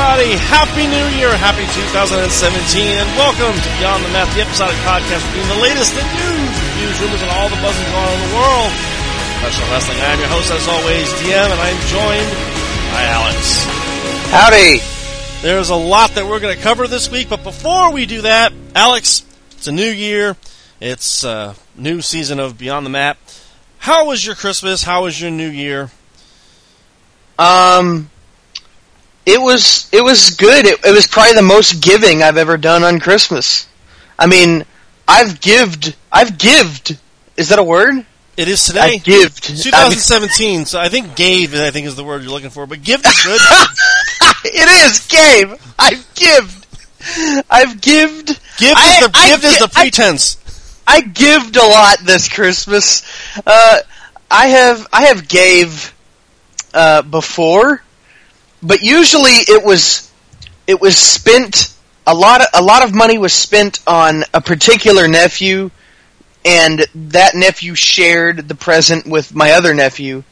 Everybody. Happy New Year. Happy 2017. And welcome to Beyond the Mat, the episodic podcast bringing the latest in news, reviews, rumors, and all the buzzing going on in the world. Professional wrestling. I am your host, as always, DM, and I'm joined by Alex. Howdy. There's a lot that we're going to cover this week, but before we do that, Alex, it's a new year. It's a new season of Beyond the Mat. How was your Christmas? How was your New Year? Um, it was it was good. It, it was probably the most giving I've ever done on Christmas. I mean, I've gived. I've gived. Is that a word? It is today. I gived. 2017, so I think gave, I think is the word you're looking for, but give is good. it is gave. I've gived. I've gived. Give is the, I give is the pretense. I gived a lot this Christmas. Uh, I have I have gave uh, before, but usually it was it was spent a lot of a lot of money was spent on a particular nephew, and that nephew shared the present with my other nephew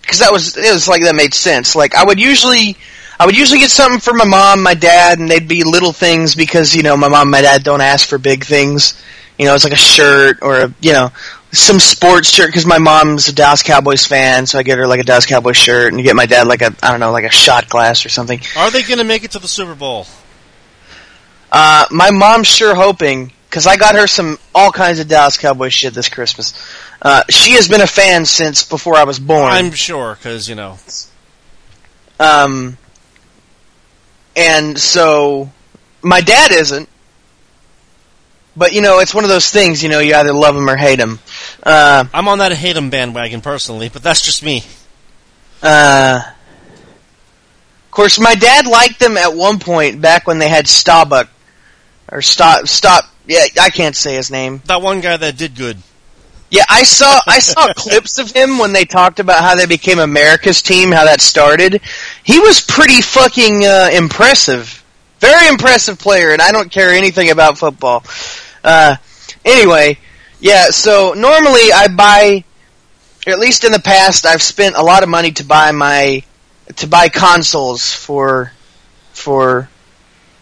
because that was it was like that made sense. Like I would usually. I would usually get something for my mom, my dad, and they'd be little things because, you know, my mom and my dad don't ask for big things. You know, it's like a shirt or a, you know, some sports shirt because my mom's a Dallas Cowboys fan, so I get her like a Dallas Cowboys shirt, and you get my dad like a I don't know, like a shot glass or something. Are they going to make it to the Super Bowl? Uh, my mom's sure hoping because I got her some all kinds of Dallas Cowboys shit this Christmas. Uh, she has been a fan since before I was born. I'm sure, because, you know. Um, and so my dad isn't. But you know, it's one of those things. You know, you either love him or hate him. Uh, I'm on that hate 'em bandwagon personally, but that's just me. uh, of course, my dad liked them at one point back when they had Starbuck or stop stop. Yeah, I can't say his name. That one guy that did good. Yeah, I saw I saw clips of him when they talked about how they became America's team, how that started. He was pretty fucking uh, impressive. Very impressive player, and I don't care anything about football. Uh, anyway, yeah. So normally I buy, at least in the past, I've spent a lot of money to buy my to buy consoles for for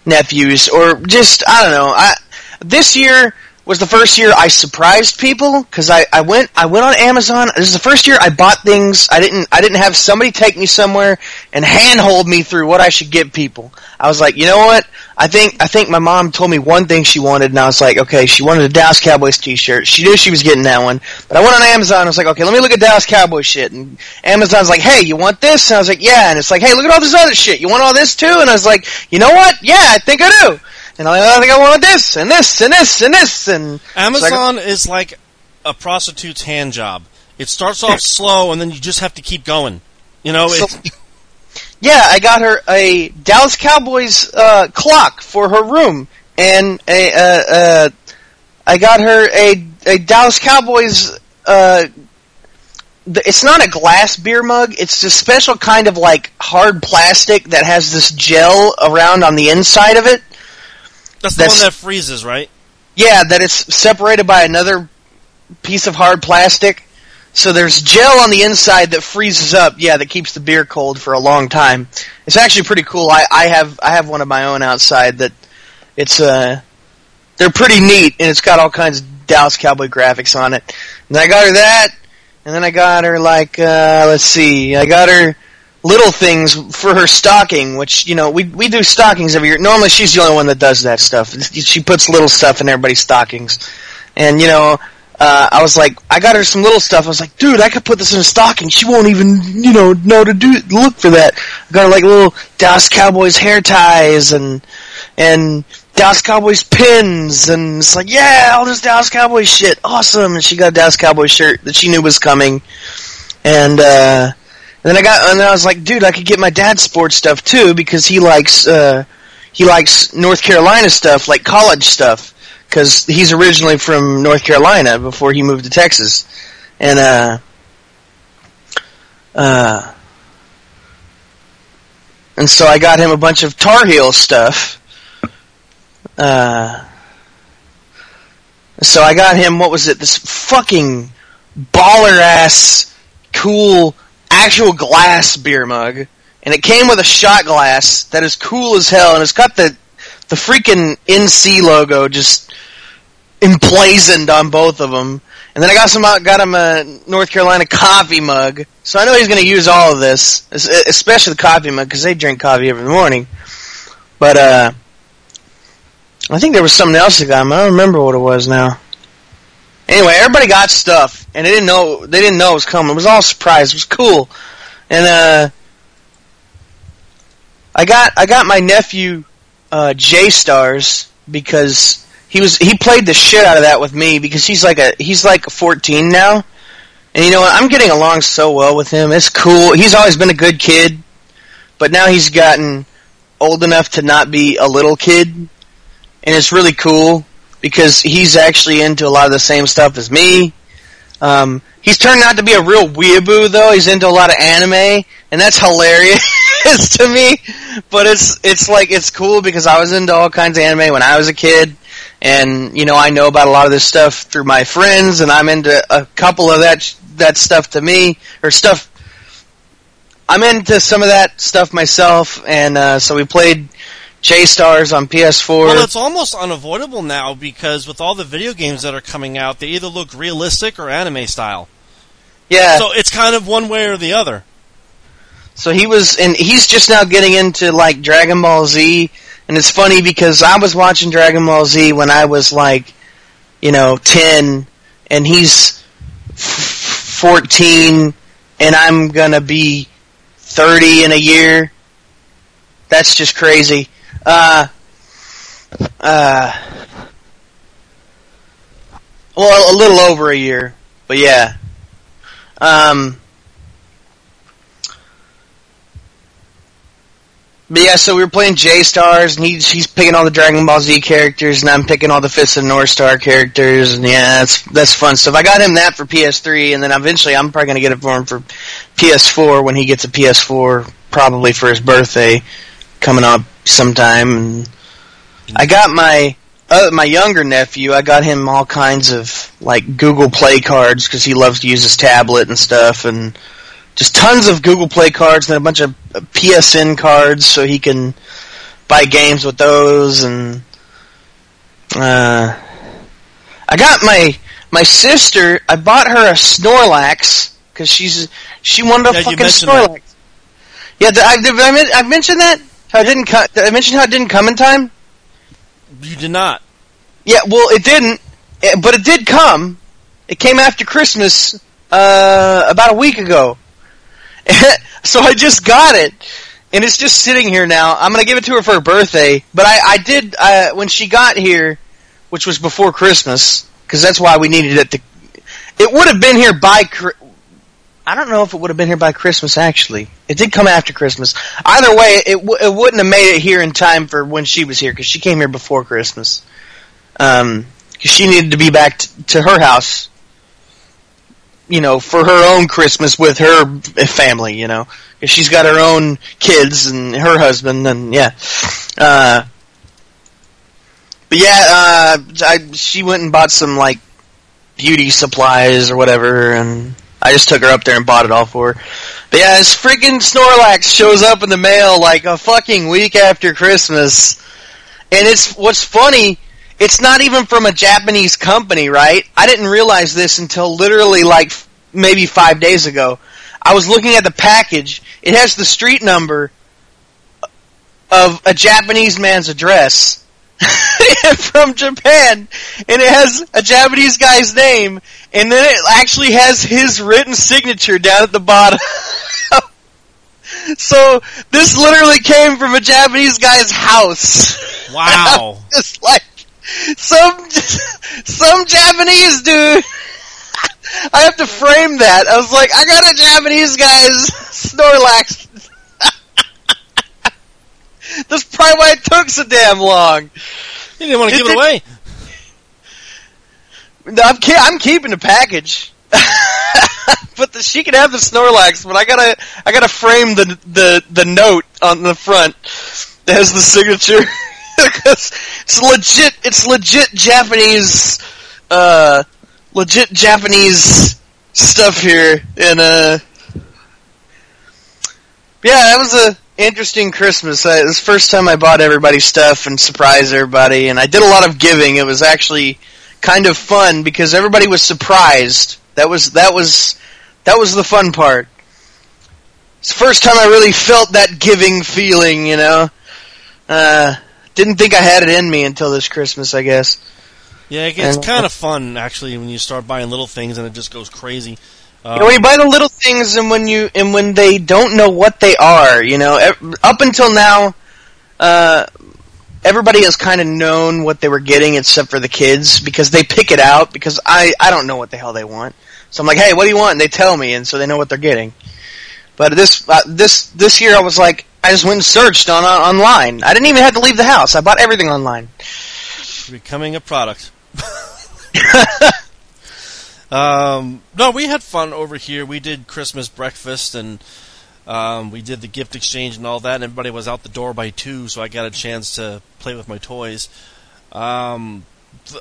nephews, or just I don't know. I this year was the first year I surprised people because I, I went I went on Amazon. This is the first year I bought things. I didn't I didn't have somebody take me somewhere and handhold me through what I should give people. I was like, you know what? I think I think my mom told me one thing she wanted, and I was like, okay, she wanted a Dallas Cowboys T-shirt. She knew she was getting that one, but I went on Amazon. I was like, okay, let me look at Dallas Cowboys shit. And Amazon's like, hey, you want this? And I was like, yeah. And it's like, hey, look at all this other shit. You want all this too? And I was like, you know what? Yeah, I think I do. And I, I think I wanted this and this and this and this and Amazon is like a prostitute's hand job. It starts off slow, and then you just have to keep going. You know, So- Yeah, I got her a Dallas Cowboys uh, clock for her room. and a uh, uh, I got her a a Dallas Cowboys. Uh, it's not a glass beer mug. It's a special kind of like hard plastic that has this gel around on the inside of it. That's the That's- one that freezes, right? Yeah, that it's separated by another piece of hard plastic. So there's gel on the inside that freezes up. Yeah, that keeps the beer cold for a long time. It's actually pretty cool. I, I have I have one of my own outside that it's uh they're pretty neat and it's got all kinds of Dallas Cowboy graphics on it. And I got her that, and then I got her like uh let's see, I got her little things for her stocking, which you know we we do stockings every year. Normally she's the only one that does that stuff. She puts little stuff in everybody's stockings, and you know. Uh, I was like, I got her some little stuff. I was like, dude, I could put this in a stocking. She won't even, you know, know to do look for that. I got her like little Dallas Cowboys hair ties and and Dallas Cowboys pins, and it's like, yeah, all this Dallas Cowboys shit, awesome. And she got a Dallas Cowboys shirt that she knew was coming, and uh, and then I got, and then I was like, dude, I could get my dad sports stuff too because he likes uh, he likes North Carolina stuff, like college stuff, because he's originally from North Carolina before he moved to Texas, and uh, uh, and so I got him a bunch of Tar Heel stuff. Uh, so I got him. What was it? This fucking baller ass, cool, actual glass beer mug, and it came with a shot glass that is cool as hell, and it's got the the freaking NC logo just emblazoned on both of them. And then I got some, got him a North Carolina coffee mug, so I know he's going to use all of this, especially the coffee mug because they drink coffee every morning. But uh, I think there was something else I got him. I don't remember what it was now. Anyway, everybody got stuff, and they didn't know they didn't know it was coming. It was all surprise. It was cool, and uh, I got I got my nephew uh, J Stars because he was he played the shit out of that with me because he's like a he's like 14 now, and you know what? I'm getting along so well with him. It's cool. He's always been a good kid, but now he's gotten old enough to not be a little kid, and it's really cool because he's actually into a lot of the same stuff as me. Um, he's turned out to be a real weeaboo though. He's into a lot of anime, and that's hilarious to me. But it's it's like it's cool because I was into all kinds of anime when I was a kid, and you know I know about a lot of this stuff through my friends, and I'm into a couple of that that stuff to me or stuff. I'm into some of that stuff myself, and uh, so we played J Stars on PS4. Well, it's almost unavoidable now because with all the video games that are coming out, they either look realistic or anime style. yeah, So it's kind of one way or the other. So he was, and he's just now getting into like Dragon Ball Z, and it's funny because I was watching Dragon Ball Z when I was like, you know, ten, and he's fourteen, and I'm gonna be thirty in a year. That's just crazy. Uh, uh, well, a little over a year, but yeah. Um. But yeah, so we were playing J Stars, and he's he's picking all the Dragon Ball Z characters, and I'm picking all the Fist of North Star characters, and yeah, that's that's fun stuff. I got him that for PS3, and then eventually I'm probably gonna get it for him for PS4 when he gets a PS4, probably for his birthday coming up sometime. And I got my uh, my younger nephew. I got him all kinds of like Google Play cards because he loves to use his tablet and stuff, and just tons of Google Play cards and a bunch of uh, PSN cards so he can buy games with those and uh I got my my sister I bought her a Snorlax cuz she's she wanted a Yeah, fucking mentioned that. Snorlax. Yeah, did I, did I, men- mentioned that? How it didn't co- did I mention how it didn't come in time? You did not. Yeah, well, it didn't, eh, but it did come. It came after Christmas, uh, about a week ago. so I just got it, and it's just sitting here now. I'm gonna give it to her for her birthday, but I, I did, uh, when she got here, which was before Christmas, because that's why we needed it to, it would have been here by, I don't know if it would have been here by Christmas. Actually, it did come after Christmas. Either way, it w- it wouldn't have made it here in time for when she was here because she came here before Christmas. Um, because she needed to be back t- to her house, you know, for her own Christmas with her family. You know, because she's got her own kids and her husband, and yeah. Uh, but yeah, uh, I, she went and bought some like beauty supplies or whatever, and I just took her up there and bought it all for her. But yeah, this freaking Snorlax shows up in the mail like a fucking week after Christmas. And it's, what's funny, it's not even from a Japanese company, right? I didn't realize this until literally like maybe five days ago. I was looking at the package. It has the street number of a Japanese man's address from Japan, and it has a Japanese guy's name, and then it actually has his written signature down at the bottom. so this literally came from a Japanese guy's house. Wow! it's like some some Japanese dude. I have to frame that. I was like, I got a Japanese guy's Snorlax. That's probably why it took so damn long. You didn't want to It give it did- away. No, I'm, ke- I'm keeping the package. but the, she can have the Snorlax, but I gotta I gotta frame the the the note on the front that has the signature because it's legit. It's legit Japanese, uh, legit Japanese stuff here, and uh, yeah, that was a interesting Christmas. I, it was the first time I bought everybody stuff and surprised everybody, and I did a lot of giving. It was actually kind of fun because everybody was surprised. That was that was that was the fun part. It's the first time I really felt that giving feeling, you know. Uh, didn't think I had it in me until this Christmas, I guess. Yeah, it's kind of fun actually when you start buying little things and it just goes crazy. Uh, You know, when you buy the little things and when you and when they don't know what they are, you know, up until now, uh, everybody has kind of known what they were getting except for the kids because they pick it out because I I don't know what the hell they want. So I'm like, hey, what do you want? And they tell me, and so they know what they're getting. But this uh, this this year, I was like, I just went and searched on, on online. I didn't even have to leave the house. I bought everything online. becoming a product. um, no, we had fun over here. We did Christmas breakfast and um, we did the gift exchange and all that. And everybody was out the door by two, so I got a chance to play with my toys. Um,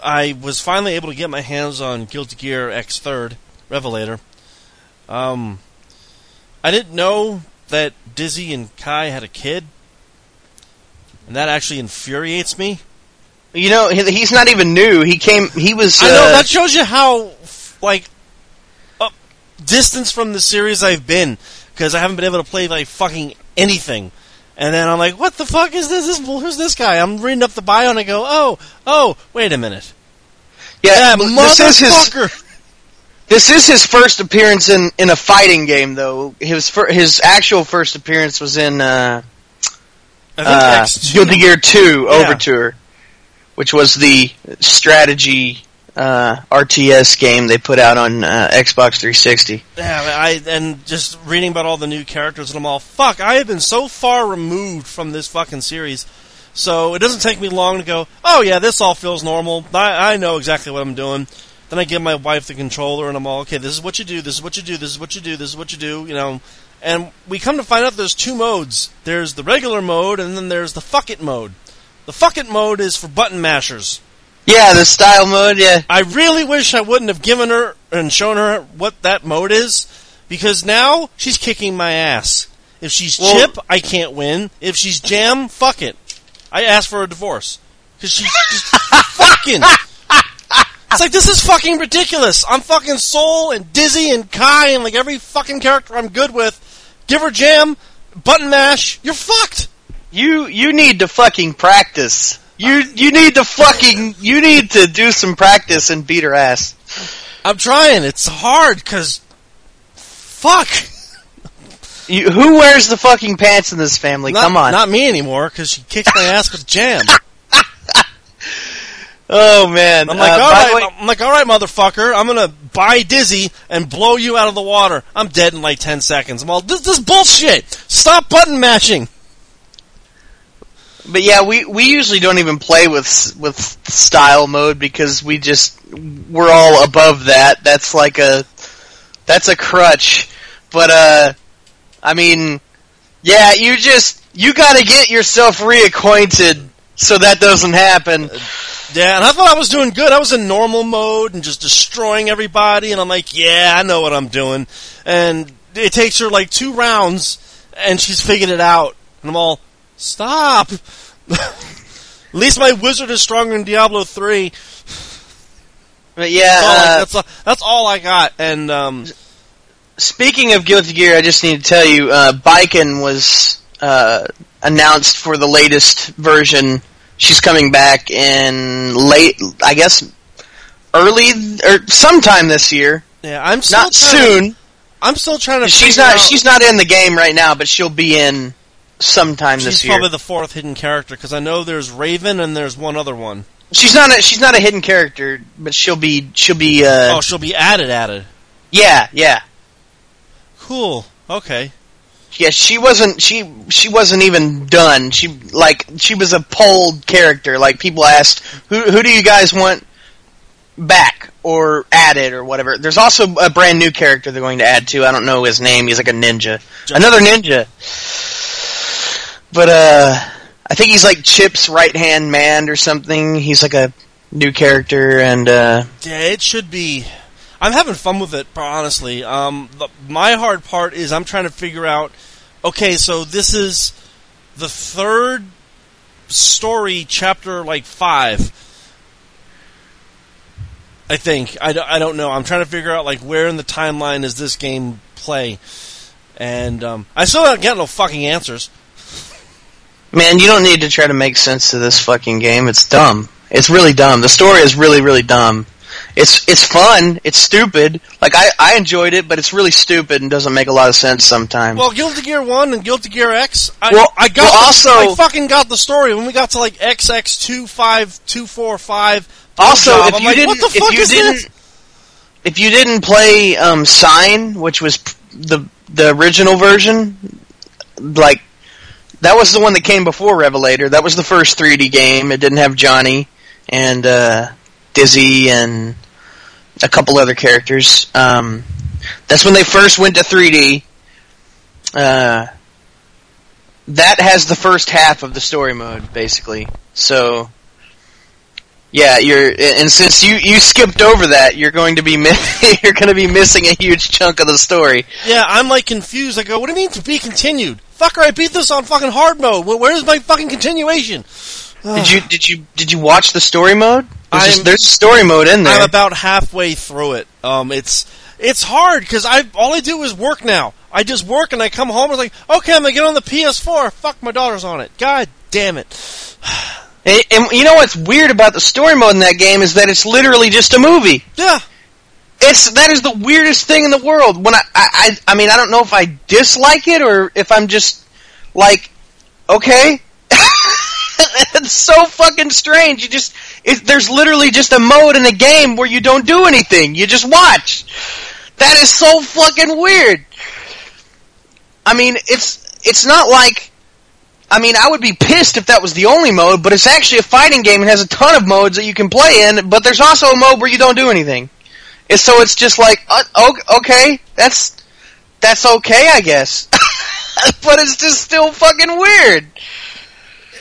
I was finally able to get my hands on Guilty Gear X Third Revelator. Um, I didn't know that Dizzy and Ky had a kid, and that actually infuriates me. You know, he's not even new. He came. He was. I know uh, that shows you how like up distance from the series I've been because I haven't been able to play like fucking anything. And then I'm like, what the fuck is this? this who's this guy? I'm reading up the bio and I go, oh, oh, wait a minute. yeah, this is his. This is his first appearance in, in a fighting game, though. His fir- his actual first appearance was in uh, I think uh, X2. Guilty Gear Two Yeah. Overture, which was the strategy uh, RTS game they put out on uh, Xbox 360. Yeah, I and just reading about all the new characters and I'm all fuck. I have been so far removed from this fucking series, so it doesn't take me long to go. Oh yeah, this all feels normal. I I know exactly what I'm doing. Then I give my wife the controller and I'm all okay. This is what you do. This is what you do. This is what you do. This is what you do. You know. And we come to find out there's two modes. There's the regular mode and then there's the fuck it mode. The fuck it mode is for button mashers. Yeah, the style mode. Yeah, I really wish I wouldn't have given her and shown her what that mode is, because now she's kicking my ass. If she's Well- chip, I can't win. If she's jam, fuck it. I ask for a divorce. Because she's just fucking. It's like, this is fucking ridiculous. I'm fucking Sol and Dizzy and Ky and like every fucking character I'm good with. Give her jam, button mash, you're fucked. you you need to fucking practice. You you need to fucking you need to do some practice and beat her ass. I'm trying. It's hard because. Fuck. You, who wears the fucking pants in this family? Not, Come on. Not me anymore, because she kicks my ass with jam. Oh man! I'm like, Uh, all right, way- I'm like, all right, motherfucker. I'm gonna buy Dizzy and blow you out of the water. I'm dead in like ten seconds. I'm all, this, this bullshit. Stop button mashing. But yeah, we we usually don't even play with with style mode because we just we're all above that. That's like a that's a crutch. But uh I mean, yeah, you just you got to get yourself reacquainted so that doesn't happen. Yeah, and I thought I was doing good. I was in normal mode and just destroying everybody, and I'm like, yeah, I know what I'm doing. And it takes her like two rounds, and she's figured it out. And I'm all, stop. At least my wizard is stronger than Diablo 3. But yeah, That's all, I, uh, that's, all, that's all I got. And um, Speaking of Guilty Gear, I just need to tell you, uh, Baiken was uh, announced for the latest version. She's coming back in late, I guess, early or sometime this year. yeah, I'm still Not trying to- soon. I'm still trying to. She's figure not. out- She's not in the game right now, but she'll be in sometime She's this year. She's probably the fourth hidden character because I know there's Raven and there's one other one. she's not. A, she's not a hidden character, but she'll be. She'll be. Uh, oh, she'll be added. Added. yeah, yeah, Cool. Okay. yeah. She wasn't. She she wasn't even done. She like she was a polled character. Like people asked, who who do you guys want back or added or whatever. There's also a brand new character they're going to add to. I don't know his name. He's like a ninja. Another ninja. But uh I think he's like Chipp's right hand man or something. He's like a new character and uh Yeah, it should be. I'm having fun with it, honestly. Um, the, my hard part is I'm trying to figure out. Okay, so this is the third story, chapter like five. I think I, I don't know. I'm trying to figure out like where in the timeline is this game play, and um, I still don't get no fucking answers. Man, you don't need to try to make sense to this fucking game. It's dumb. It's really dumb. The story is really really dumb. It's it's fun. It's stupid. Like I I enjoyed it, but it's really stupid and doesn't make a lot of sense sometimes. Well, Guilty Gear One and Guilty Gear X. I, Well- I got well, the- also- I fucking got the story when we got to like XX two five two four five. Also, job, if I'm you like, didn't, what the if fuck you is didn't, this? if you didn't play um, Sign, which was the the original version, like that was the one that came before Revelator. That was the first 3D game. It didn't have Johnny and uh, Dizzy and a couple other characters. Um, that's when they first went to 3D. Uh, that has the first half of the story mode, basically. So, yeah, you're and since you you skipped over that, you're going to be mi- you're going to be missing a huge chunk of the story. Yeah, I'm like confused. I go, what do you mean to be continued? Fucker, I beat this on fucking hard mode. Where's my fucking continuation? Did you did you did you watch the story mode? There's, a, there's story mode in there. I'm about halfway through it. Um, it's it's hard because I all I do is work now. I just work and I come home and it's like, okay, I'm gonna get on the PS4. Fuck, my daughter's on it. God damn it. And, and you know what's weird about the story mode in that game is that it's literally just a movie. Yeah, It's that is the weirdest thing in the world. When I I I, mean I don't know if I dislike it or if I'm just like okay. it's so fucking strange. You just it, there's literally just a mode in the game where you don't do anything. You just watch. That is so fucking weird. I mean, it's it's not like I mean, I would be pissed if that was the only mode, but it's actually a fighting game and has a ton of modes that you can play in, but there's also a mode where you don't do anything. And so it's just like, uh, okay, that's that's okay, I guess. but it's just still fucking weird.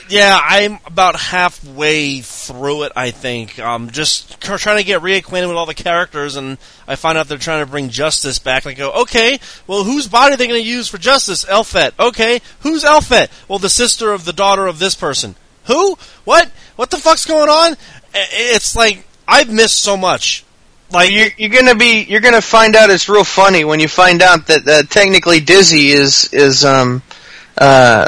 Yeah. I'm about halfway through it. I think. Um, just trying to get reacquainted with all the characters, and I find out they're trying to bring Justice back. And I go, okay, well, whose body are they going to use for Justice? Elphelt. Okay, who's Elphelt? Well, the sister of the daughter of this person. Who? What? What the fuck's going on? It's like I've missed so much. Like You're, you're gonna be, you're gonna find out it's real funny when you find out that uh, technically Dizzy is is um uh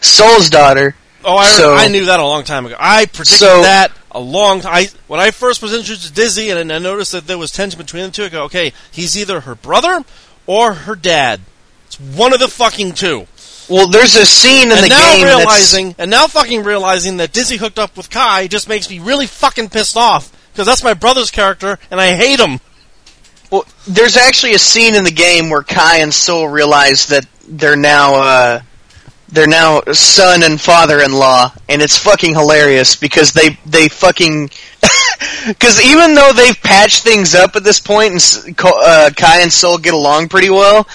Sol's daughter. Oh, I, So- I knew that a long time ago. I predicted So- that a long time. When I first was introduced to Dizzy, and I noticed that there was tension between the two, I go, okay, he's either her brother or her dad. It's one of the fucking two. Well, there's a scene in and the now game that's- realizing, and now fucking realizing that Dizzy hooked up with Ky just makes me really fucking pissed off because that's my brother's character, and I hate him. Well, there's actually a scene in the game where Ky and Sol realize that they're now uh, they're now son and father-in-law, and it's fucking hilarious because they they fucking because even though they've patched things up at this point and uh, Ky and Sol get along pretty well,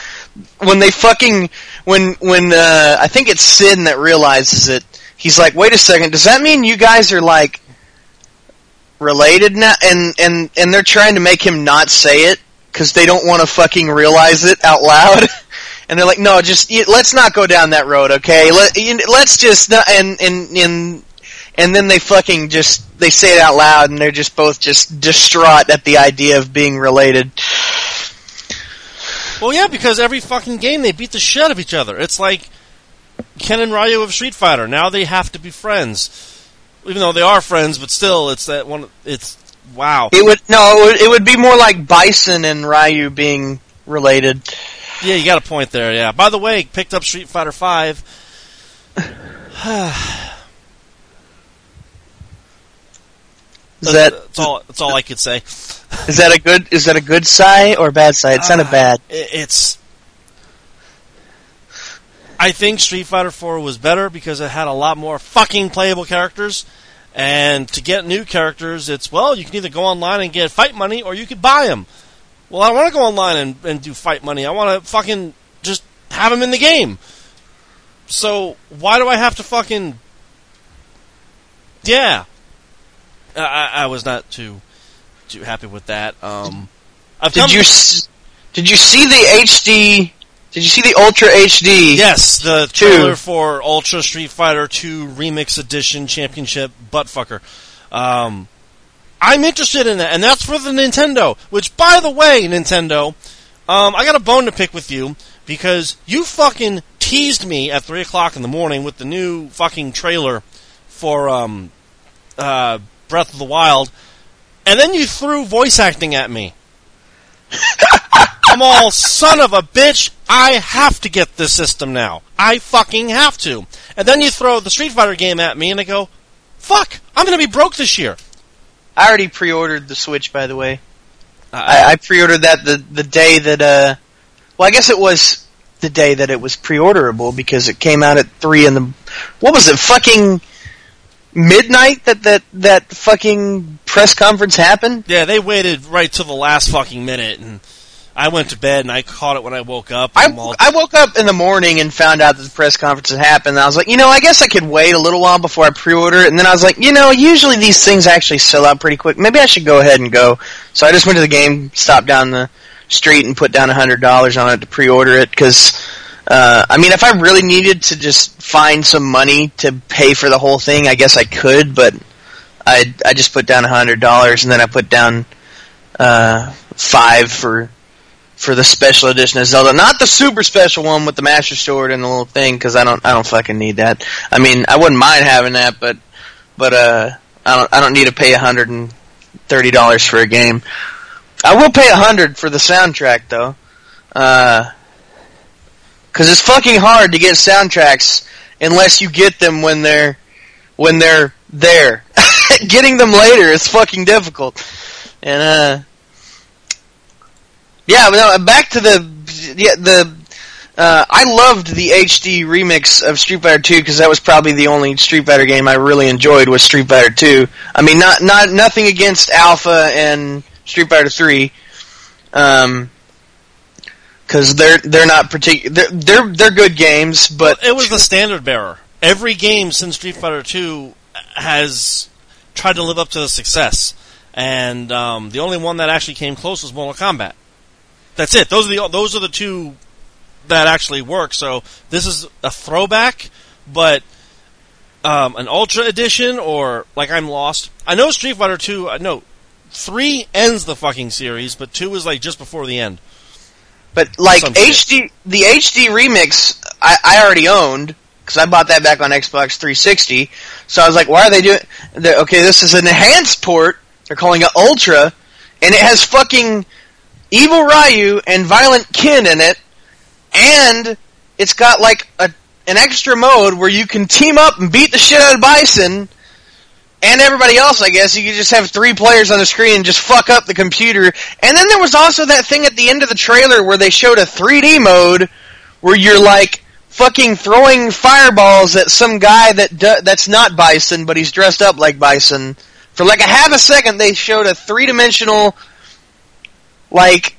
when they fucking when when uh, I think it's Sin that realizes it, he's like, wait a second, does that mean you guys are like related now, and and and they're trying to make him not say it because they don't want to fucking realize it out loud. And they're like, no, just let's not go down that road, okay? Let let's just not, and and and and then they fucking just they say it out loud, and they're just both just distraught at the idea of being related. Well, yeah, because every fucking game they beat the shit out of each other. It's like Ken and Ryu of Street Fighter. Now they have to be friends, even though they are friends. But still, it's that one. It's wow. It would no, it would, it would be more like Bison and Ryu being related. Yeah, you got a point there. Yeah. By the way, picked up Street Fighter Five. Is that that's all? That's all I could say. is that a good is that a good sigh or a bad sigh? It sounded Ah, bad. It's. I think Street Fighter 4 was better because it had a lot more fucking playable characters. And to get new characters, it's, well, you can either go online and get fight money or you could buy them. Well, I don't want to go online and, and do fight money. I want to fucking just have them in the game. So, why do I have to fucking. Yeah. I, I was not too too happy with that. Um, I've Did come- you s- did you see the HD? Did you see the Ultra HD? Yes, the Two. trailer for Ultra Street Fighter 2 Remix Edition Championship Buttfucker. Um, I'm interested in that, and that's for the Nintendo. Which, by the way, Nintendo, um, I got a bone to pick with you because you fucking teased me at three o'clock in the morning with the new fucking trailer for um, uh, Breath of the Wild, and then you threw voice acting at me. I'm all son of a bitch. I have to get this system now. I fucking have to. And then you throw the Street Fighter game at me, and I go, "Fuck! I'm gonna be broke this year." I already pre-ordered the Switch. By the way, I, I pre-ordered that the the day that uh, well, I guess it was the day that it was pre-orderable because it came out at three in the what was it fucking midnight that that that fucking press conference happened. yeah, they waited right till the last fucking minute, and I went to bed and I caught it when I woke up. I, all- I woke up in the morning and found out that the press conference had happened. And I was like, you know, I guess I could wait a little while before I pre-order it. And then I was like, you know, usually these things actually sell out pretty quick. Maybe I should go ahead and go. So I just went to the GameStop down the street, and put down a hundred dollars on it to pre-order it. Because, uh, I mean, if I really needed to just find some money to pay for the whole thing, I guess I could. But I I just put down a hundred dollars, and then I put down uh, five for for the special edition of Zelda, not the super special one with the Master Sword and the little thing, because I don't, I don't fucking need that. I mean, I wouldn't mind having that, but, but uh, I don't, I don't need to pay hundred and thirty dollars for a game. I will pay a hundred for the soundtrack though, because it's fucking hard to get soundtracks unless you get them when they're, when they're there. Getting them later is fucking difficult, and uh. Yeah, no, back to the yeah the. Uh, I loved the HD remix of Street Fighter 2 because that was probably the only Street Fighter game I really enjoyed was Street Fighter 2. I mean, not not nothing against Alpha and Street Fighter 3, um, because they're they're not particular. They're, they're they're good games, but it was the standard bearer. Every game since Street Fighter 2 has tried to live up to the success, and um, the only one that actually came close was Mortal Kombat. That's it. Those are the those are the two that actually work. So this is a throwback, but um, an Ultra Edition or like I'm lost. I know Street Fighter 2. I know three ends the fucking series, but two is like just before the end. But like Some shit. HD, the HD remix, I, I already owned because I bought that back on Xbox 360. So I was like, why are they doing? Okay, this is an enhanced port. They're calling it Ultra, and it has fucking Evil Ryu and Violent Ken in it, and it's got like a an extra mode where you can team up and beat the shit out of Bison and everybody else, I guess. You could just have three players on the screen and just fuck up the computer. And then there was also that thing at the end of the trailer where they showed a 3D mode where you're like fucking throwing fireballs at some guy that do- that's not Bison, but he's dressed up like Bison. For like a half a second, they showed a three dimensional, like,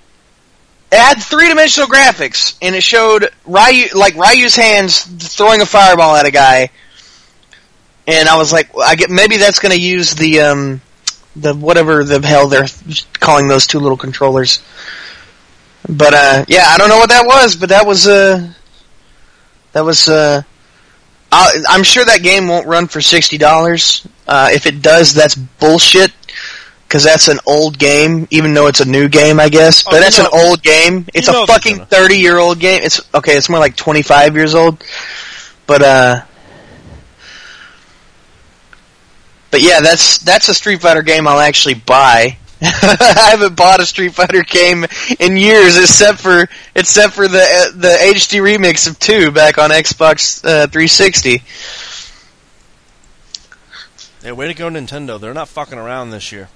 it had three dimensional graphics, and it showed Ryu, like Ryu's hands throwing a fireball at a guy. And I was like, I get maybe that's going to use the um, the whatever the hell they're calling those two little controllers. But uh, yeah, I don't know what that was, but that was uh, that was uh, i I'm sure that game won't run for sixty dollars. Uh, if it does, that's bullshit. Because that's an old game, even though it's a new game, I guess. But Oh, that's know- an old game. It's a fucking gonna- thirty-year-old game. It's okay. It's more like twenty-five years old. But uh, but yeah, that's that's a Street Fighter game I'll actually buy. I haven't bought a Street Fighter game in years, except for except for the uh, the HD remix of two back on Xbox uh, 360. Yeah, way to go, Nintendo. They're not fucking around this year.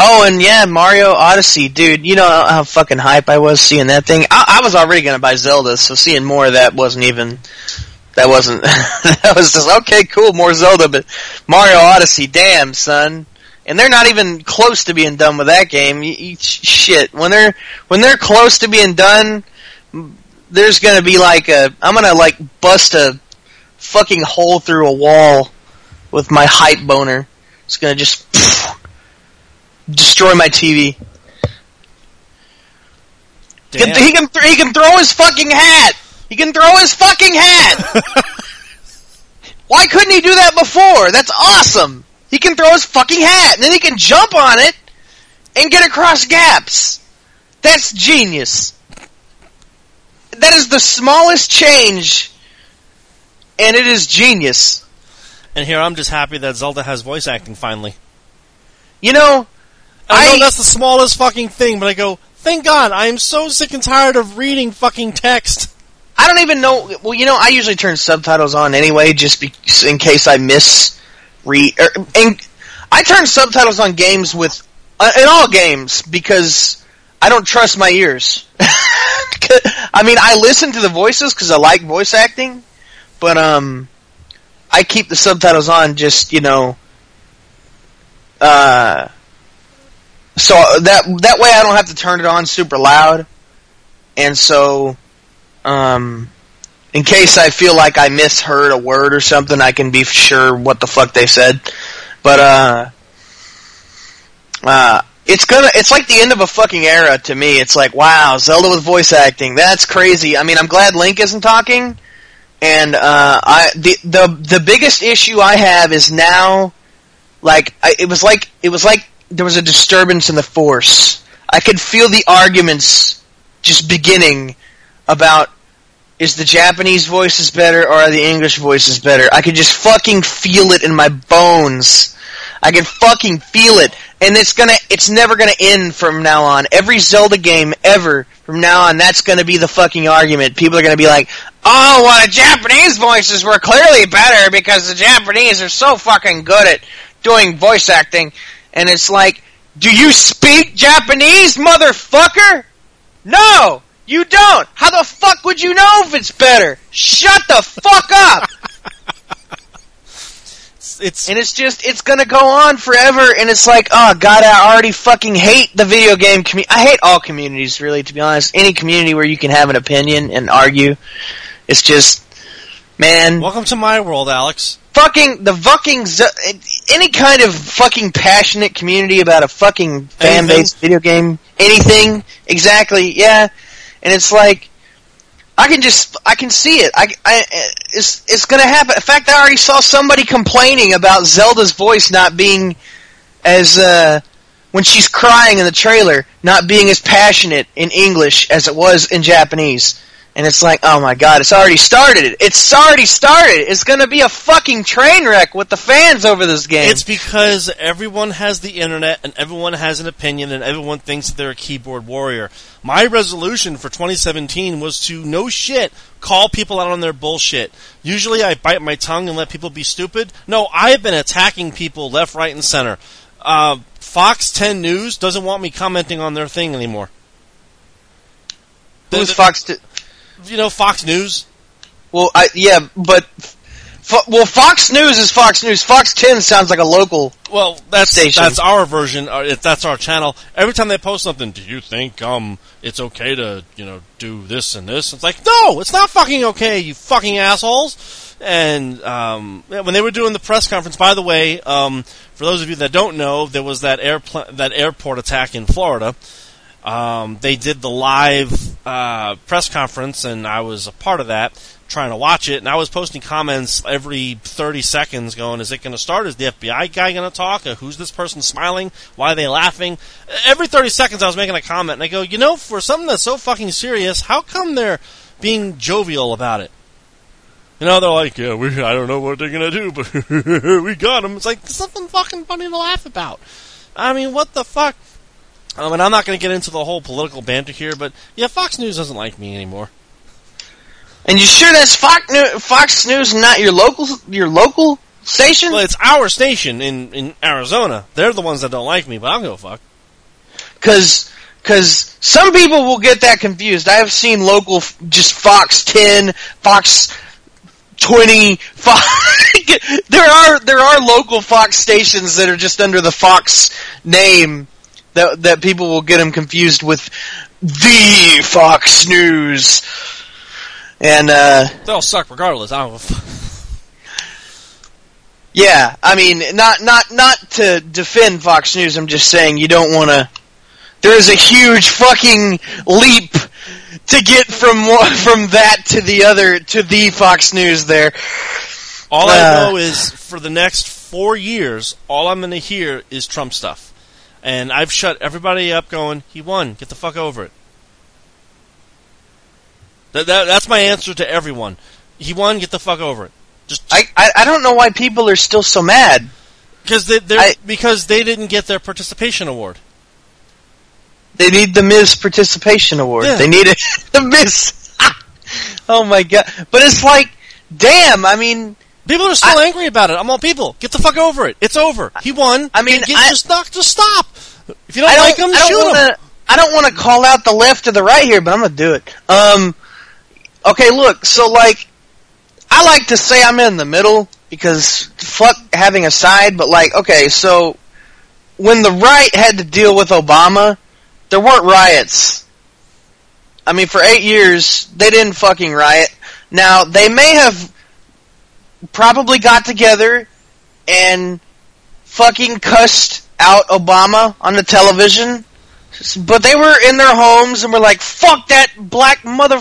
Oh, and yeah, Mario Odyssey, dude. You know how fucking hype I was seeing that thing. I, I was already gonna buy Zelda, so seeing more of that wasn't even. That wasn't. that was just okay, cool, more Zelda, but Mario Odyssey, damn son. And they're not even close to being done with that game. You, you, shit, when they're when they're close to being done, there's gonna be like a. I'm gonna like bust a fucking hole through a wall with my hype boner. It's gonna just destroy my TV. He can, he can th- he can throw his fucking hat. He can throw his fucking hat. Why couldn't he do that before? That's awesome. He can throw his fucking hat, and then he can jump on it and get across gaps. That's genius. That is the smallest change, and it is genius. and here I'm just happy that Zelda has voice acting finally. You know, I, know that's the smallest fucking thing, but I go, thank God, I am so sick and tired of reading fucking text. I don't even know. Well, you know, I usually turn subtitles on anyway, just be, in case I miss read. Er, and I turn subtitles on games with uh, in all games because I don't trust my ears. I mean, I listen to the voices because I like voice acting, but um, I keep the subtitles on just you know, uh, so that that way I don't have to turn it on super loud, and so um, in case I feel like I misheard a word or something, I can be sure what the fuck they said. But uh, uh, it's gonna, it's like the end of a fucking era to me. It's like, wow, Zelda with voice acting, that's crazy. I mean, I'm glad Link isn't talking. And uh, I the the the biggest issue I have is now, like I, it was like it was like there was a disturbance in the force. I could feel the arguments just beginning about is the Japanese voices better or are the English voices better? I could just fucking feel it in my bones. I can fucking feel it. And it's gonna, it's never gonna end from now on. Every Zelda game ever, from now on, that's gonna be the fucking argument. People are gonna be like, oh, well, the Japanese voices were clearly better because the Japanese are so fucking good at doing voice acting. And it's like, do you speak Japanese, motherfucker? No, you don't. How the fuck would you know if it's better? Shut the fuck up. It's, and it's just, it's gonna go on forever, and it's like, oh god, I already fucking hate the video game community. I hate all communities, really, to be honest. Any community where you can have an opinion and argue. It's just, man, welcome to my world, Alex. Fucking, the fucking, Z- any kind of fucking passionate community about a fucking fan based video game, anything, exactly, yeah. And it's like, I can just, I can see it. I, I, it's, it's gonna happen. In fact, I already saw somebody complaining about Zelda's voice not being as, uh, when she's crying in the trailer, not being as passionate in English as it was in Japanese. And it's like, oh my god, it's already started. It's already started. It's going to be a fucking train wreck with the fans over this game. It's because everyone has the internet and everyone has an opinion and everyone thinks that they're a keyboard warrior. My resolution for 2017 was to no shit call people out on their bullshit. Usually I bite my tongue and let people be stupid. No, I have been attacking people left, right, and center. Uh, Fox 10 News doesn't want me commenting on their thing anymore. Who's Fox? T- you know, Fox News. Well, I, yeah, but Fo- well, Fox News is Fox News. Fox 10 sounds like a local. Well, that's station. that's our version. Uh, if that's our channel. Every time they post something, do you think um it's okay to you know do this and this? It's like no, it's not fucking okay, you fucking assholes. And um, when they were doing the press conference, by the way, um, for those of you that don't know, there was that airpl- that airport attack in Florida. Um, they did the live uh, press conference, and I was a part of that, trying to watch it. And I was posting comments every 30 seconds, going, "Is it going to start? Is the FBI guy going to talk? Or who's this person smiling? Why are they laughing?" Every 30 seconds, I was making a comment, and I go, "You know, for something that's so fucking serious, how come they're being jovial about it?" You know, they're like, "Yeah, we, I don't know what they're going to do, but we got them." It's like something fucking funny to laugh about. I mean, what the fuck? Um, and I'm not going to get into the whole political banter here, but yeah, Fox News doesn't like me anymore. And you sure that's Fox News, Fox News, not your local your local station? Well, it's our station in in Arizona. They're the ones that don't like me, but I'm gonna fuck. Because because some people will get that confused. I have seen local just Fox 10, Fox 20, Fox. there are there are local Fox stations that are just under the Fox name that that people will get them confused with the Fox News. And uh, they'll suck regardless. I don't. yeah, I mean, not not not to defend Fox News. I'm just saying you don't want to. There is a huge fucking leap to get from from that to the other to the Fox News. There. All uh, I know is for the next four years, all I'm going to hear is Trump stuff, and I've shut everybody up. Going, he won. Get the fuck over it. That, that, that's my answer to everyone. He won. Get the fuck over it. Just I, I, I don't know why people are still so mad. Because they I, because they didn't get their participation award. They need the Miz participation award. Yeah. They need it, the Miz. oh my god! But it's like, damn. I mean, people are still I, angry about it. I'm all people. Get the fuck over it. It's over. He won. I mean, get, get, just not just stop. If you don't, don't like him, shoot wanna, him. I don't want to call out the left or the right here, but I'm gonna do it. Um, okay, look. So like, I like to say I'm in the middle because fuck having a side, but like, okay, so when the right had to deal with Obama, there weren't riots. I mean, for eight years, they didn't fucking riot. Now, they may have probably got together and fucking cussed out Obama on the television, but they were in their homes and were like, fuck that black mother...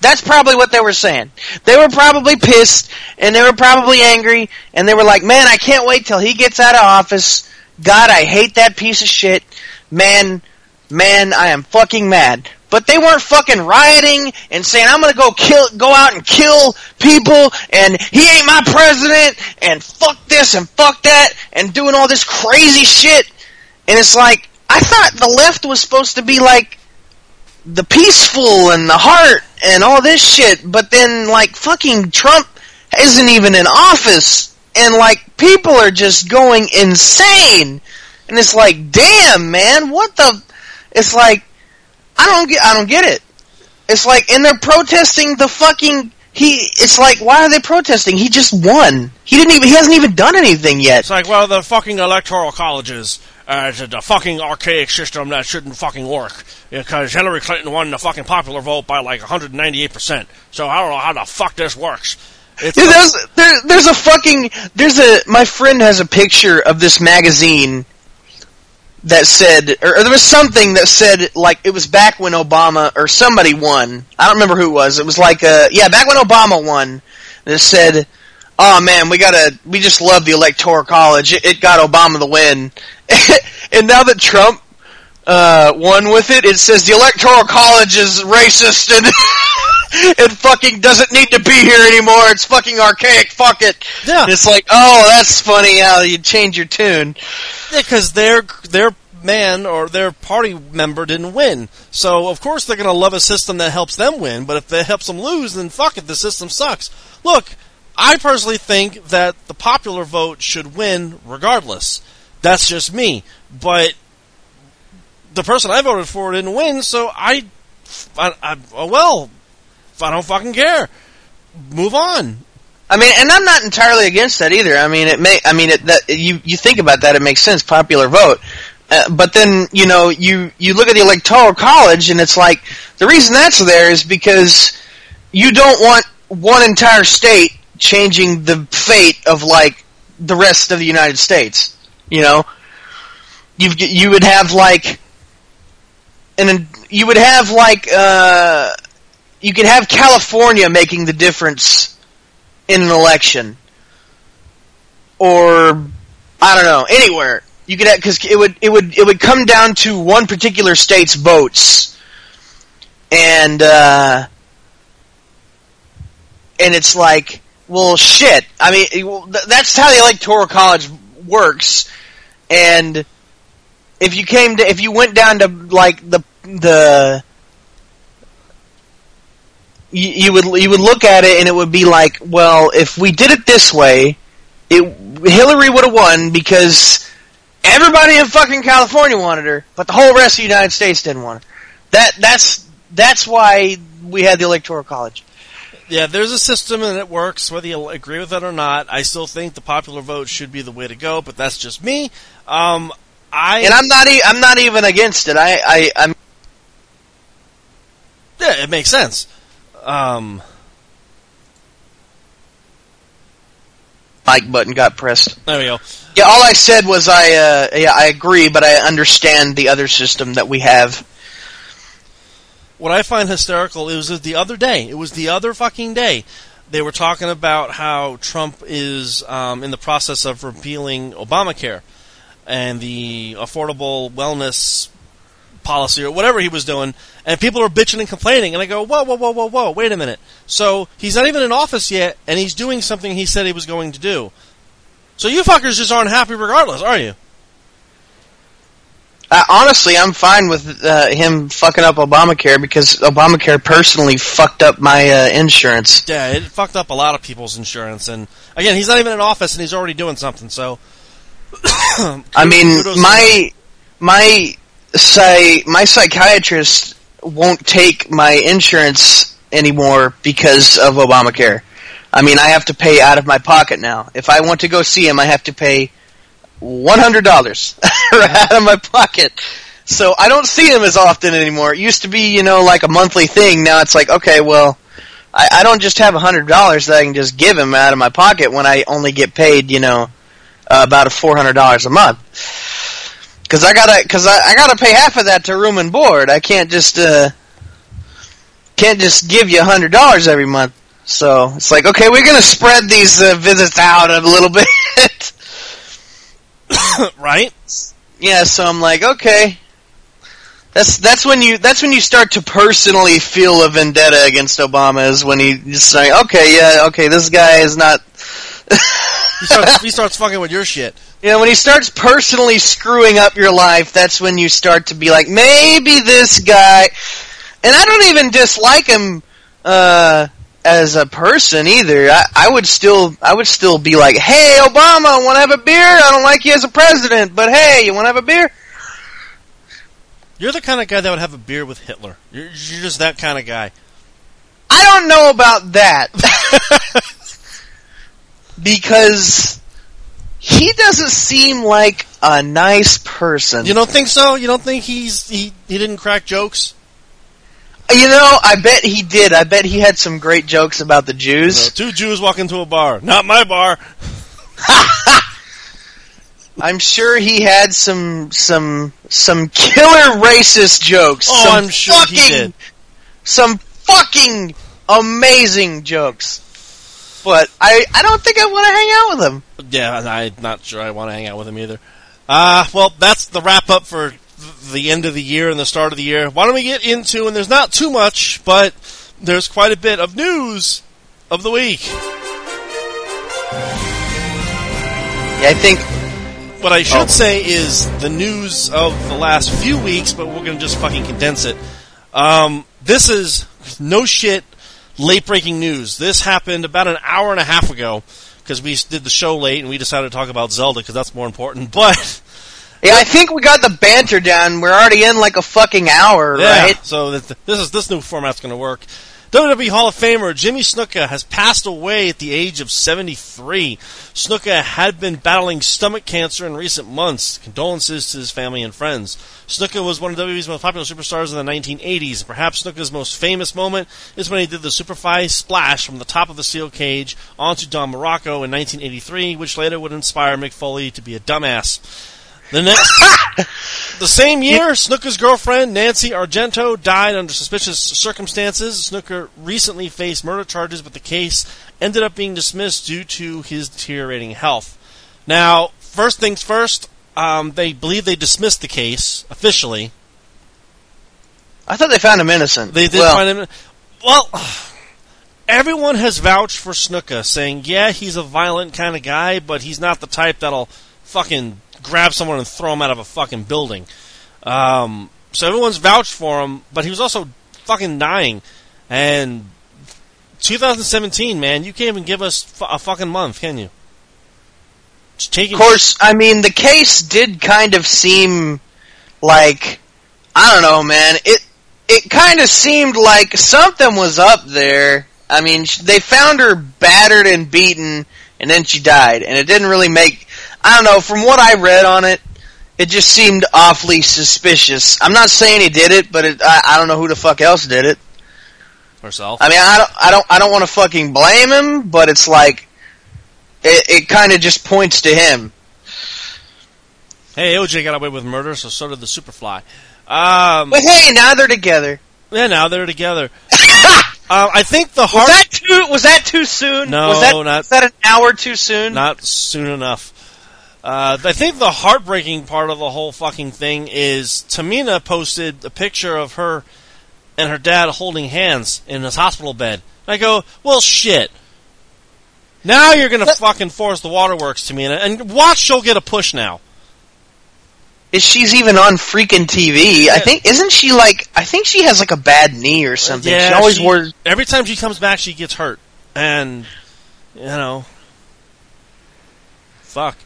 That's probably what they were saying. They were probably pissed, and they were probably angry, and they were like, man, I can't wait till he gets out of office. God, I hate that piece of shit. Man, man, I am fucking mad. But they weren't fucking rioting and saying, I'm gonna go kill, go out and kill people, and he ain't my president, and fuck this and fuck that, and doing all this crazy shit. And it's like, I thought the left was supposed to be like, the peaceful and the heart and all this shit, but then like fucking Trump isn't even in office and like people are just going insane. And it's like, damn man, what the it's like I don't get I don't get it. It's like and they're protesting the fucking he it's like why are they protesting? He just won. He didn't even he hasn't even done anything yet. It's like well the fucking electoral colleges uh, it's a fucking archaic system that shouldn't fucking work because Hillary Clinton won the fucking popular vote by like 198%. So I don't know how the fuck this works. It's yeah, there's there, there's a fucking there's a my friend has a picture of this magazine that said or, or there was something that said like it was back when Obama or somebody won. I don't remember who it was. It was like uh yeah, back when Obama won. That said oh man, we gotta, we just love the electoral college. It, it got Obama the win. and now that Trump, uh, won with it, it says the electoral college is racist and, it fucking doesn't need to be here anymore. It's fucking archaic. Fuck it. Yeah. It's like, oh, that's funny how you change your tune. Yeah, because their their man or their party member didn't win. So of course they're going to love a system that helps them win. But if it helps them lose, then fuck it, the system sucks. Look, I personally think that the popular vote should win regardless. That's just me. But the person I voted for didn't win, so I, I, I well, I don't fucking care. Move on. I mean, and I'm not entirely against that either. I mean, it may. I mean, it, that you you think about that, it makes sense. Popular vote, uh, but then you know you you look at the electoral college, and it's like the reason that's there is because you don't want one entire state changing the fate of like the rest of the United States. You know, you you would have like, and you would have like uh, you could have California making the difference in an election, or I don't know anywhere. You could because it would it would it would come down to one particular state's votes, and uh, and it's like well shit. I mean that's how the electoral college works, and if you came to if you went down to like the the you, you would you would look at it and it would be like, well, if we did it this way, it Hillary would have won because everybody in fucking California wanted her, but the whole rest of the United States didn't want her. That that's that's why we had the electoral college. Yeah, there's a system and it works, whether you agree with it or not. I still think the popular vote should be the way to go, but that's just me. Um, I and I'm not e- I'm not even against it. I I I'm yeah, it makes sense. Um, mic button got pressed. there we go. Yeah, all I said was I uh, yeah I agree, but I understand the other system that we have. What I find hysterical it was the other day. It was the other fucking day. They were talking about how Trump is um, in the process of repealing Obamacare and the affordable wellness policy or whatever he was doing, and people are bitching and complaining. And I go, whoa, whoa, whoa, whoa, whoa, wait a minute. So he's not even in office yet, and he's doing something he said he was going to do. So you fuckers just aren't happy regardless, are you? Uh, honestly, I'm fine with uh, him fucking up Obamacare because Obamacare personally fucked up my uh, insurance. Yeah, it fucked up a lot of people's insurance, and again, he's not even in office, and he's already doing something. So, I mean, my my psy, my psychiatrist won't take my insurance anymore because of Obamacare. I mean, I have to pay out of my pocket now. If I want to go see him, I have to pay one hundred dollars out of my pocket. So I don't see him as often anymore. It used to be, you know, like a monthly thing. Now it's like, okay, well, I, I don't just have a hundred dollars that I can just give him out of my pocket when I only get paid, you know, uh, about four hundred dollars a month. Because I gotta, because I, I gotta pay half of that to room and board. I can't just, uh, can't just give you a hundred dollars every month. So it's like, okay, we're gonna spread these uh, visits out a little bit. right? yeah, so I'm like, okay. That's that's when you that's when you start to personally feel a vendetta against Obama is when he just okay, yeah, okay, this guy is not. He starts, he starts fucking with your shit. You know, when he starts personally screwing up your life, that's when you start to be like, maybe this guy. And I don't even dislike him uh, as a person either. I, I would still, I would still be like, hey, Obama, want to have a beer? I don't like you as a president, but hey, you want to have a beer? You're the kind of guy that would have a beer with Hitler. You're, you're just that kind of guy. I don't know about that. because he doesn't seem like a nice person. You don't think so? You don't think he's he he didn't crack jokes? You know, I bet he did. I bet he had some great jokes about the Jews. Uh, two Jews walk into a bar. Not my bar. I'm sure he had some some some killer racist jokes. Oh, some I'm sure fucking, he did. Some fucking amazing jokes. But I I don't think I want to hang out with him. Yeah, I'm not sure I want to hang out with him either. Uh, well, that's the wrap up for the end of the year and the start of the year. Why don't we get into, and there's not too much, but there's quite a bit of news of the week. Yeah, I think What I should Oh. say is the news of the last few weeks, but we're going to just fucking condense it. Um, this is no shit late breaking news. This happened about an hour and a half ago because we did the show late and we decided to talk about Zelda because that's more important. But yeah, I think we got the banter down. We're already in like a fucking hour, yeah, right? so th- this is this new format's going to work. WWE Hall of Famer Jimmy Snuka has passed away at the age of 73. Snuka had been battling stomach cancer in recent months. Condolences to his family and friends. Snuka was one of WWE's most popular superstars in the 1980s. Perhaps Snuka's most famous moment is when he did the Superfly splash from the top of the steel cage onto Don Muraco in 1983, which later would inspire Mick Foley to be a dumbass. The next, the same year, Snuka's girlfriend Nancy Argentino died under suspicious circumstances. Snooker recently faced murder charges, but the case ended up being dismissed due to his deteriorating health. Now, first things first, um, they believe they dismissed the case officially. I thought they found him innocent. They did well, find him. Well, everyone has vouched for Snuka, saying, yeah, he's a violent kind of guy, but he's not the type that'll fucking grab someone and throw him out of a fucking building. Um, so everyone's vouched for him, but he was also fucking dying. And 2017, man, you can't even give us a fucking month, can you? Taking Of course, I mean the case did kind of seem like I don't know, man. It it kind of seemed like something was up there. I mean, they found her battered and beaten, and then she died, and it didn't really make. I don't know. From what I read on it, it just seemed awfully suspicious. I'm not saying he did it, but it, I, I don't know who the fuck else did it. herself. I mean, I don't, I don't, I don't want to fucking blame him, but it's like it, it kind of just points to him. hey, OJ got away with murder, so so did the Superfly. Um, But hey, now they're together. Yeah, now they're together. um, I think the Was heart that too? Was that too soon? No, was that, not- was that an hour too soon? not soon enough. Uh, I think the heartbreaking part of the whole fucking thing is Tamina posted a picture of her and her dad holding hands in his hospital bed. I go, well, shit. Now you're gonna fucking force the waterworks, Tamina, and watch she'll get a push now. Is she's even on freaking TV? I think isn't she like? I think she has like a bad knee or something. Yeah, she always she- wears. Every time she comes back, she gets hurt, and you know, fuck.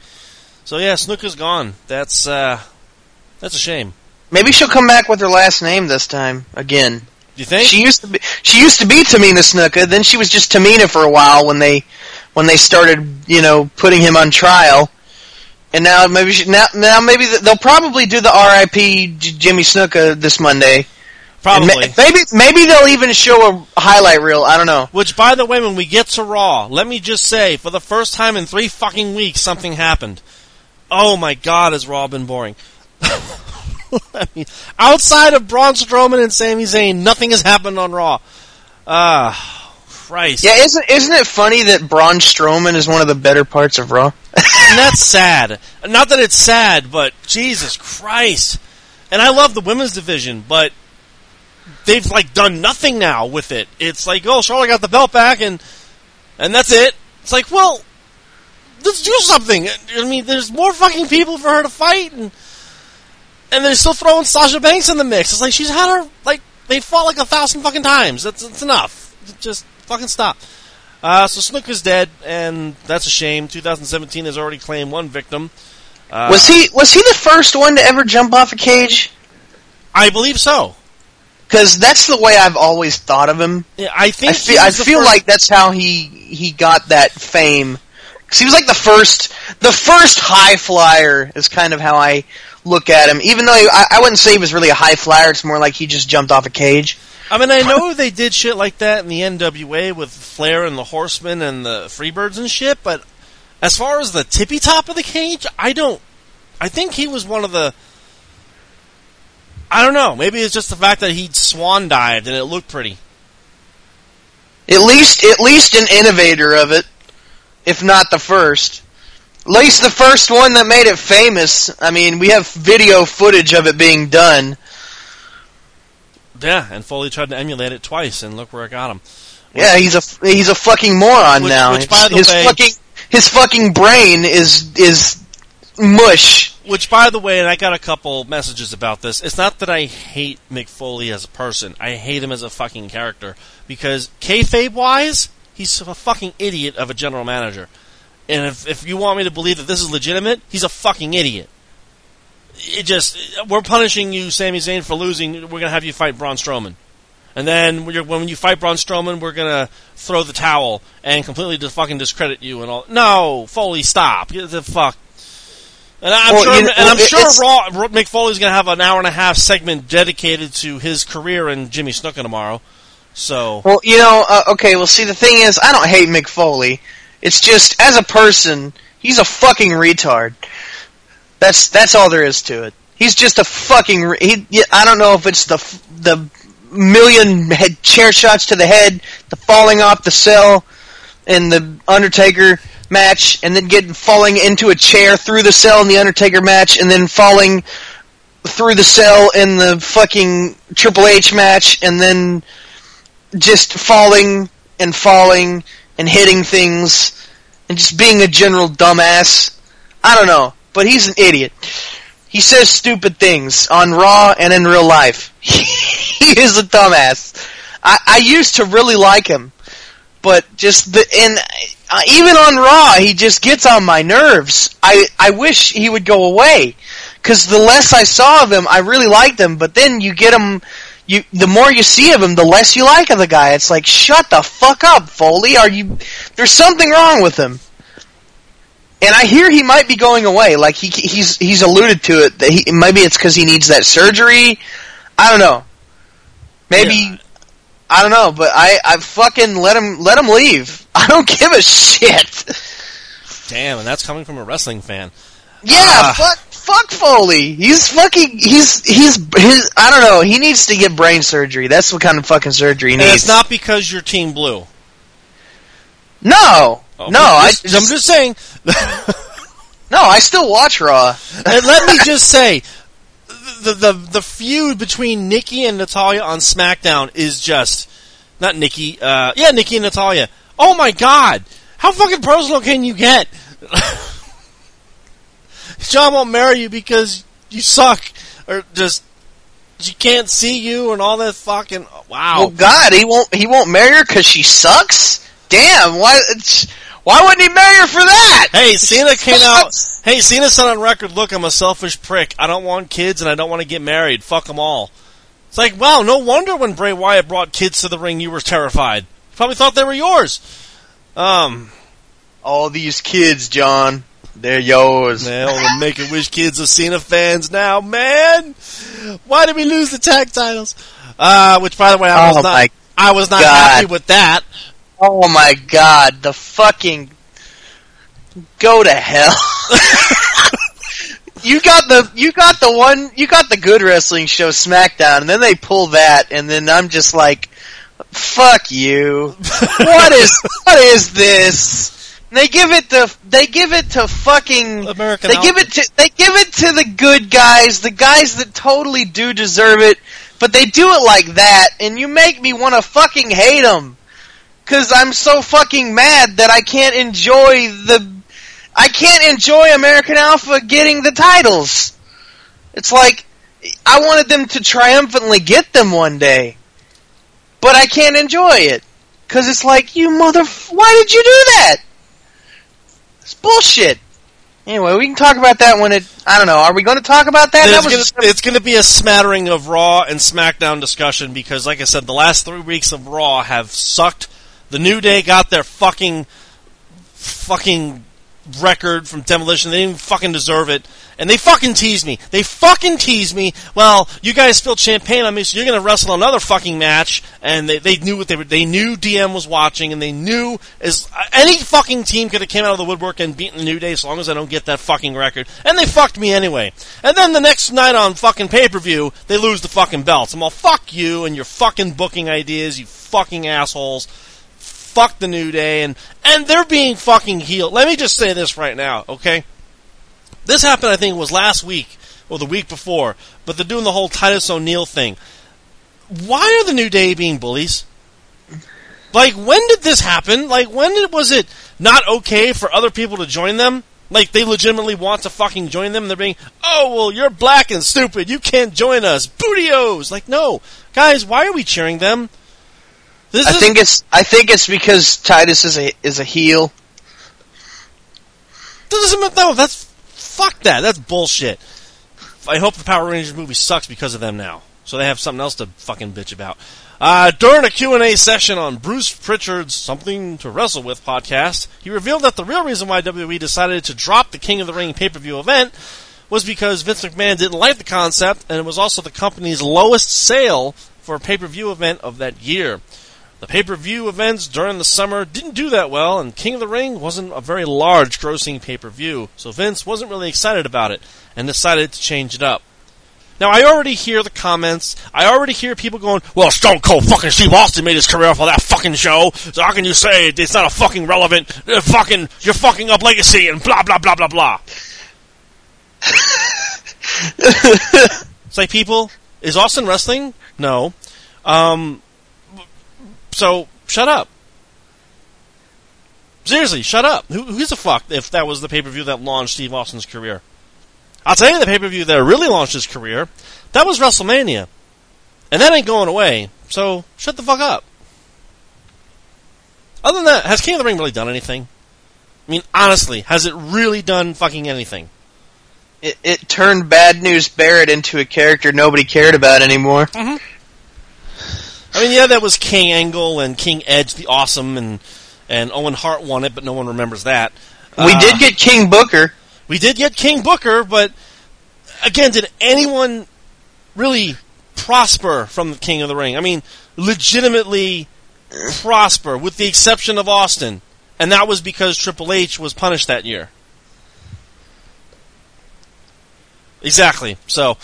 So yeah, Snuka's gone. That's uh, that's a shame. Maybe she'll come back with her last name this time again. Do you think? She used to be. She used to be Tamina Snuka. Then she was just Tamina for a while when they when they started, you know, putting him on trial. And now maybe she, now now maybe they'll probably do the R.I.P. J- Jimmy Snuka this Monday. Probably. maybe maybe they'll even show a highlight reel. I don't know. Which, by the way, when we get to Raw, let me just say, for the first time in three fucking weeks, something happened. Oh my god, has Raw been boring? I mean, outside of Braun Strowman and Sami Zayn, nothing has happened on Raw. Ah, Christ. Yeah, isn't isn't it funny that Braun Strowman is one of the better parts of Raw? and that's sad. Not that it's sad, but Jesus Christ. And I love the women's division, but they've like done nothing now with it. It's like, oh, Charlotte got the belt back, and and that's it. It's like, well, let's do something. I mean, there's more fucking people for her to fight, and and they're still throwing Sasha Banks in the mix. It's like she's had her like they fought like a thousand fucking times. That's that's enough. Just fucking stop. Uh, so Snook is dead, and that's a shame. 2017 has already claimed one victim. Uh, was he was he the first one to ever jump off a cage? I believe so. Because that's the way I've always thought of him. Yeah, I think I feel I feel like that's how he he got that fame. Because he was like the first the first high flyer is kind of how I look at him. Even though he, I, I wouldn't say he was really a high flyer, it's more like he just jumped off a cage. I mean, I know they did shit like that in the NWA with Flair and the Horsemen and the Freebirds and shit, but as far as the tippy top of the cage, I don't. I think he was one of the. I don't know. Maybe it's just the fact that he swan dived and it looked pretty. At least at least an innovator of it, if not the first. At least the first one that made it famous. I mean, we have video footage of it being done. Yeah, and Foley tried to emulate it twice, and look where it got him. Yeah, he's a he's a fucking moron Which- now. which, by the his way- fucking his fucking brain is is mush. Which, by the way, and I got a couple messages about this. It's not that I hate Mick Foley as a person. I hate him as a fucking character because kayfabe wise, he's a fucking idiot of a general manager. And if if you want me to believe that this is legitimate, he's a fucking idiot. It just we're punishing you, Sami Zayn, for losing. We're gonna have you fight Braun Strowman. And then when, you fight Braun Strowman, we're gonna throw the towel and completely fucking discredit you and all. No, Foley, stop! Get the fuck. And I'm Well, sure, you know, and I'm sure Raw, Mick Foley's gonna have an hour and a half segment dedicated to his career and Jimmy Snuka tomorrow. So Well, you know, uh, okay. Well, see, the thing is, I don't hate Mick Foley. It's just as a person, he's a fucking retard. That's that's all there is to it. He's just a fucking. Re- he, I don't know if it's the the million head chair shots to the head, the falling off the cell, in the Undertaker match, and then getting falling into a chair through the cell in the Undertaker match, and then falling through the cell in the fucking Triple H match, and then just falling and falling and hitting things and just being a general dumbass. I don't know, but he's an idiot. He says stupid things on Raw and in real life. he is a dumbass. I, I used to really like him, but just the and uh, even on Raw, he just gets on my nerves. I I wish he would go away because the less I saw of him, I really liked him. But then you get him, you the more you see of him, the less you like of the guy. It's like shut the fuck up, Foley. Are you? There's something wrong with him. And I hear he might be going away. Like he he's he's alluded to it that he maybe it's because he needs that surgery. I don't know. Maybe Yeah. I don't know, but I I fucking let him let him leave. I don't give a shit. damn, and that's coming from a wrestling fan. Yeah, Ah. fuck fuck Foley. He's fucking he's he's his I don't know. He needs to get brain surgery. That's what kind of fucking surgery he And needs. it's not because you're Team Blue. no, Oh, no. I'm I just, I'm just saying. no. I still watch Raw. and let me just say, the, the the feud between Nikki and Natalya on SmackDown is just not Nikki. Uh, yeah, Nikki and Natalya. Oh my God, how fucking personal can you get? John won't marry you because you suck, or just she can't see you, and all that fucking wow. Well, God, he won't he won't marry her because she sucks. Damn, why why wouldn't he marry her for that? Hey, Cena came out. Hey, Cena said on record, "Look, I'm a selfish prick. I don't want kids, and I don't want to get married. Fuck them all." It's like, wow, no wonder when Bray Wyatt brought kids to the ring, you were terrified. You probably thought they were yours. Um, All these kids, John, they're yours. man, all the Make a Wish kids are Cena fans now, man. Why did we lose the tag titles? Uh, which, by the way, I was Oh not. my I was not God. happy with that. Oh my God, the fucking go to hell. you got the you got the one you got the good wrestling show SmackDown, and then they pull that, and then I'm just like, fuck you. what is what is this? They give it to they give it to fucking American they give it to they give it to the good guys, the guys that totally do deserve it, but they do it like that, and you make me want to fucking hate them. Cause I'm so fucking mad that I can't enjoy the, I can't enjoy American Alpha getting the titles. It's like, I wanted them to triumphantly get them one day. But I can't enjoy it. Cause it's like, you mother, why did you do that? It's bullshit. Anyway, we can talk about that when it, I don't know, are we going to talk about that? That was gonna, it's going to be a smattering of Raw and SmackDown discussion because, like I said, the last three weeks of Raw have sucked. The New Day got their fucking, fucking record from Demolition. They didn't even fucking deserve it. And they fucking teased me. They fucking teased me. Well, you guys spilled champagne on me, so you're to wrestle another fucking match. And they, they knew what they were. They knew DM was watching, and they knew as uh, any fucking team could have came out of the woodwork and beaten the New Day, as long as I don't get that fucking record. And they fucked me anyway. And then the next night on fucking pay per view, they lose the fucking belts. I'm all fuck you and your fucking booking ideas, you fucking assholes fuck the New Day, and and they're being fucking heeled. Let me just say this right now, okay? This happened, I think, it was last week or the week before, but they're doing the whole Titus O'Neil thing. why are the New Day being bullies? Like, when did this happen? Like, when did, was it not okay for other people to join them? Like, they legitimately want to fucking join them, and they're being, oh, well, you're black and stupid, you can't join us, Booty-O's! Like, no. Guys, why are we cheering them? This I is, think it's, I think it's because Titus is a, is a heel. Doesn't, no, that's, fuck that, that's bullshit. I hope the Power Rangers movie sucks because of them now. So they have something else to fucking bitch about. Uh, during a Q&A session on Bruce Pritchard's Something to Wrestle With podcast, he revealed that the real reason why WWE decided to drop the King of the Ring pay-per-view event was because Vince McMahon didn't like the concept, and it was also the company's lowest sale for a pay-per-view event of that year. The pay-per-view events during the summer didn't do that well, and King of the Ring wasn't a very large grossing pay-per-view, so Vince wasn't really excited about it, and decided to change it up. Now, I already hear the comments. I already hear people going, well, Stone Cold fucking Steve Austin made his career off of that fucking show, so how can you say it's not a fucking relevant, uh, fucking, you're fucking up legacy and blah, blah, blah, blah, blah. it's like, people, is Austin wrestling? No. Um, so, shut up. Seriously, shut up. Who, who gives a fuck if that was the pay-per-view that launched Steve Austin's career? I'll tell you the pay per view that really launched his career. That was WrestleMania. And that ain't going away. So shut the fuck up. Other than that, has King of the Ring really done anything? I mean, honestly, has it really done fucking anything? It, it turned Bad News Barrett into a character nobody cared about anymore. Mm-hmm. I mean, yeah, that was King Angle and King Edge, the awesome, and and Owen Hart won it, but no one remembers that. We uh, did get King Booker. We did get King Booker, but again, did anyone really prosper from the King of the Ring? I mean, legitimately prosper, with the exception of Austin. And that was because Triple H was punished that year. Exactly. So.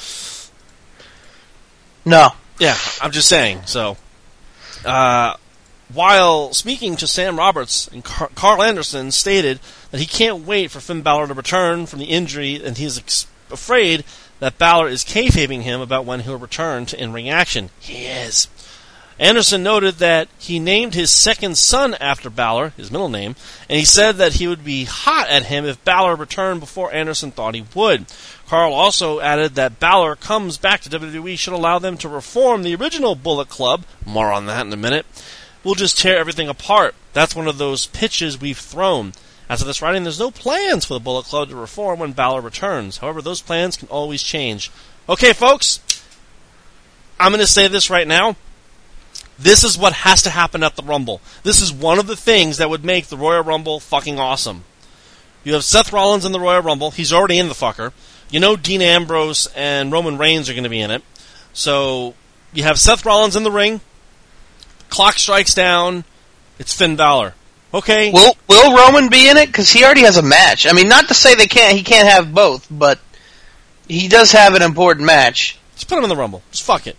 No. Yeah, I'm just saying. So. Uh, while speaking to Sam Roberts, and Car- Karl Anderson stated that he can't wait for Finn Balor to return from the injury, and he's ex- afraid that Balor is kayfabing him about when he'll return to in-ring action. He is. Anderson noted that he named his second son after Balor, his middle name, and he said that he would be hot at him if Balor returned before Anderson thought he would. Karl also added that Balor comes back to WWE should allow them to reform the original Bullet Club. More on that in a minute we'll just tear everything apart. That's one of those pitches we've thrown. As of this writing, there's no plans for the Bullet Club to reform when Balor returns. However, those plans can always change. Okay, folks, I'm going to say this right now. This is what has to happen at the Rumble. This is one of the things that would make the Royal Rumble fucking awesome. You have Seth Rollins in the Royal Rumble. He's already in the fucker. You know Dean Ambrose and Roman Reigns are going to be in it. So you have Seth Rollins in the ring. Clock strikes down. It's Finn Balor. Okay. Will Will Roman be in it? Because he already has a match. I mean, not to say they can't. He can't have both, but he does have an important match. Just put him in the Rumble. Just fuck it.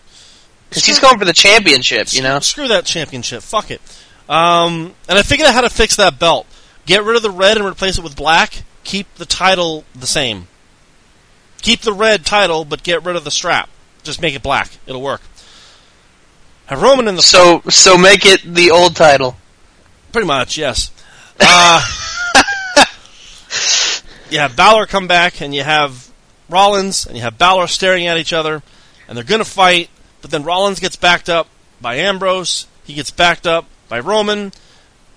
Because he's going for the championship, you know. Screw that championship. Fuck it. Um, and I figured out how to fix that belt. Get rid of the red and replace it with black. Keep the title the same. Keep the red title, but get rid of the strap. Just make it black. It'll work. Have Roman in the so so make it the old title. Pretty much, yes. Uh, you have Balor come back, and you have Rollins, and you have Balor staring at each other, and they're going to fight. But then Rollins gets backed up by Ambrose. He gets backed up by Roman,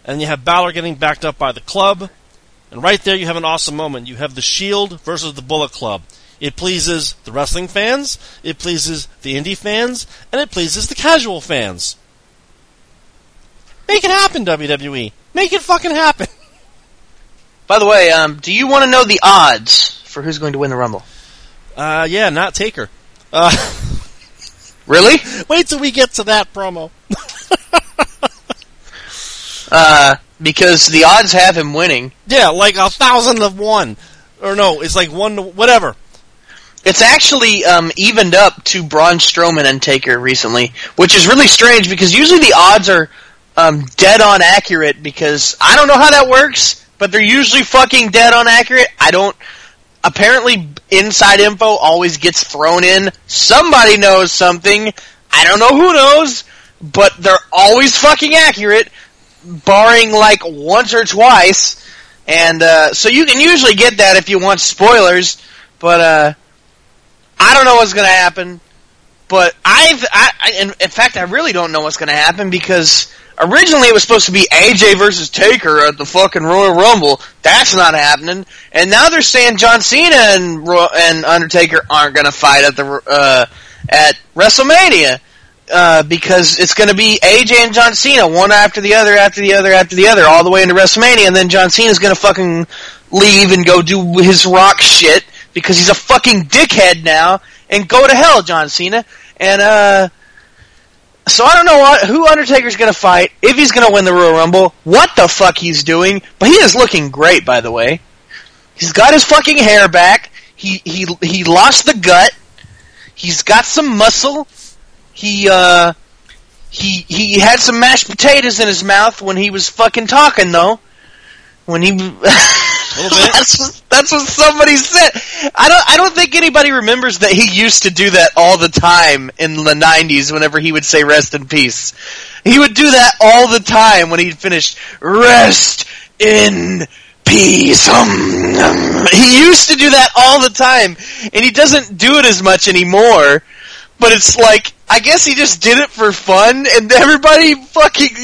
and you have Balor getting backed up by the club. And right there, you have an awesome moment. You have the Shield versus the Bullet Club. It pleases the wrestling fans, it pleases the indie fans, and it pleases the casual fans. Make it happen, WWE. Make it fucking happen. By the way, um, do you want to know the odds for who's going to win the Rumble? Uh, yeah, not Taker. Uh, really? Wait till we get to that promo. uh, because the odds have him winning. Yeah, like a thousand of one. Or no, it's like one to whatever. It's actually um, evened up to Braun Strowman and Taker recently, which is really strange because usually the odds are um, dead on accurate because I don't know how that works, but they're usually fucking dead on accurate. I don't. Apparently, inside info always gets thrown in. Somebody knows something. I don't know who knows, but they're always fucking accurate, barring like once or twice. And uh, so you can usually get that if you want spoilers, but uh, I don't know what's gonna happen. But I've, I, in, in fact, I really don't know what's gonna happen because originally it was supposed to be AJ versus Taker at the fucking Royal Rumble. That's not happening. And now they're saying John Cena and and Undertaker aren't gonna fight at the uh, at WrestleMania uh, because it's going to be AJ and John Cena, one after the other, after the other, after the other, all the way into WrestleMania, and then John Cena's going to fucking leave and go do his rock shit because he's a fucking dickhead now, and go to hell, John Cena. And uh, so I don't know what who Undertaker's going to fight, if he's going to win the Royal Rumble, what the fuck he's doing, but he is looking great, by the way. He's got his fucking hair back. He he he lost the gut. He's got some muscle he uh he he had some mashed potatoes in his mouth when he was fucking talking though. When he that's what, that's what somebody said. I don't I don't think anybody remembers that he used to do that all the time in the 90s whenever he would say rest in peace. He would do that all the time when he'd finished rest in peace. Um, um. He used to do that all the time and he doesn't do it as much anymore. But it's like I guess he just did it for fun, and everybody fucking,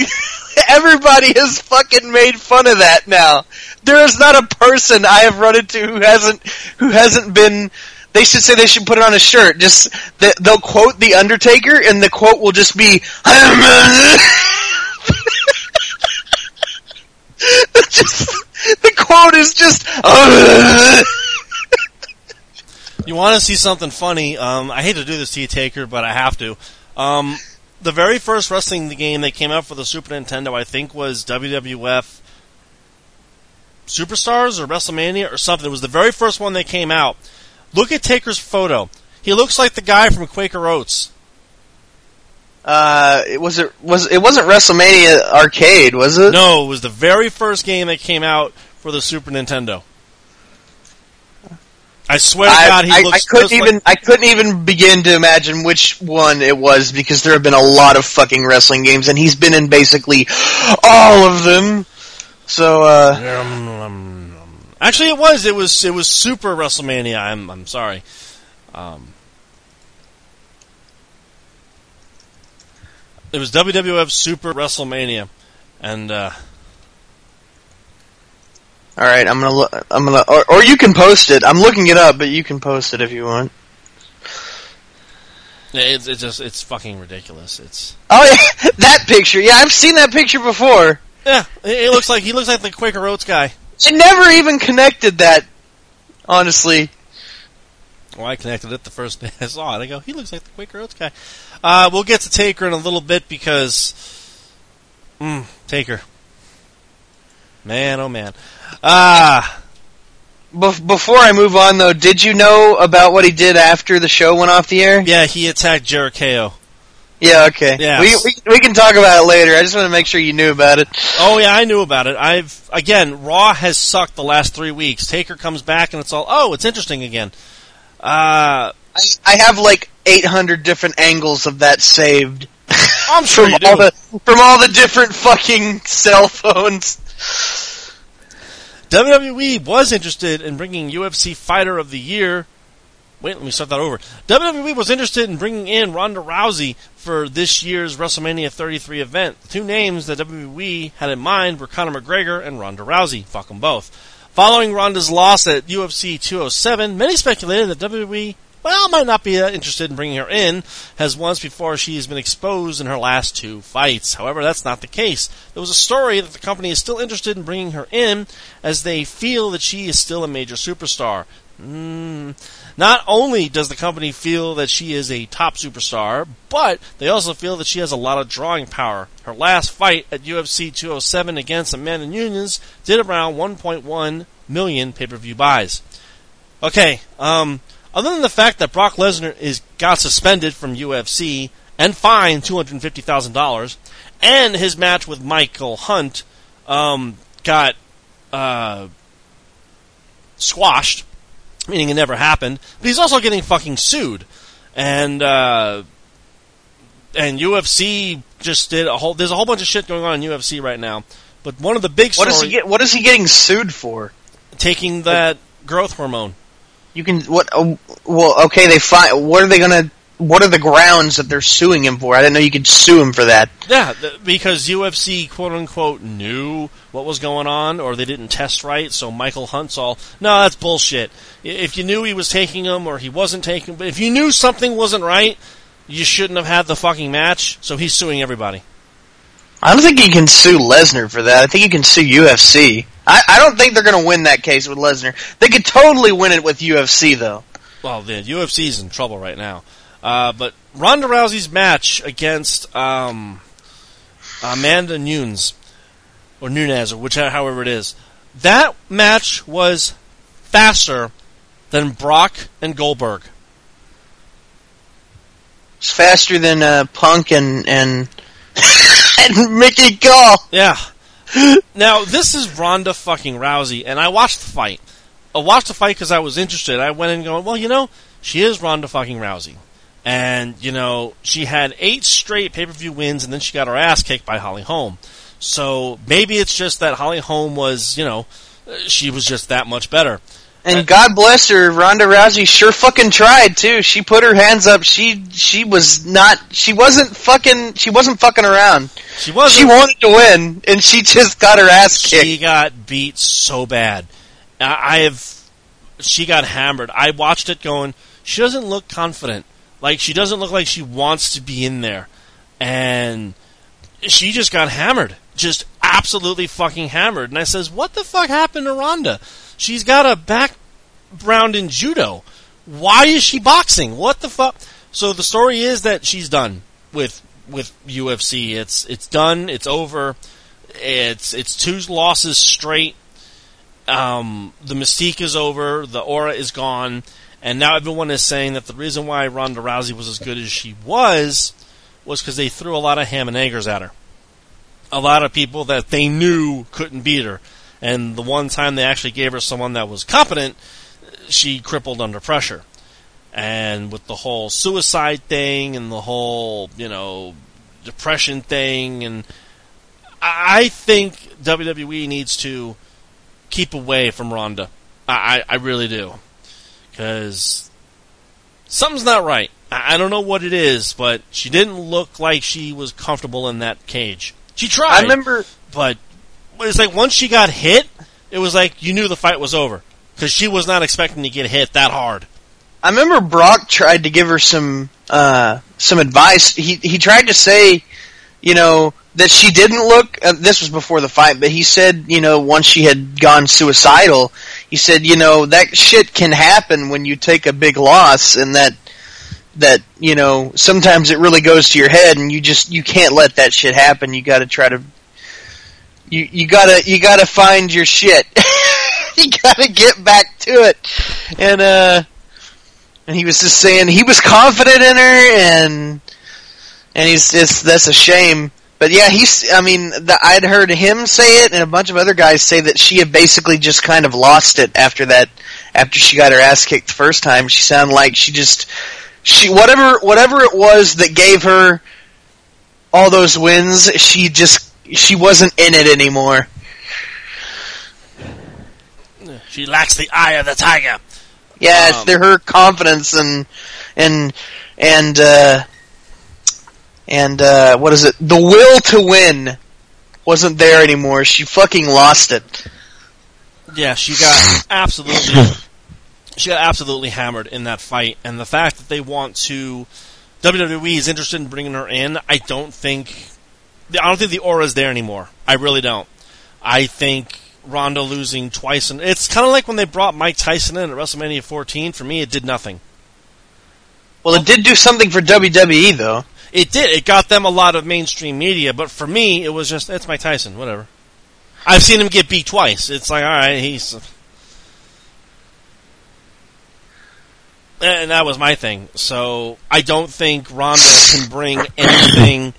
everybody has fucking made fun of that now. There is not a person I have run into who hasn't, who hasn't been, they should say they should put it on a shirt. Just, they'll quote The Undertaker, and the quote will just be, just, the quote is just, You want to see something funny? Um, I hate to do this to you, Taker, but I have to. Um, the very first wrestling game that came out for the Super Nintendo, I think, was WWF Superstars or WrestleMania or something. It was the very first one that came out. Look at Taker's photo. He looks like the guy from Quaker Oats. Uh, it was it was it wasn't WrestleMania Arcade, was it? No, it was the very first game that came out for the Super Nintendo. I swear to God, he I, looks. I couldn't even. Like, I couldn't even begin to imagine which one it was because there have been a lot of fucking wrestling games, and he's been in basically all of them. So, uh, um, actually, it was. It was. It was Super WrestleMania. I'm. I'm sorry. Um, it was WWF Super WrestleMania, and. Uh, all right, I'm gonna look. I'm gonna, or, or you can post it. I'm looking it up, but you can post it if you want. It's, it's just it's fucking ridiculous. It's oh yeah, that picture. Yeah, I've seen that picture before. Yeah, it looks like he looks like the Quaker Oats guy. I never even connected that. Honestly. Well, I connected it the first day I saw it. I go, he looks like the Quaker Oats guy. Uh, we'll get to Taker in a little bit because, mm, Taker, man, oh man. Ah. before I move on, though, did you know about what he did after the show went off the air? Yeah, he attacked Jericho. Yeah, okay. Yeah. We, we, we can talk about it later. I just want to make sure you knew about it. Oh yeah, I knew about it. I've again, Raw has sucked the last three weeks. Taker comes back and it's all oh, it's interesting again. Uh, I, I have like 800 different angles of that saved. I'm sure from you do. all the from all the different fucking cell phones. WWE was interested in bringing UFC Fighter of the Year. Wait, let me start that over. WWE was interested in bringing in Ronda Rousey for this year's WrestleMania 33 event. The two names that WWE had in mind were Conor McGregor and Ronda Rousey. Fuck them both. Following Ronda's loss at UFC 207, many speculated that WWE well, might not be uh, interested in bringing her in, as once before she has been exposed in her last two fights. However, that's not the case. There was a story that the company is still interested in bringing her in, as they feel that she is still a major superstar. Mm. Not only does the company feel that she is a top superstar, but they also feel that she has a lot of drawing power. Her last fight at UFC 207 against Amanda Nunes did around 1.1 million pay-per-view buys. Okay, um, other than the fact that Brock Lesnar is got suspended from UFC and fined two hundred fifty thousand dollars, and his match with Michael Hunt um, got uh, squashed, meaning it never happened. But he's also getting fucking sued, and uh, and UFC just did a whole. There's a whole bunch of shit going on in UFC right now. But one of the big What stories is he get? What is he getting sued for? taking that growth hormone. You can what? Oh, well, okay, they find. What are they gonna? What are the grounds that they're suing him for? I didn't know you could sue him for that. Yeah, th- because UFC quote unquote knew what was going on, or they didn't test right. So Michael Hunt's all, no, that's bullshit. If you knew he was taking them or he wasn't taking, but if you knew something wasn't right, you shouldn't have had the fucking match. So he's suing everybody. I don't think you can sue Lesnar for that. I think you can sue UFC. I, I don't think they're going to win that case with Lesnar. They could totally win it with UFC though. Well, the UFC's in trouble right now. Uh, but Ronda Rousey's match against um, Amanda Nunes or Nunez or whichever, however it is, that match was faster than Brock and Goldberg. It's faster than uh, Punk and and and Mickey Gall. Yeah. Now this is Ronda fucking Rousey, and I watched the fight. I watched the fight because I was interested. I went in going, well, you know, she is Ronda fucking Rousey, and you know, she had eight straight pay per view wins, and then she got her ass kicked by Holly Holm. So maybe it's just that Holly Holm was, you know, uh, she was just that much better. And God bless her, Ronda Rousey sure fucking tried too. She put her hands up. She she was not. She wasn't fucking. She wasn't fucking around. She was. She wanted to win, and she just got her ass kicked. She got beat so bad. I I have. She got hammered. I watched it going. She doesn't look confident. Like she doesn't look like she wants to be in there, and she just got hammered. Just absolutely fucking hammered. And I says, "What the fuck happened to Ronda? She's got a background in judo. Why is she boxing? What the fuck?" So the story is that she's done with with UFC. It's it's done. It's over. It's it's two losses straight. Um, the mystique is over. The aura is gone, and now everyone is saying that the reason why Ronda Rousey was as good as she was was because they threw a lot of ham and eggers at her. A lot of people that they knew couldn't beat her, and the one time they actually gave her someone that was competent, she crippled under pressure. And with the whole suicide thing and the whole, you know, depression thing, and I think WWE needs to keep away from Ronda. I, I, really do. Because something's not right. I don't know what it is, but she didn't look like she was comfortable in that cage. She tried. I remember. But it's like once she got hit, it was like you knew the fight was over. Because she was not expecting to get hit that hard. I remember Brock tried to give her some uh, some advice. He he tried to say, you know, that she didn't look. Uh, this was before the fight, but he said, you know, once she had gone suicidal, he said, you know, that shit can happen when you take a big loss, and that that you know sometimes it really goes to your head, and you just you can't let that shit happen. You got to try to. You you gotta you gotta find your shit. you gotta get back to it, and uh and he was just saying he was confident in her, and and he's it's that's a shame. But yeah, he's. I mean, the, I'd heard him say it, and a bunch of other guys say that she had basically just kind of lost it after that. After she got her ass kicked the first time, she sounded like she just she whatever whatever it was that gave her all those wins. She just she wasn't in it anymore. She lacks the eye of the tiger. Yeah, Um, they're her confidence and and and uh, and uh, what is it? The will to win wasn't there anymore. She fucking lost it. Yeah, she got absolutely she got absolutely hammered in that fight, and the fact that they want to WWE is interested in bringing her in, I don't think I don't think the aura is there anymore. I really don't. I think Ronda losing twice, and it's kind of like when they brought Mike Tyson in at WrestleMania 14. For me, it did nothing. Well, it did do something for WWE though. It did. It got them a lot of mainstream media, but for me, it was just it's Mike Tyson. Whatever. I've seen him get beat twice. It's like all right, he's. And that was my thing. So I don't think Ronda can bring anything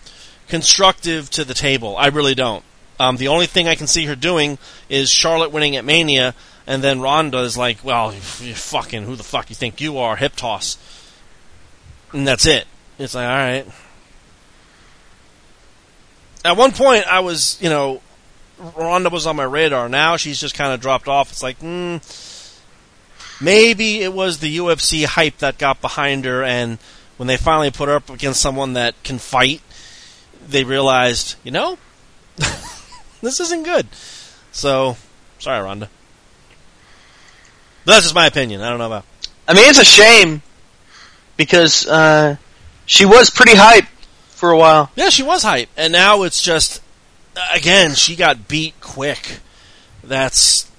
constructive to the table. I really don't. Um, the only thing I can see her doing is Charlotte winning at Mania, and then Ronda is like, "Well, you fucking who the fuck you think you are?" Hip toss, and that's it. It's like, all right. At one point, I was, you know, Ronda was on my radar. Now she's just kind of dropped off. It's like, hmm, maybe it was the UFC hype that got behind her, and when they finally put her up against someone that can fight, they realized, you know, this isn't good. So, sorry, Ronda. But that's just my opinion. I don't know about. I mean, it's a shame because uh, she was pretty hype for a while. Yeah, she was hype, and now it's just again she got beat quick. That's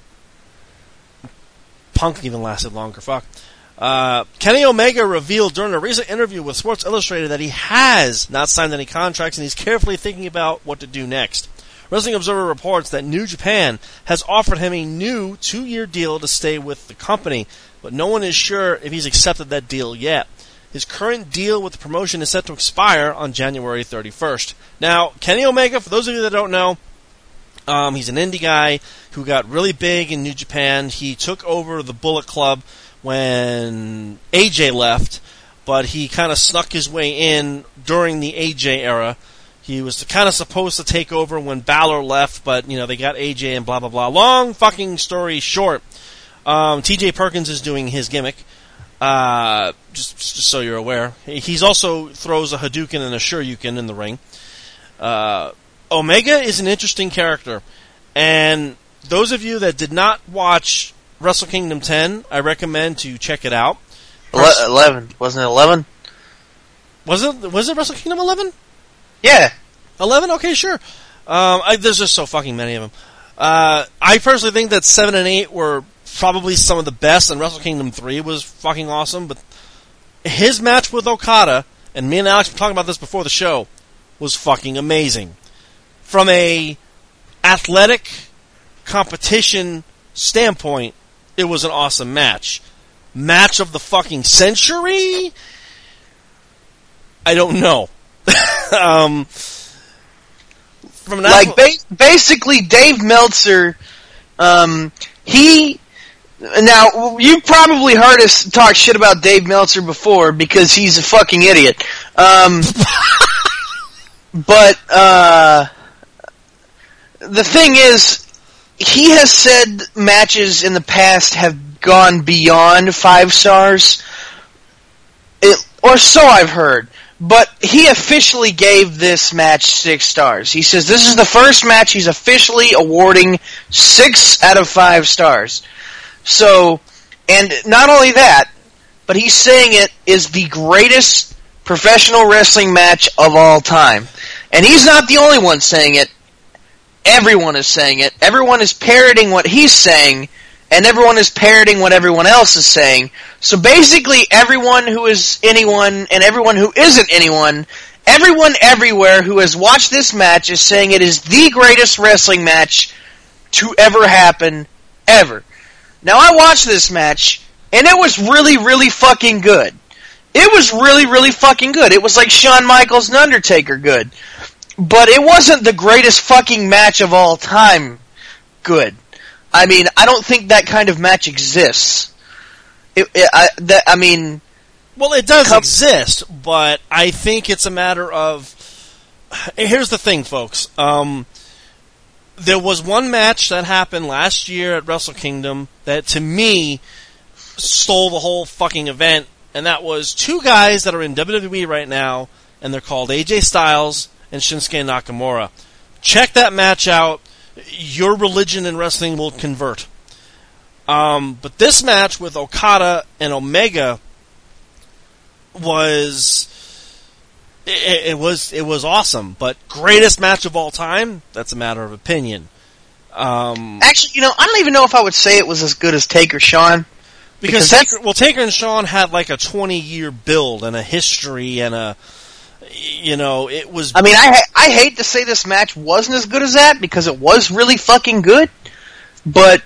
Punk even lasted longer. Fuck. Uh, Kenny Omega revealed during a recent interview with Sports Illustrated that he has not signed any contracts and he's carefully thinking about what to do next. Wrestling Observer reports that New Japan has offered him a new two-year deal to stay with the company, but no one is sure if he's accepted that deal yet. His current deal with the promotion is set to expire on January 31st. Now, Kenny Omega, for those of you that don't know, um, he's an indie guy who got really big in New Japan. He took over the Bullet Club when AJ left, but he kind of snuck his way in during the AJ era. He was kind of supposed to take over when Balor left, but you know they got AJ and blah blah blah. Long fucking story short, um, T.J. Perkins is doing his gimmick. Uh, just, just so you're aware, he's also throws a Hadouken and a Shoryuken in the ring. Uh, Omega is an interesting character, and those of you that did not watch Wrestle Kingdom 10, I recommend to check it out. Ele- Eleven wasn't it eleven? Was it was it Wrestle Kingdom 11? Yeah. 11? Okay, sure. Um, I, there's just so fucking many of them. Uh, I personally think that 7 and 8 were probably some of the best, and Wrestle Kingdom 3 was fucking awesome, but his match with Okada, and me and Alex were talking about this before the show, was fucking amazing. From a athletic competition standpoint, it was an awesome match. Match of the fucking century? I don't know. um, from an like ba- basically Dave Meltzer um he now you probably heard us talk shit about Dave Meltzer before because he's a fucking idiot um but uh the thing is he has said matches in the past have gone beyond 5 stars it, or so I've heard but he officially gave this match six stars. He says this is the first match he's officially awarding six out of five stars. So, and not only that, but he's saying it is the greatest professional wrestling match of all time. And he's not the only one saying it. Everyone is saying it. Everyone is parroting what he's saying, and everyone is parroting what everyone else is saying. So basically, everyone who is anyone and everyone who isn't anyone, everyone everywhere who has watched this match is saying it is the greatest wrestling match to ever happen, ever. Now, I watched this match, and it was really, really fucking good. It was really, really fucking good. It was like Shawn Michaels and Undertaker good. But it wasn't the greatest fucking match of all time good. I mean, I don't think that kind of match exists. It, it, I, that, I mean, Well, it does Com- exist, but I think it's a matter of. Here's the thing, folks. Um, there was one match that happened last year at Wrestle Kingdom that, to me, stole the whole fucking event, and that was two guys that are in WWE right now, and they're called AJ Styles and Shinsuke Nakamura. Check that match out. Your religion in wrestling will convert. Um, but this match with Okada and Omega was it, it was it was awesome, but greatest match of all time? That's a matter of opinion. Um, actually, you know, I don't even know if I would say it was as good as Taker Shawn. because because Taker, well, Taker and Shawn had like a twenty year build and a history and a you know it was I mean, I ha- I hate to say this match wasn't as good as that because it was really fucking good, but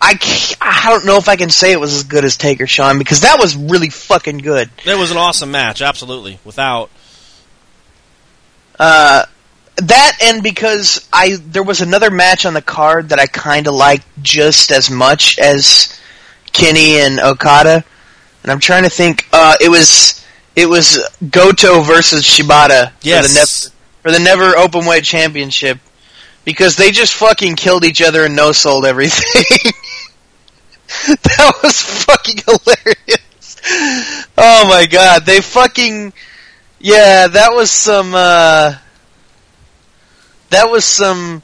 I I don't know if I can say it was as good as Taker Shawn because that was really fucking good. it was an awesome match, absolutely. Without Uh, that and because I there was another match on the card that I kind of liked just as much as Kenny and Okada, and I'm trying to think. Uh, it was it was Goto versus Shibata Yes. for the for the never openweight championship because they just fucking killed each other and no sold everything. that was fucking hilarious. Oh my god, they fucking yeah, that was some uh that was some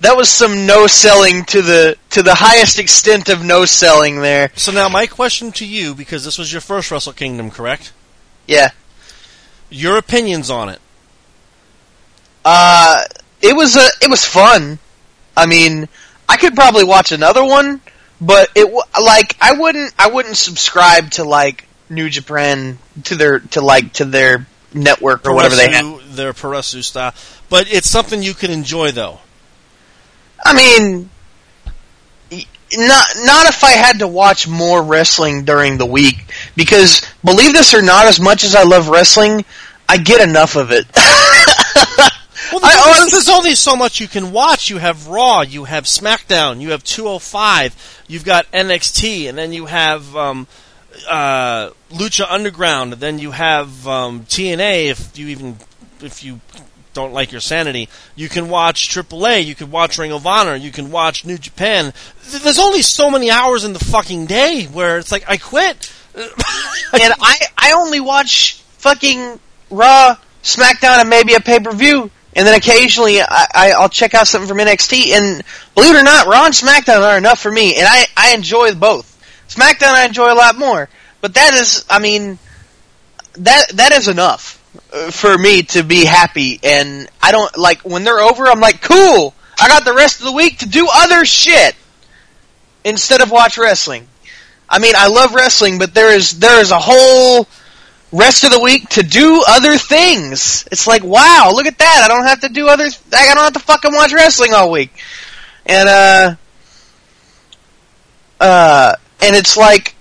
that was some no selling to the to the highest extent of no selling there. So now my question to you, because this was your first Wrestle Kingdom, correct? Yeah. Your opinions on it. Uh it was a it was fun. I mean, I could probably watch another one, but it like I wouldn't I wouldn't subscribe to like New Japan to their to like to their network or whatever they have. Their Puroresu style, but it's something you can enjoy though. I mean, not not if I had to watch more wrestling during the week because believe this or not, as much as I love wrestling, I get enough of it. Well, there's, only so much you can watch. You have Raw, you have SmackDown, you have 205, you've got NXT, and then you have um, uh, Lucha Underground, and then you have um, TNA. If you even if you don't like your sanity, you can watch AAA, you can watch Ring of Honor, you can watch New Japan. There's only so many hours in the fucking day where it's like I quit. and I I only watch fucking Raw, SmackDown, and maybe a pay per view and then occasionally I, will check out something from NXT. And believe it or not, Raw and SmackDown are enough for me, and I, I enjoy both. SmackDown I enjoy a lot more, but that is, I mean, that that is enough for me to be happy. And I don't like when they're over. I'm like, cool. I got the rest of the week to do other shit instead of watch wrestling. I mean, I love wrestling, but there is there is a whole rest of the week to do other things. It's like, wow, look at that. I don't have to do other, I don't have to fucking watch wrestling all week. And, uh, uh, and it's like,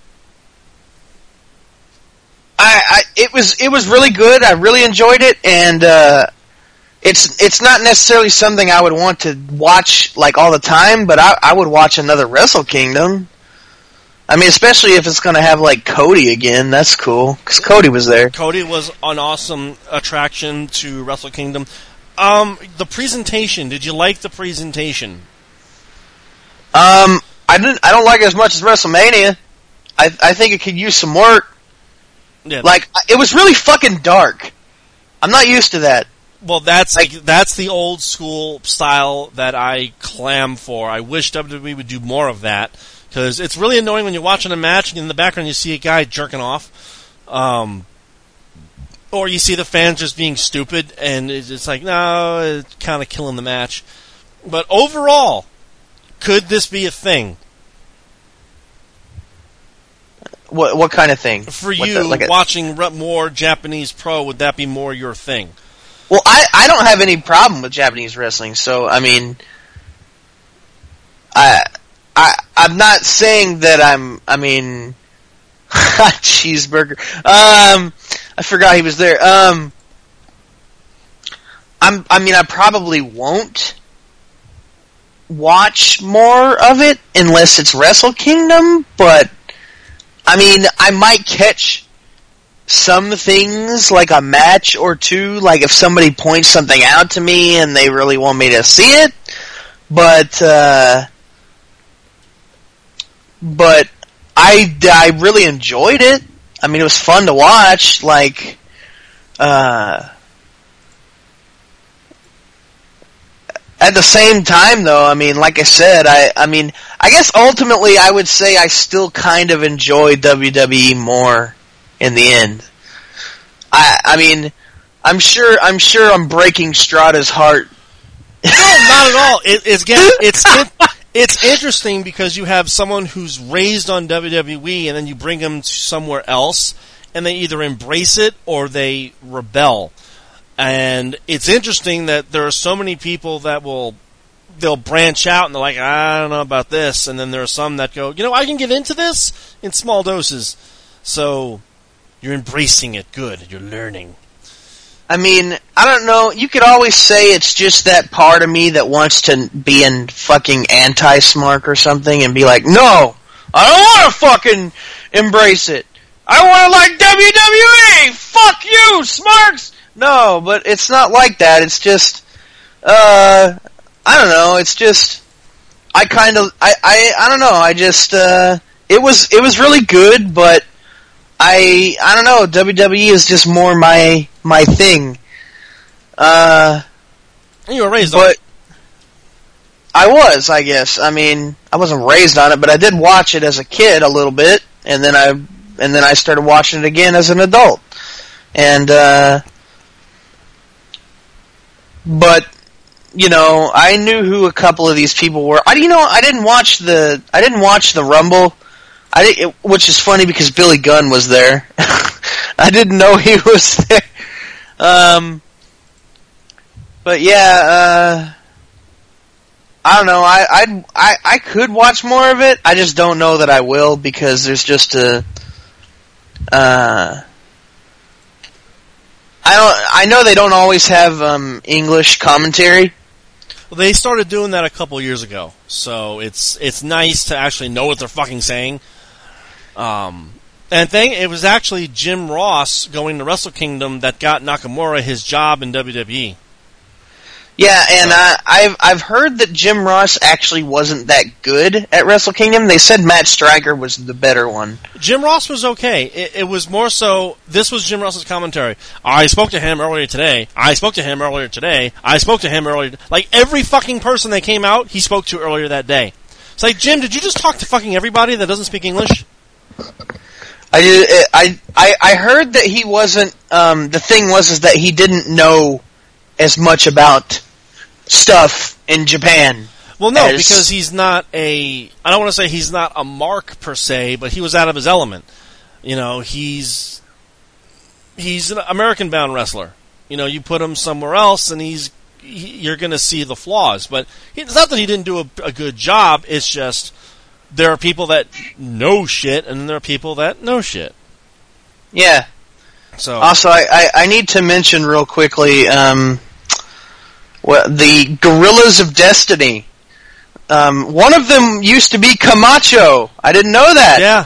I, I, it was, it was really good. I really enjoyed it. And, uh, it's, it's not necessarily something I would want to watch like all the time, but I, I would watch another Wrestle Kingdom. I mean, especially if it's going to have like Cody again, that's cool because Cody was there. Cody was an awesome attraction to Wrestle Kingdom. Um, the presentation. Did you like the presentation? Um, I didn't. I don't like it as much as WrestleMania. I I think it could use some work. Yeah. Like it was really fucking dark. I'm not used to that. Well, that's like, that's the old school style that I clam for. I wish WWE would do more of that because it's really annoying when you're watching a match and in the background you see a guy jerking off, um, or you see the fans just being stupid, and it's like no, it's kind of killing the match. But overall, could this be a thing? What what kind of thing? For you, the, like watching more Japanese pro, would that be more your thing? Well, I I don't have any problem with Japanese wrestling, so I mean, I I I'm not saying that I'm. I mean, cheeseburger. Um, I forgot he was there. Um, I'm. I mean, I probably won't watch more of it unless it's Wrestle Kingdom. But I mean, I might catch some things like a match or two. Like if somebody points something out to me and they really want me to see it. But uh, but I, I really enjoyed it. I mean, it was fun to watch. Like, uh, at the same time, though, I mean, like I said, I, I mean, I guess ultimately I would say I still kind of enjoy WWE more in the end. I, I mean, I'm sure, I'm sure I'm breaking Strada's heart. No, not at all. It, it's again, it's it, it's interesting because you have someone who's raised on WWE and then you bring them to somewhere else and they either embrace it or they rebel. And it's interesting that there are so many people that will they'll branch out and they're like, I don't know about this, and then there are some that go, you know, I can get into this in small doses. So you're embracing it. Good. You're learning. I mean, I don't know. You could always say it's just that part of me that wants to be in fucking anti-Smark or something and be like, no, I don't want to fucking embrace it. I want to like WWE. Fuck you, Smarks. No, but it's not like that. It's just, uh, I don't know. It's just, I kind of, I, I, I don't know. I just, uh, it was, it was really good, but I, I don't know. WWE is just more my, my thing. Uh, You were raised on it. I was, I guess. I mean, I wasn't raised on it, but I did watch it as a kid a little bit, and then I and then I started watching it again as an adult. And uh but you know, I knew who a couple of these people were. I you know, I didn't watch the I didn't watch the Rumble. I did, which is funny because Billy Gunn was there. I didn't know he was there. Um but yeah, uh I don't know. I I'd, I I could watch more of it. I just don't know that I will because there's just a. Uh, I don't. I know they don't always have um, English commentary. Well, they started doing that a couple years ago, so it's it's nice to actually know what they're fucking saying. Um, and thing, it was actually Jim Ross going to Wrestle Kingdom that got Nakamura his job in. WWE. Yeah, and uh, I've I've heard that Jim Ross actually wasn't that good at Wrestle Kingdom. They said Matt Striker was the better one. Jim Ross was okay. It, it was more so. This was Jim Ross's commentary. I spoke to him earlier today. I spoke to him earlier today. I spoke to him earlier. Like every fucking person that came out, he spoke to earlier that day. It's like Jim, did you just talk to fucking everybody that doesn't speak English? I. I I I heard that he wasn't. Um, the thing was is that he didn't know as much about stuff in Japan. Well, no, As- because he's not a. I don't want to say he's not a mark per se, but he was out of his element. You know, he's he's an American-bound wrestler. You know, you put him somewhere else, and he's he, you're going to see the flaws. But he- it's not that he didn't do a, a good job. It's just there are people that know shit, and there are people that know shit. Yeah. So Also, I, I, I need to mention real quickly um, the Guerrillas of Destiny. Um, one of them used to be Camacho. I didn't know that. yeah,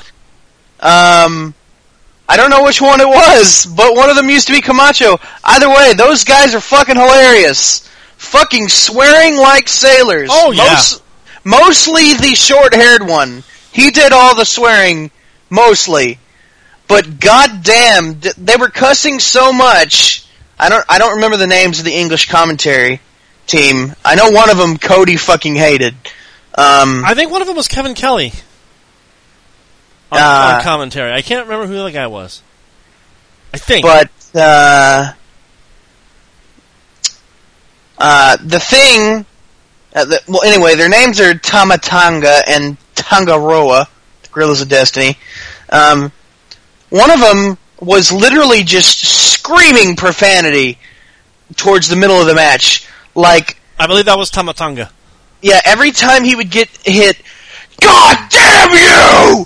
Um, I don't know which one it was, but one of them used to be Camacho. Either way, those guys are fucking hilarious. Fucking swearing like sailors. Oh, yeah. Most, mostly the short-haired one. He did all the swearing, mostly. But goddamn, they were cussing so much. I don't. I don't remember the names of the English commentary team. I know one of them Cody fucking hated. Um, I think one of them was Kevin Kelly on, Uh, on commentary. I can't remember who the other guy was. I think, but uh, uh, the thing. Uh, the, well, anyway, their names are Tama Tonga and Tanga Loa, the Guerrillas of Destiny. Um, one of them was literally just screaming profanity towards the middle of the match. Like, I believe that was Tama Tonga. yeah, every time he would get hit, God damn you!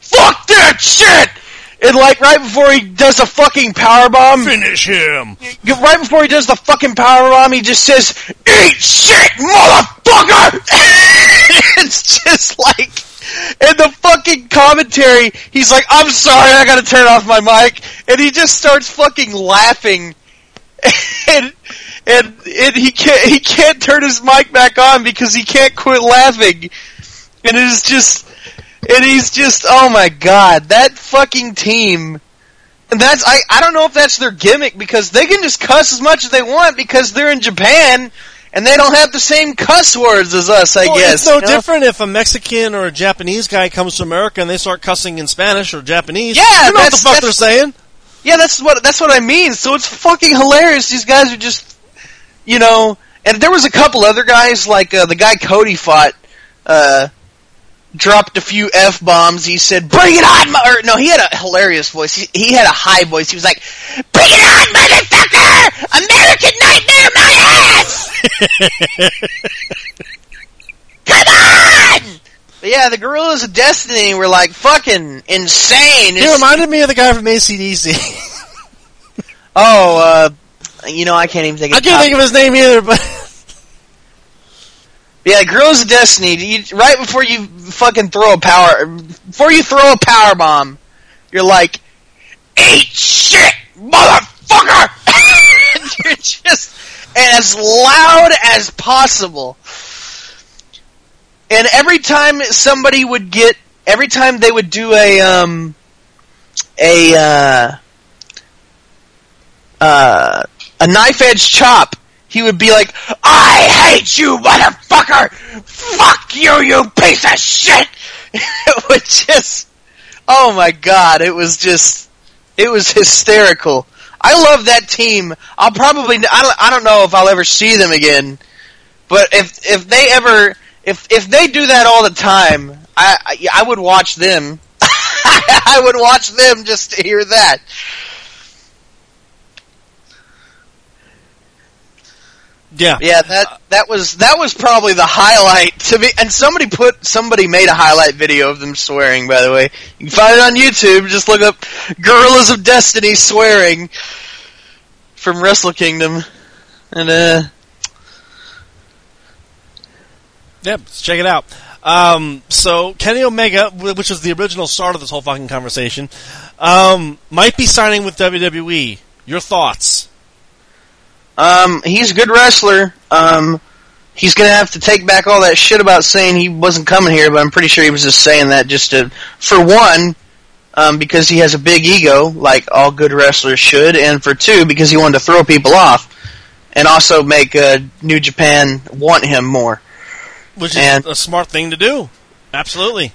Fuck that shit! And like right before he does a fucking power bomb, Finish him. right before he does the fucking power bomb, he just says, "Eat shit, motherfucker!" it's just like, in the fucking commentary, he's like, "I'm sorry, I gotta turn off my mic," and he just starts fucking laughing, and and and he can't he can't turn his mic back on because he can't quit laughing, and it is just. And he's just, oh my god, that fucking team and that's I I don't know if that's their gimmick because they can just cuss as much as they want because they're in Japan and they don't have the same cuss words as us. I Well, guess it's no you know? different if a Mexican or a Japanese guy comes to America and they start cussing in Spanish or Japanese. Yeah, you know what the fuck they're saying. Yeah, that's what that's what I mean. So it's fucking hilarious. These guys are just, you know. And there was a couple other guys like uh, the guy Cody fought. Uh, dropped a few f bombs. He said, "Bring it on!" Or no, he had a hilarious voice. He, he had a high voice. He was like, "Bring it on, motherfucker! American Nightmare, my ass!" Come on! But yeah, the Guerrillas of Destiny were like fucking insane. He It's- reminded me of the guy from ACDC. oh, uh, you know, I can't even think of I can't think of his name either, but Yeah, Girls of Destiny. You, right before you fucking throw a power, before you throw a power bomb, you're like, "Eat shit, motherfucker!" you're Just as loud as possible. And every time somebody would get, every time they would do a, um, a, uh, uh, a knife edge chop, he would be like, I hate you, motherfucker! Fuck you, you piece of shit! it would just, oh my god, it was just, it was hysterical. I love that team. I'll probably, I don't, I don't know if I'll ever see them again, but if, if they ever, if, if they do that all the time, I, I, I would watch them. I would watch them just to hear that. Yeah, Yeah, that that was that was probably the highlight to me. And somebody put somebody made a highlight video of them swearing. By the way, you can find it on YouTube. Just look up "Guerrillas of Destiny" swearing from Wrestle Kingdom, and uh, Yep, let's check it out. Um, so Kenny Omega, which was the original start of this whole fucking conversation, um, might be signing with WWE. Your thoughts? Um, he's a good wrestler. Um, he's gonna have to take back all that shit about saying he wasn't coming here, but I'm pretty sure he was just saying that just to, for one, um, because he has a big ego, like all good wrestlers should, and for two, because he wanted to throw people off, and also make uh, New Japan want him more. Which is And- a smart thing to do. Absolutely.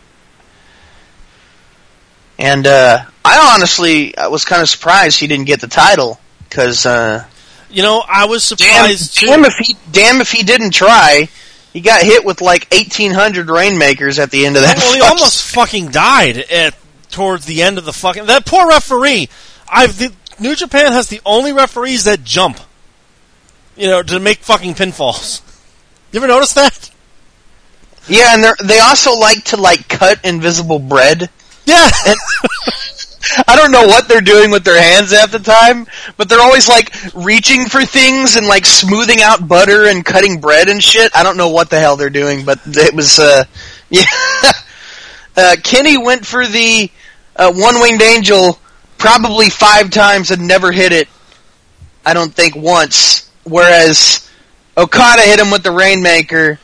And uh, I honestly I was kind of surprised he didn't get the title because uh, You know, I was damn, surprised too. damn if he damn if he didn't try. He got hit with like eighteen hundred rainmakers at the end of that. Well, he almost fucking died at towards the end of the fucking that poor referee. I've the, New Japan has the only referees that jump. You know, to make fucking pinfalls. You ever notice that? yeah, and they they also like to like cut invisible bread. Yeah. I don't know what they're doing with their hands half the time, but they're always like reaching for things and like smoothing out butter and cutting bread and shit. I don't know what the hell they're doing, but it was uh yeah. uh, Kenny went for the uh, one winged angel probably five times and never hit it. I don't think once. Whereas Okada hit him with the rainmaker.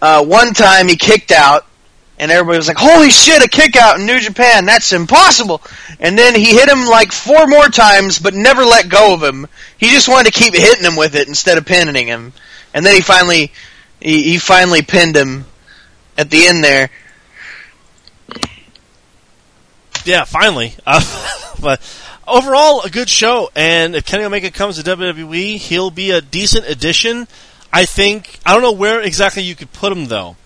Uh, one time he kicked out, and everybody was like, "Holy shit, a kick out in New Japan! That's impossible!" And then he hit him like four more times, but never let go of him. He just wanted to keep hitting him with it instead of pinning him. And then he finally, he, he finally pinned him at the end there. Yeah, finally. Uh, but overall, a good show. And if Kenny Omega comes to WWE, he'll be a decent addition. I think. I don't know where exactly you could put him though.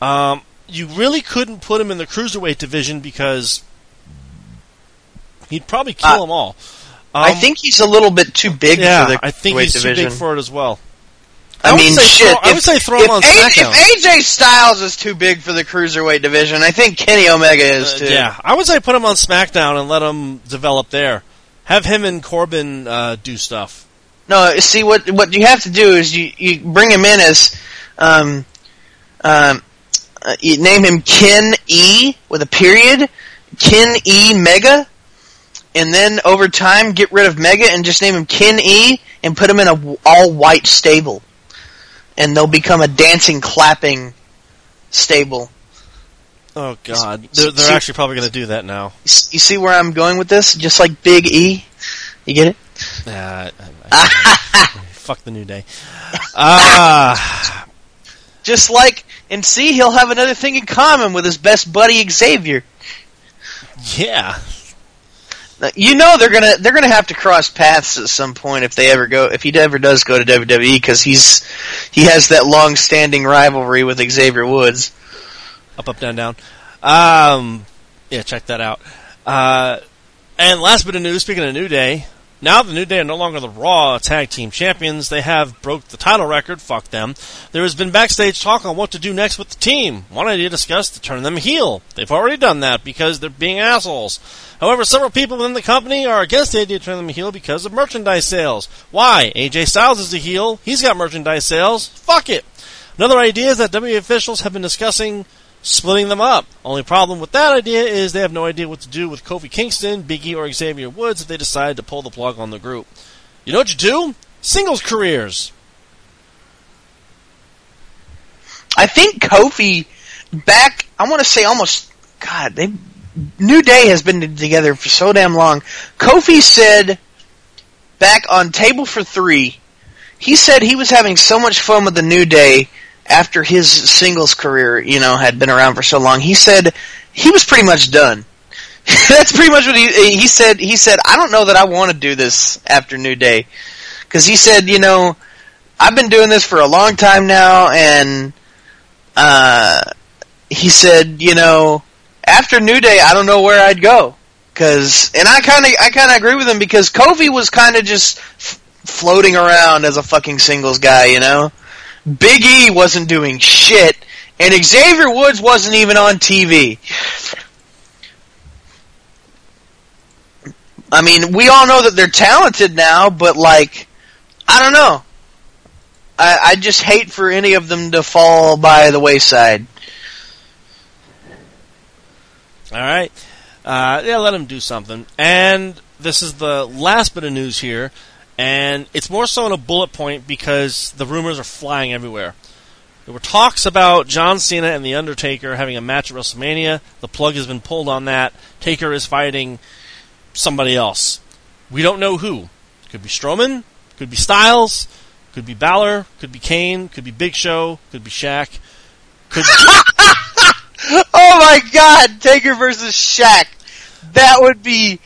Um, you really couldn't put him in the cruiserweight division because he'd probably kill Uh, them all. Um, I think he's a little bit too big Yeah, for the I think he's division. too big for it as well. I, I would mean, say shit. throw- I would if- say throw him on A- SmackDown. If AJ Styles is too big for the cruiserweight division, I think Kenny Omega is Uh, too. yeah, I would say put him on SmackDown and let him develop there. Have him and Corbin uh, do stuff. No, see what what you have to do is you you bring him in as um um uh, you name him Ken E with a period, Ken E Mega, and then over time get rid of Mega and just name him Ken E and put him in a all white stable, and they'll become a dancing clapping stable. Oh God, they're, they're see- actually probably going to do that now. You see where I'm going with this? Just like Big E, you get it? I- I- fuck the new day. Ah, Just like and see, he'll have another thing in common with his best buddy Xavier. yeah. Now, You know they're gonna they're gonna have to cross paths at some point if they ever go if he ever does go to WWE because he's he has that long standing rivalry with Xavier Woods. Up, up, down, down. Um, yeah, check that out. Uh, and last bit of news. Speaking of New Day, now the New Day are no longer the Raw Tag Team Champions. They have broke the title record. Fuck them. There has been backstage talk on what to do next with the team. One idea discussed to turn them heel. They've already done that because they're being assholes. However, several people within the company are against the idea of turning them heel because of merchandise sales. Why? AJ Styles is a heel. He's got merchandise sales. Fuck it. Another idea is that WWE officials have been discussing splitting them up. Only problem with that idea is they have no idea what to do with Kofi Kingston, Biggie, or Xavier Woods if they decide to pull the plug on the group. You know what you do? Singles careers. I think Kofi back I want to say almost God, they New Day has been together for so damn long. Kofi said back on Table for 3, he said he was having so much fun with the New Day after his singles career, you know, had been around for so long. He said he was pretty much done. That's pretty much what he he said. He said, "I don't know that I want to do this after New Day," because he said, you know, I've been doing this for a long time now, and uh, he said, you know, after New Day, I don't know where I'd go. Cause, and I kind of, I kind of agree with him because Kofi was kind of just f- floating around as a fucking singles guy, you know. Big E wasn't doing shit, and Xavier Woods wasn't even on TV. I mean, we all know that they're talented now, but like, I don't know. I, I just hate for any of them to fall by the wayside. All right. Uh, yeah, let them do something. And this is the last bit of news here, and it's more so in a bullet point because the rumors are flying everywhere. There were talks about John Cena and The Undertaker having a match at WrestleMania. The plug has been pulled on that. Taker is fighting somebody else. We don't know who. Could be Strowman, could be Styles, could be Balor, could be Kane, could be Big Show, could be Shaq, could oh my god, Taker versus Shaq. That would be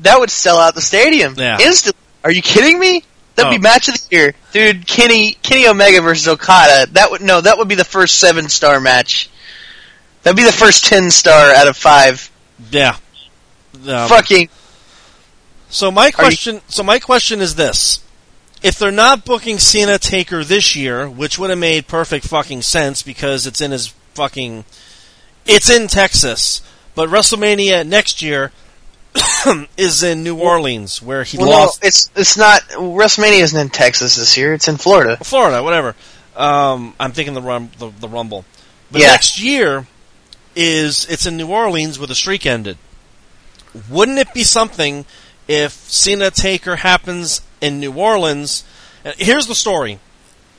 that would sell out the stadium Yeah. instantly. Are you kidding me? That'd Oh. be match of the year, dude. Kenny Kenny Omega versus Okada. That would no, that would be the first seven star match. That'd be the first ten star out of five. yeah. Um, Fucking So my question, so my question is this: If they're not booking Cena Taker this year, which would have made perfect fucking sense because it's in his fucking, it's in Texas, but WrestleMania next year is in New Orleans, where he well, lost no, it's it's not WrestleMania isn't in Texas this year. It's in Florida. Florida, whatever. Um, I'm thinking the, rum, the the Rumble, but Yeah. next year is it's in New Orleans where the streak ended. Wouldn't it be something if Cena Taker happens in New Orleans? Here's the story.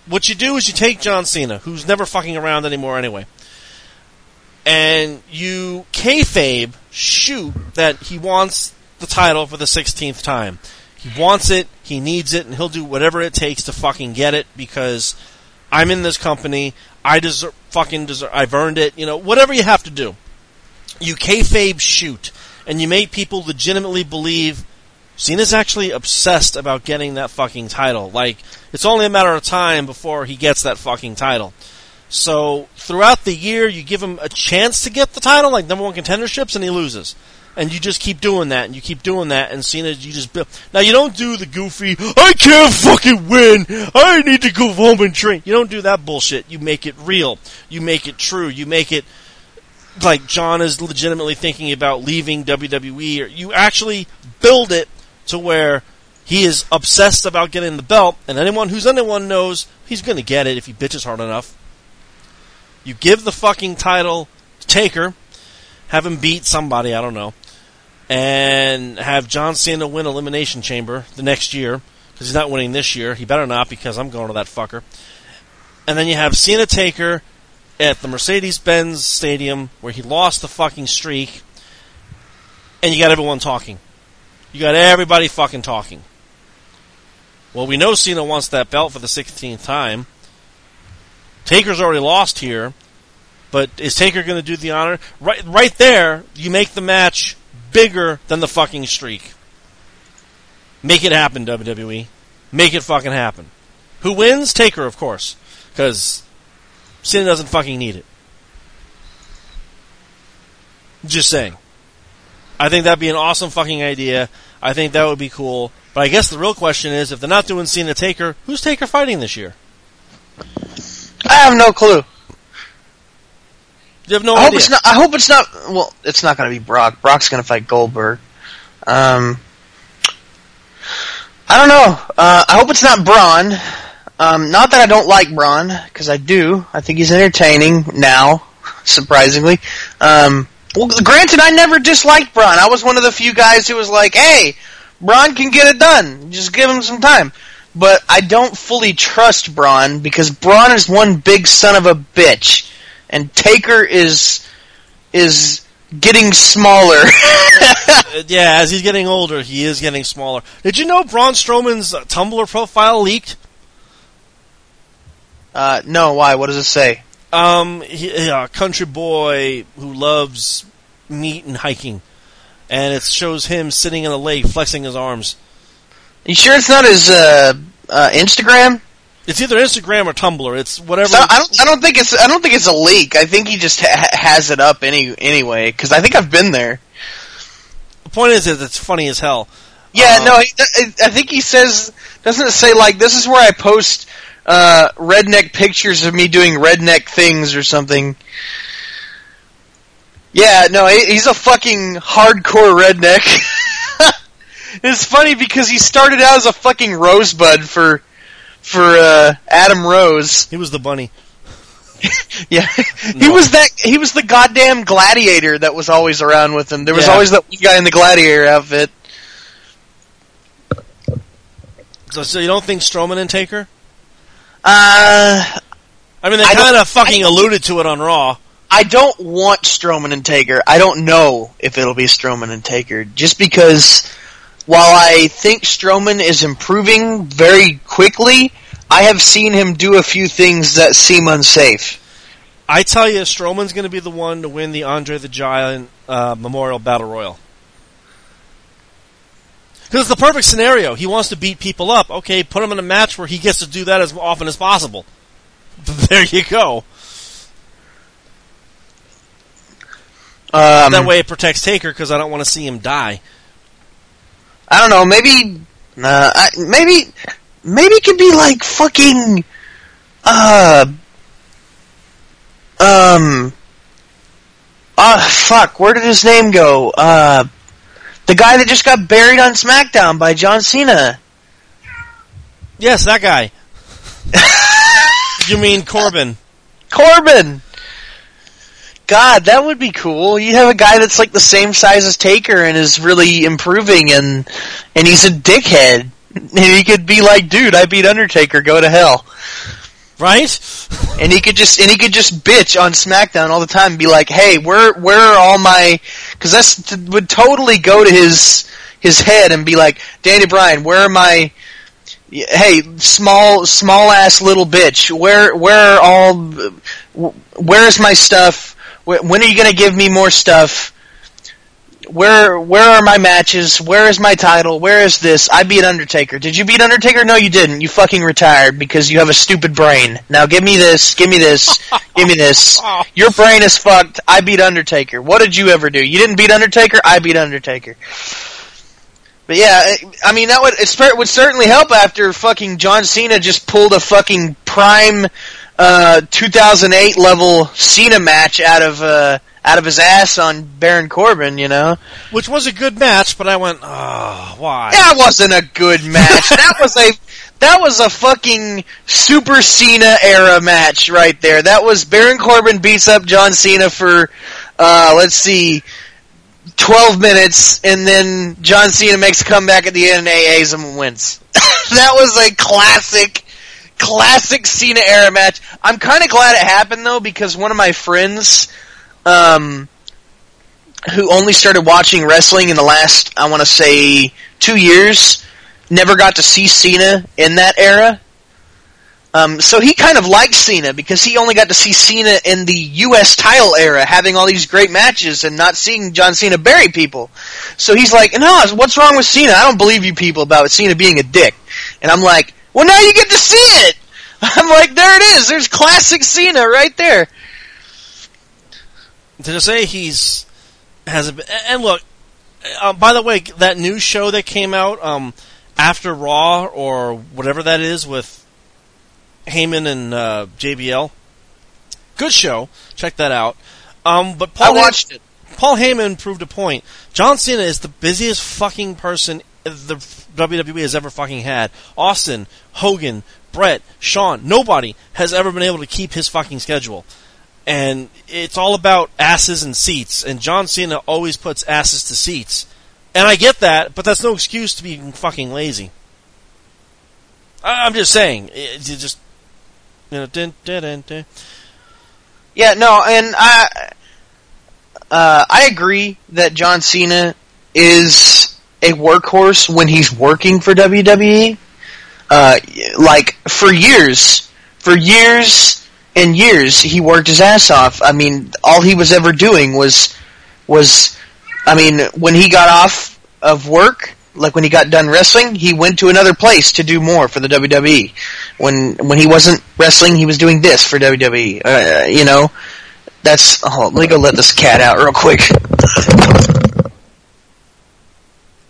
What you do is you take John Cena, who's never fucking around anymore anyway, and you kayfabe shoot that he wants the title for the 16th time. He wants it, he needs it, and he'll do whatever it takes to fucking get it because I'm in this company. I deserve, fucking deserve, I've earned it. You know, whatever you have to do. You kayfabe shoot, and you make people legitimately believe Cena's actually obsessed about getting that fucking title. Like, it's only a matter of time before he gets that fucking title. So, throughout the year, you give him a chance to get the title, like number one contenderships, and he loses. And you just keep doing that, and you keep doing that, and Cena, you just build. Now, you don't do the goofy, I can't fucking win! I need to go home and train. You don't do that bullshit. You make it real. You make it true. You make it like John is legitimately thinking about leaving WWE, or you actually build it to where he is obsessed about getting the belt, and anyone who's anyone knows he's going to get it if he bitches hard enough. You give the fucking title to Taker, have him beat somebody, I don't know, and have John Cena win Elimination Chamber the next year, because he's not winning this year. He better not, because I'm going to that fucker. And then you have Cena Taker at the Mercedes Benz Stadium where he lost the fucking streak, and you got everyone talking. You got everybody fucking talking. Well, we know Cena wants that belt for the 16th time. Taker's already lost here, but is Taker going to do the honor? Right, right there, you make the match bigger than the fucking streak. Make it happen, WWE. Make it fucking happen. Who wins? Taker, of course, because Cena doesn't fucking need it. Just saying. I think that'd be an awesome fucking idea. I think that would be cool. But I guess the real question is, if they're not doing Cena Taker, who's Taker fighting this year? I have no clue. You have no I hope idea. it's not. I hope it's not. Well, it's not going to be Brock. Brock's going to fight Goldberg. Um, I don't know. Uh, I hope it's not Braun. Um, not that I don't like Braun, because I do. I think he's entertaining now, surprisingly. Um, well, granted, I never disliked Braun. I was one of the few guys who was like, "Hey, Braun can get it done. Just give him some time." But I don't fully trust Braun because Braun is one big son of a bitch, and Taker is is getting smaller. Uh, yeah, as he's getting older, he is getting smaller. Did you know Braun Strowman's uh, Tumblr profile leaked? uh, no, why? What does it say? Um, he, a country boy who loves meat and hiking, and it shows him sitting in a lake flexing his arms. You sure it's not his uh, uh, Instagram? It's either Instagram or Tumblr. It's whatever. So I don't. I don't think it's. I don't think it's a leak. I think he just ha- has it up any anyway. Because I think I've been there. the point is, that it's funny as hell. Yeah, Um, no. He, I think he says. Doesn't it say like this is where I post uh, redneck pictures of me doing redneck things or something? Yeah, no. He, he's a fucking hardcore redneck. it's funny because he started out as a fucking rosebud for for uh, Adam Rose. He was the bunny. Yeah, he No. was that. He was the goddamn gladiator that was always around with him. There was Yeah. always that guy in the gladiator outfit. So, so you don't think Strowman and Taker? Uh, I mean, they kind of fucking I- alluded to it on Raw. I don't want Strowman and Taker. I don't know if it'll be Strowman and Taker, just because while I think Strowman is improving very quickly, I have seen him do a few things that seem unsafe. I tell you, Strowman's going to be the one to win the Andre the Giant uh, Memorial Battle Royal. Because it's the perfect scenario. He wants to beat people up. Okay, put him in a match where he gets to do that as often as possible. There you go. Um, That way it protects Taker because I don't want to see him die. I don't know. Maybe, uh, I, maybe, maybe it could be like fucking, uh, um, uh, fuck. Where did his name go? Uh, the guy that just got buried on SmackDown by John Cena. Yes, that guy. you mean Corbin? Corbin. God, that would be cool. You have a guy that's like the same size as Taker and is really improving, and and he's a dickhead. And he could be like, "Dude, I beat Undertaker. Go to hell." Right? and he could just and he could just bitch on SmackDown all the time and be like, "Hey, where where are all my?" Because that's t- would totally go to his his head and be like, "Danny Bryan, where are my?" Hey, small small ass little bitch, where where are all? Where's my stuff? Wh- When are you gonna give me more stuff? Where where are my matches? Where is my title? Where is this? I beat Undertaker. Did you beat Undertaker? No, you didn't. You fucking retired because you have a stupid brain. Now give me this. Give me this. give me this. Your brain is fucked. I beat Undertaker. What did you ever do? You didn't beat Undertaker. I beat Undertaker. But yeah, I- I mean that would it would certainly help after fucking John Cena just pulled a fucking prime uh, 2008 level Cena match out of uh, out of his ass on Baron Corbin. You know, Which was a good match, but I went, oh, why? that wasn't a good match. that was a that was a fucking Super Cena era match right there. That was Baron Corbin beats up John Cena for uh, let's see. 12 minutes, and then John Cena makes a comeback at the end and AAs him and wins. that was a classic, classic Cena era match. I'm kind of glad it happened though, because one of my friends, um, who only started watching wrestling in the last, I want to say, two years, never got to see Cena in that era. Um, so he kind of liked Cena because he only got to see Cena in the U.S. title era, having all these great matches and not seeing John Cena bury people. So he's like, "No, what's wrong with Cena? I don't believe you people about Cena being a dick." And I'm like, "Well, now you get to see it." I'm like, "There it is. There's classic Cena right there." to say he's has a and look uh, by the way that new show that came out um, after Raw or whatever that is with Heyman and uh, JBL good show check that out um, but Paul I watched it. Paul Heyman proved a point John Cena is the busiest fucking person the WWE has ever fucking had Austin Hogan Brett Shawn nobody has ever been able to keep his fucking schedule and it's all about asses and seats. And John Cena always puts asses to seats, and I get that, but that's no excuse to be fucking lazy. I, I'm just saying, it, just you know, dun, dun, dun. Yeah, no, and I uh, I agree that John Cena is a workhorse when he's working for WWE. Uh, like for years, for years and years, he worked his ass off. I mean, all he was ever doing was was, I mean, when he got off of work, like when he got done wrestling, he went to another place to do more for the WWE. When when he wasn't wrestling, he was doing this for WWE. Uh, you know, that's. Oh, let me go let this cat out real quick.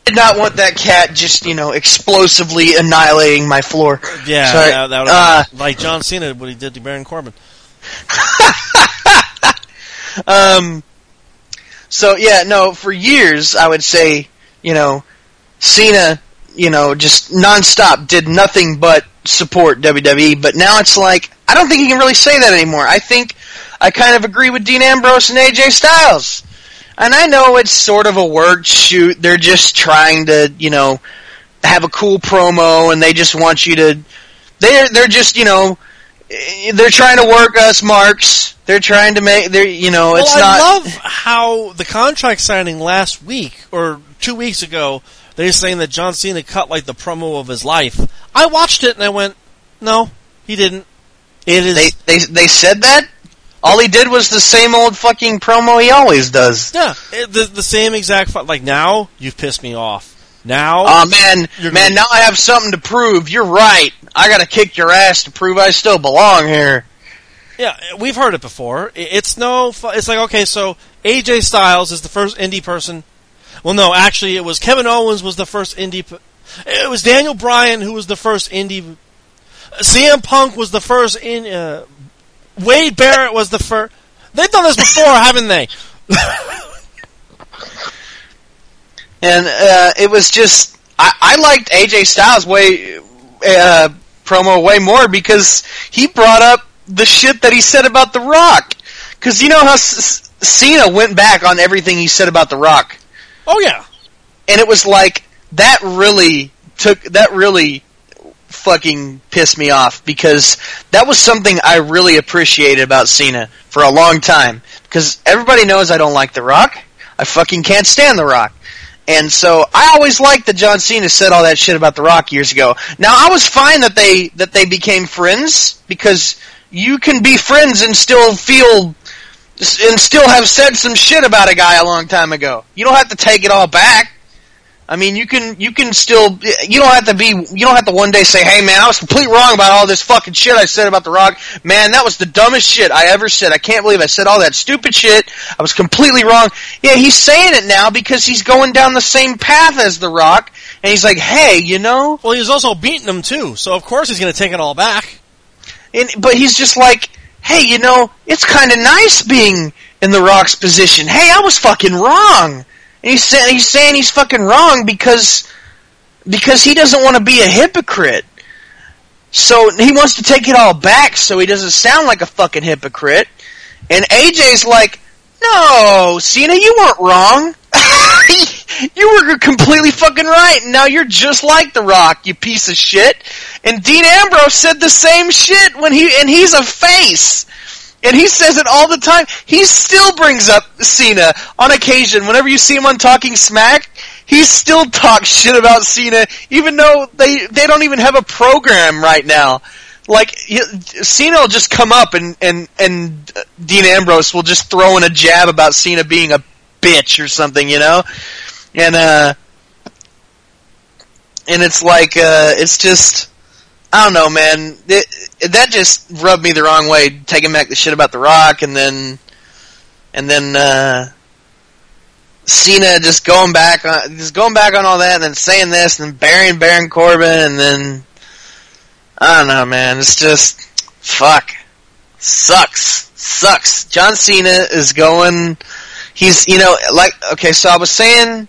Did not want that cat just you know explosively annihilating my floor. Yeah, Sorry. that, that would Uh, like John Cena what he did to Baron Corbin. Um, so yeah, no, for years I would say, you know, Cena, you know, just nonstop did nothing but support WWE, but now it's like I don't think he can really say that anymore. I think I kind of agree with Dean Ambrose and AJ Styles. And I know it's sort of a word shoot. They're just trying to, you know, have a cool promo and they just want you to they're they're just, you know, they're trying to work us marks. They're trying to make they're you know, it's well, I not love how the contract signing last week or two weeks ago. They're saying that John Cena cut like the promo of his life. I watched it and I went, no, he didn't. It is They they they said that. All he did was the same old fucking promo he always does. yeah, the the same exact fu- like now you've pissed me off. Now Oh man, You're man! gonna- Now I have something to prove. You're right. I gotta kick your ass to prove I still belong here. Yeah, we've heard it before. It's no. fu- It's like okay, so AJ Styles is the first indie person. Well, no, actually, it was Kevin Owens was the first indie. p- It was Daniel Bryan who was the first indie. CM Punk was the first in. Uh, Wade Barrett was the first. They've done this before, haven't they? And uh, it was just I, I liked AJ Styles way uh, promo way more because he brought up the shit that he said about The Rock. Because you know how S- S- Cena went back on everything he said about The Rock. Oh yeah, and it was like that really took that really fucking pissed me off because that was something I really appreciated about Cena for a long time because everybody knows I don't like The Rock. I fucking can't stand The Rock. And so I always liked that John Cena said all that shit about The Rock years ago. Now I was fine that they that they became friends because you can be friends and still feel and still have said some shit about a guy a long time ago. You don't have to take it all back. I mean, you can you can still you don't have to be you don't have to one day say, "Hey man, I was completely wrong about all this fucking shit I said about The Rock. Man, that was the dumbest shit I ever said. I can't believe I said all that stupid shit. I was completely wrong." Yeah, he's saying it now because he's going down the same path as The Rock, and he's like, "Hey, you know," well he was also beating him too, so of course he's going to take it all back. and but he's just like, "Hey, you know, it's kind of nice being in The Rock's position. Hey, I was fucking wrong." He's saying he's saying he's fucking wrong because because he doesn't want to be a hypocrite. So he wants to take it all back so he doesn't sound like a fucking hypocrite. And AJ's like, "No, Cena, you weren't wrong. you were completely fucking right. Now you're just like The Rock, you piece of shit." And Dean Ambrose said the same shit when he and he's a face. And he says it all the time. He still brings up Cena on occasion. Whenever you see him on Talking Smack, he still talks shit about Cena, even though they they don't even have a program right now. Like he, Cena will just come up and and and Dean Ambrose will just throw in a jab about Cena being a bitch or something, you know, and uh, and it's like uh, it's just I don't know, man. It, that just rubbed me the wrong way. Taking back the shit about The Rock, and then, and then uh, Cena just going back on, just going back on all that, and then saying this, and burying Baron Corbin, and then I don't know, man. It's just fuck, sucks, sucks. John Cena is going. He's, you know, like okay. So I was saying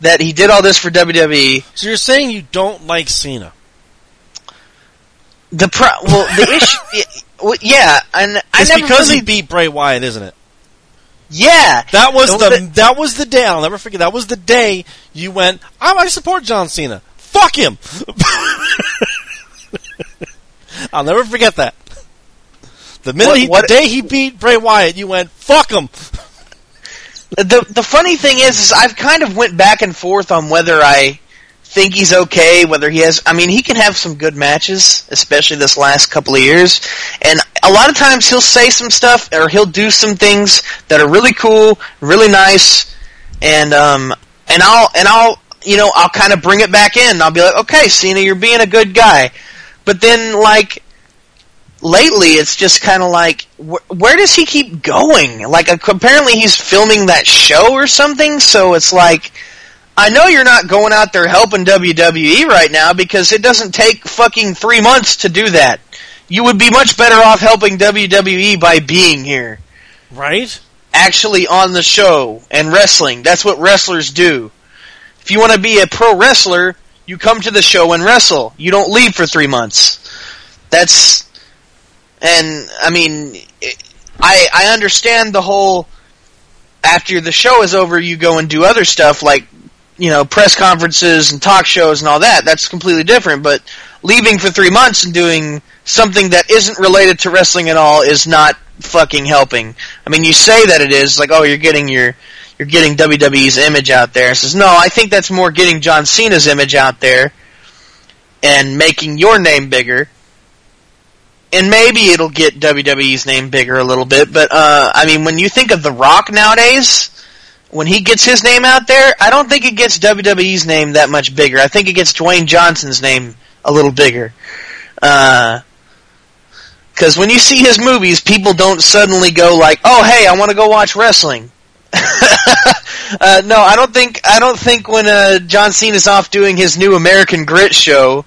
that he did all this for WWE. So you're saying you don't like Cena? The pro, well, the issue, yeah, well, yeah, and I It's never because really, he beat Bray Wyatt, isn't it? yeah, That was Don't the that was the day. I'll never forget. That was the day you went. I, I support John Cena. Fuck him. I'll never forget that. The minute What- he, what- the day he beat Bray Wyatt, you went fuck him. the the funny thing is, is I've kind of went back and forth on whether I think he's okay, whether he has. I mean, he can have some good matches, especially this last couple of years. And a lot of times he'll say some stuff or he'll do some things that are really cool, really nice, and um and I'll and I'll you know I'll kind of bring it back in. I'll be like, okay, Cena, you're being a good guy, but then like lately it's just kind of like wh- where does he keep going like apparently he's filming that show or something so it's like i know you're not going out there helping wwe right now because it doesn't take fucking three months to do that. You would be much better off helping wwe by being here. Right? actually on the show and wrestling. That's what wrestlers do. If you want to be a pro wrestler you come to the show and wrestle. You don't leave for three months. That's and I mean, it, I I understand the whole. After the show is over, you go and do other stuff like, you know, press conferences and talk shows and all that. That's completely different. But leaving for three months and doing something that isn't related to wrestling at all is not fucking helping. I mean, you say that it is like, oh, you're getting your you're getting WWE's image out there. It says no, I think that's more getting John Cena's image out there and making your name bigger and maybe it'll get WWE's name bigger a little bit, but uh, I mean, when you think of The Rock nowadays, when he gets his name out there, I don't think it gets WWE's name that much bigger. I think it gets Dwayne Johnson's name a little bigger. Because when you see his movies, people don't suddenly go like, "Oh, hey, I want to go watch wrestling." uh, no, I don't think I don't think when uh, John Cena's off doing his new American Grit show,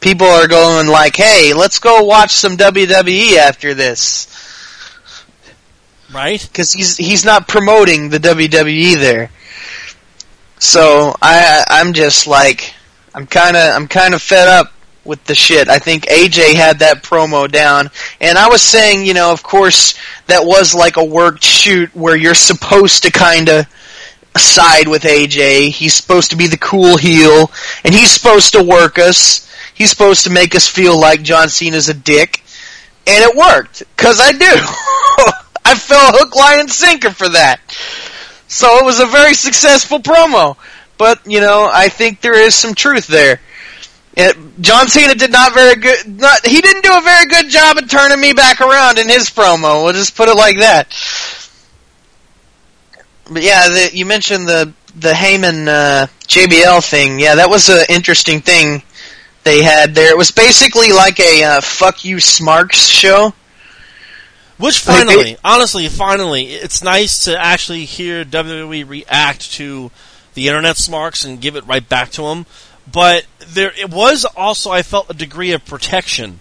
people are going like, "Hey, let's go watch some WWE after this," Right? because he's he's not promoting the WWE there. So I I'm just like I'm kind of I'm kind of fed up with the shit. I think AJ had that promo down, and I was saying, you know, of course that was like a worked shoot where you're supposed to kind of side with AJ. He's supposed to be the cool heel, and he's supposed to work us. He's supposed to make us feel like John Cena's a dick, and it worked because I do. I fell hook, line, and sinker for that. So it was a very successful promo. But you know, I think there is some truth there. It, John Cena did not very good. Not, he didn't do a very good job of turning me back around in his promo. We'll just put it like that. But yeah, the, you mentioned the the Heyman uh, JBL thing. Yeah, that was an interesting thing they had there. It was basically like a uh, "fuck you, Smarks" show. Which finally, honestly, finally, it's nice to actually hear WWE react to the internet smarks and give it right back to them. But there, it was also, I felt, a degree of protection.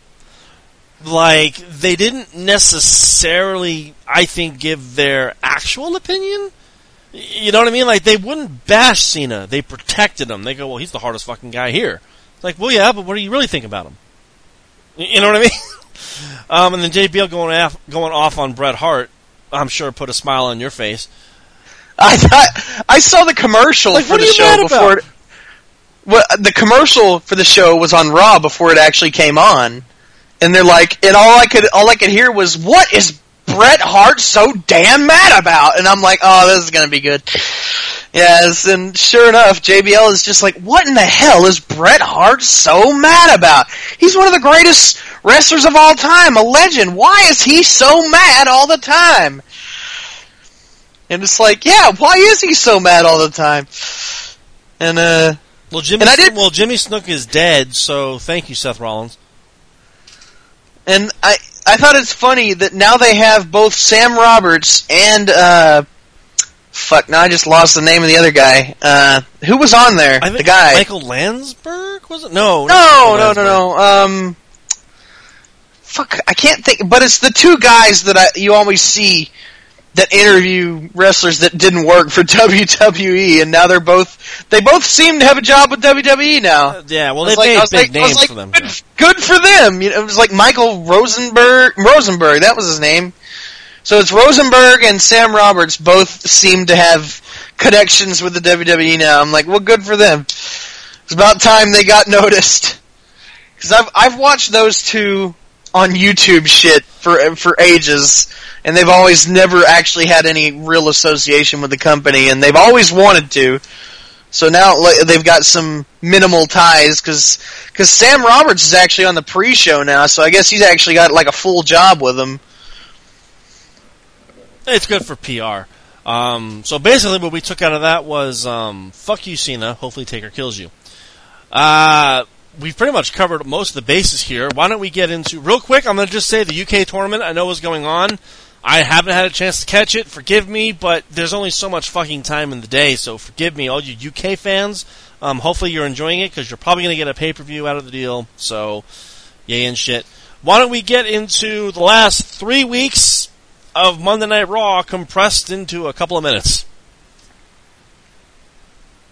Like they didn't necessarily, I think, give their actual opinion. You know what I mean? Like they wouldn't bash Cena; they protected him. They go, "Well, he's the hardest fucking guy here." It's like, well, yeah, but what do you really think about him? You know what I mean? Um, and then JBL going off, going off on Bret Hart, I'm sure put a smile on your face. I thought I saw the commercial Like, for the show before. about? It, well, the commercial for the show was on Raw before it actually came on, and they're like, and all I could all I could hear was, "What is Bret Hart so damn mad about?" And I'm like, "Oh, this is gonna be good." Yes, and sure enough, JBL is just like, "What in the hell is Bret Hart so mad about? He's one of the greatest wrestlers of all time, a legend. Why is he so mad all the time?" And it's like, yeah, why is he so mad all the time? And uh Well, Jimmy, And I did- well, Jimmy Snuka is dead, so thank you, Seth Rollins. and I I thought it's funny that now they have both Sam Roberts and uh fuck, now I just lost the name of the other guy. Uh who was on there? I think the guy. Michael Landsberg was it? No, no, no, no, no. Um fuck, I can't think but it's the two guys that I you always see that interview wrestlers that didn't work for WWE and now they're both they both seem to have a job with WWE now. Uh, yeah, well, they like- made big like- names like, for them. Good, good for them. You know, it was like Michael Rosenberg. Rosenberg, that was his name. So it's Rosenberg and Sam Roberts both seem to have connections with the WWE now. I'm like, well, good for them. It's about time they got noticed. Because I've I've watched those two on YouTube shit for for ages, and they've always never actually had any real association with the company, and they've always wanted to. So now they've got some minimal ties because Sam Roberts is actually on the pre-show now, so I guess he's actually got like a full job with them. It's good for PR. Um, so basically, what we took out of that was um, "fuck you, Cena." Hopefully, Taker kills you. Uh, we've pretty much covered most of the bases here. Why don't we get into real quick? I'm going to just say the UK tournament. I know what's going on. I haven't had a chance to catch it. Forgive me, but there's only so much fucking time in the day, so forgive me, all you UK fans. Um, hopefully you're enjoying it because you're probably going to get a pay per view out of the deal. So, yay and shit. Why don't we get into the last three weeks of Monday Night Raw compressed into a couple of minutes?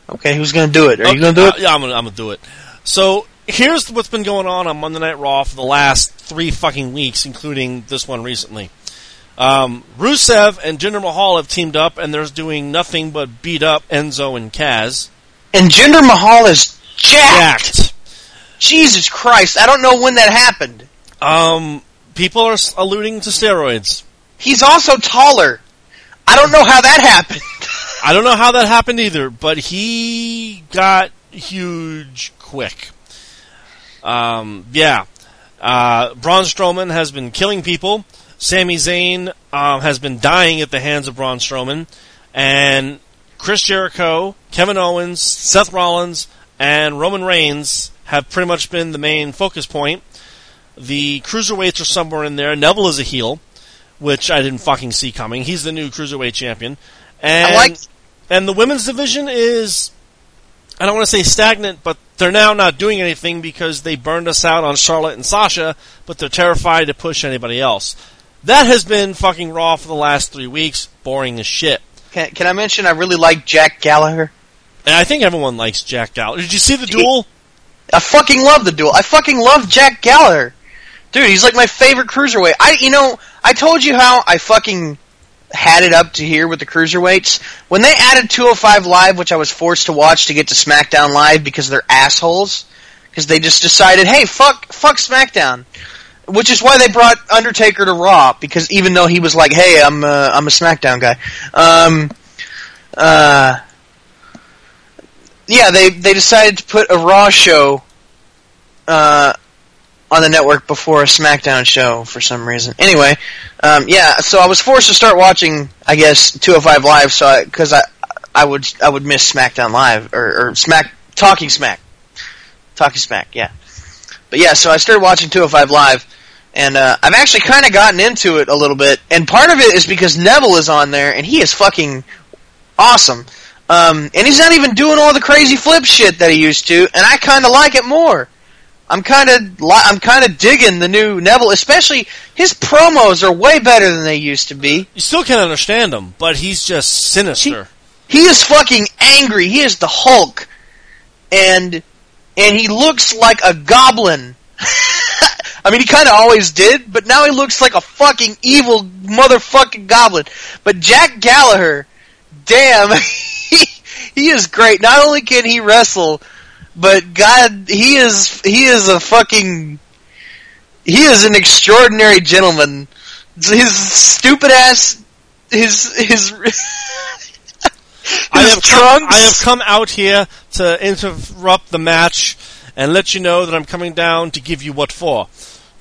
Okay, who's going to do it? Are okay, you going to do it? Uh, yeah, I'm going to do it. So here's what's been going on on Monday Night Raw for the last three fucking weeks, including this one recently. Um, Rusev and Jinder Mahal have teamed up, and they're doing nothing but beat up Enzo and Kaz. And Jinder Mahal is jacked. jacked. Jesus Christ! I don't know when that happened. Um, people are alluding to steroids. He's also taller. I don't know how that happened. I don't know how that happened either, but he got huge quick. Um, yeah. Uh, Braun Strowman has been killing people. Sami Zayn um, has been dying at the hands of Braun Strowman, and Chris Jericho, Kevin Owens, Seth Rollins, and Roman Reigns have pretty much been the main focus point. The cruiserweights are somewhere in there. Neville is a heel, which I didn't fucking see coming. He's the new cruiserweight champion, and like- and the women's division is I don't want to say stagnant, but they're now not doing anything because they burned us out on Charlotte and Sasha, but they're terrified to push anybody else. That has been fucking Raw for the last three weeks. Boring as shit. Can, can I mention I really like Jack Gallagher? And I think everyone likes Jack Gallagher. Did you see the duel? I fucking love the duel. I fucking love Jack Gallagher. Dude, he's like my favorite cruiserweight. I, you know, I told you how I fucking had it up to here with the cruiserweights. When they added 205 Live, which I was forced to watch to get to SmackDown Live because they're assholes, because they just decided, hey, fuck, fuck SmackDown. Which is why they brought Undertaker to Raw because even though he was like, "Hey, I'm uh, I'm a SmackDown guy," um, uh, yeah, they they decided to put a Raw show uh, on the network before a SmackDown show for some reason. Anyway, um, yeah, so I was forced to start watching, I guess, 205 Live, so because I, I, I would I would miss SmackDown Live or, or Smack Talking Smack, Talking Smack, yeah. But yeah, so I started watching 205 Live and uh, I've actually kind of gotten into it a little bit, and part of it is because Neville is on there, and he is fucking awesome. Um, and he's not even doing all the crazy flip shit that he used to, and I kind of like it more. I'm kind of li- I'm kind of digging the new Neville, especially his promos are way better than they used to be. You still can't understand him, but he's just sinister. He, he is fucking angry. He is the Hulk, and and he looks like a goblin. I mean, he kind of always did, but now he looks like a fucking evil motherfucking goblin. But Jack Gallagher, damn, he, he is great. Not only can he wrestle, but God, he is he is a fucking he is an extraordinary gentleman. His stupid ass, his his. I have trunks. Come, I have come out here to interrupt the match and let you know that I'm coming down to give you what for.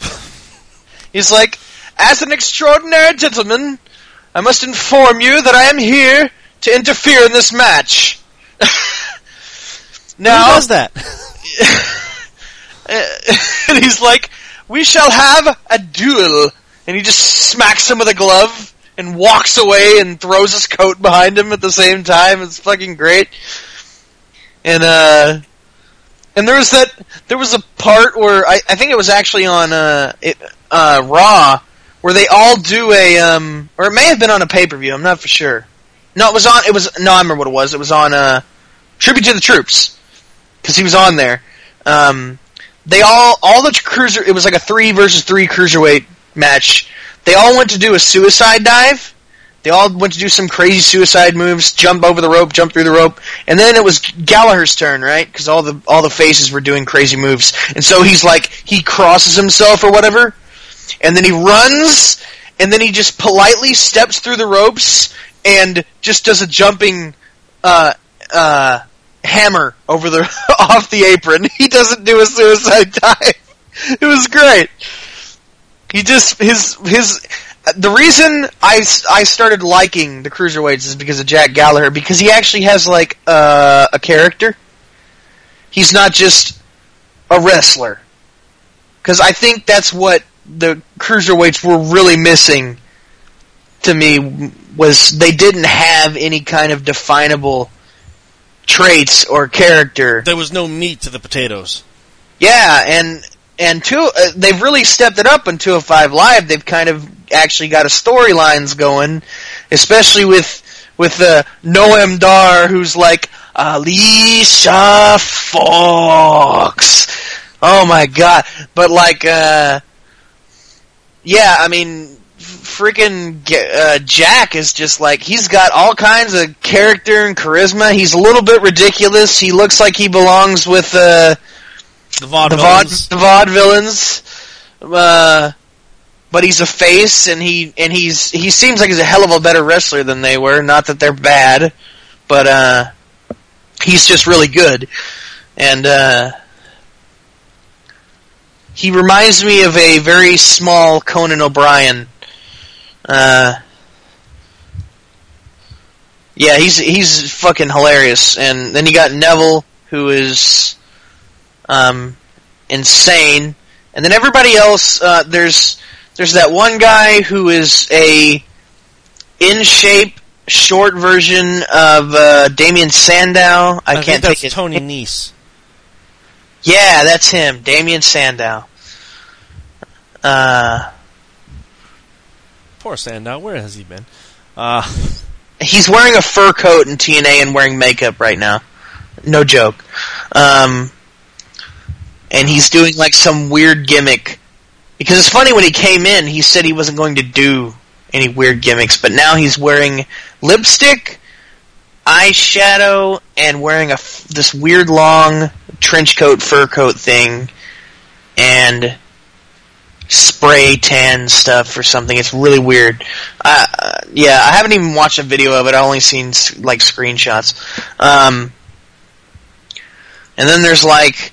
He's like, as an extraordinary gentleman, I must inform you that I am here to interfere in this match. now, Who does that? and he's like, we shall have a duel. And he just smacks him with a glove and walks away and throws his coat behind him at the same time. It's fucking great. And, uh, and there was that, there was a part where, I, I think it was actually on, uh, it, uh, Raw where they all do a um, or it may have been on a pay per view. I'm not for sure. No, it was on. It was no, I remember what it was. It was on uh, Tribute to the Troops because he was on there. Um, they all all the cruiser. It was like a three versus three cruiserweight match. They all went to do a suicide dive. They all went to do some crazy suicide moves, jump over the rope, jump through the rope, and then it was Gallagher's turn, right? Because all the all the faces were doing crazy moves, and so he's like he crosses himself or whatever, and then he runs, and then he just politely steps through the ropes and just does a jumping uh, uh, hammer over the off the apron. He doesn't do a suicide dive. It was great. He just his his the reason I, I started liking the cruiserweights is because of Jack Gallagher because he actually has like uh, a character. He's not just a wrestler. Because I think that's what the cruiserweights were really missing to me was they didn't have any kind of definable traits or character. There was no meat to the potatoes. Yeah, and and two, uh, they've really stepped it up in 205 Live. They've kind of actually got a storylines going, especially with with the uh, Noam Dar, who's like Alicia Fox. Oh my god! But like, uh, yeah, I mean, freaking uh, Jack is just like he's got all kinds of character and charisma. He's a little bit ridiculous. He looks like he belongs with uh, the vaudevillains. The, vaude, the vaudevillains. Uh, but he's a face, and he and he's he seems like he's a hell of a better wrestler than they were. Not that they're bad, but uh, he's just really good, and uh, he reminds me of a very small Conan O'Brien. Uh, yeah, he's he's fucking hilarious, and then you got Neville, who is um, insane, and then everybody else. Uh, there's there's that one guy who is a in shape short version of uh, Damien Sandow. I, I can't think that's Tony Nese. Yeah, that's him, Damien Sandow. Uh, Poor Sandow. Where has he been? Uh, he's wearing a fur coat in TNA and wearing makeup right now. No joke. Um, and he's doing like some weird gimmick. Because it's funny when he came in, he said he wasn't going to do any weird gimmicks, but now he's wearing lipstick, eyeshadow, and wearing a this weird long trench coat, fur coat thing, and spray tan stuff or something. It's really weird. Uh, yeah, I haven't even watched a video of it. I've only seen like screenshots. Um, and then there's like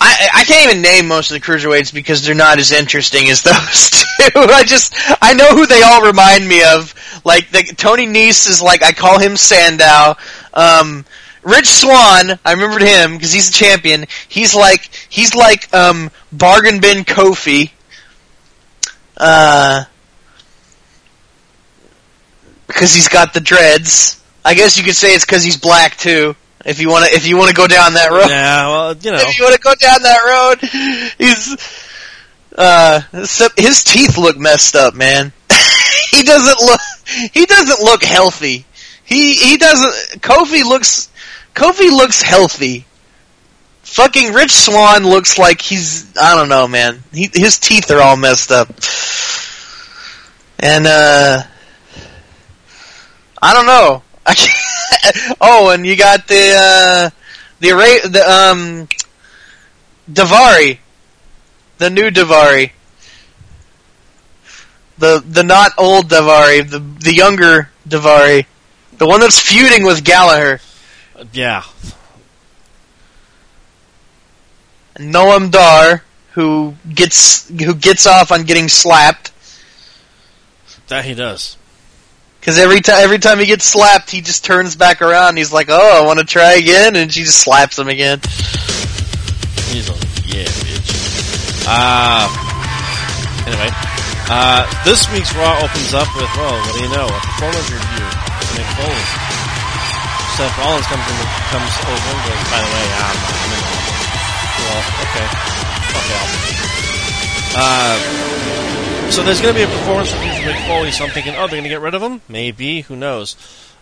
I, I can't even name most of the cruiserweights because they're not as interesting as those two. I just I know who they all remind me of. Like the, Tony Nese is like I call him Sandow. Um, Rich Swann, I remembered him because he's a champion. He's like he's like um, bargain bin Kofi. Uh, because he's got the dreads. I guess you could say it's because he's black too. If you want to, if you want to go down that road, yeah, well, you know, if you want to go down that road, he's uh, his teeth look messed up, man. he doesn't look, he doesn't look healthy. He he doesn't. Kofi looks, Kofi looks healthy. Fucking Rich Swann looks like he's, I don't know, man. He, his teeth are all messed up. And, uh, I don't know. oh, and you got the uh, the Ariya the um Daivari, the new Daivari, the the not old Daivari, the the younger Daivari, the one that's feuding with Gallagher. Yeah. Noam Dar, who gets who gets off on getting slapped. That he does. Because every time every time he gets slapped, he just turns back around. And he's like, "Oh, I want to try again," and she just slaps him again. He's like, "Yeah, bitch." Uh, anyway, uh, this week's Raw opens up with, well, what do you know? A performance review of Mick Foley. Seth Rollins comes in, comes over and goes, "By the way, um, I'm in well, okay, okay, Uh so there's going to be a performance review for Mick Foley, so I'm thinking, oh, they're going to get rid of him? Maybe, who knows.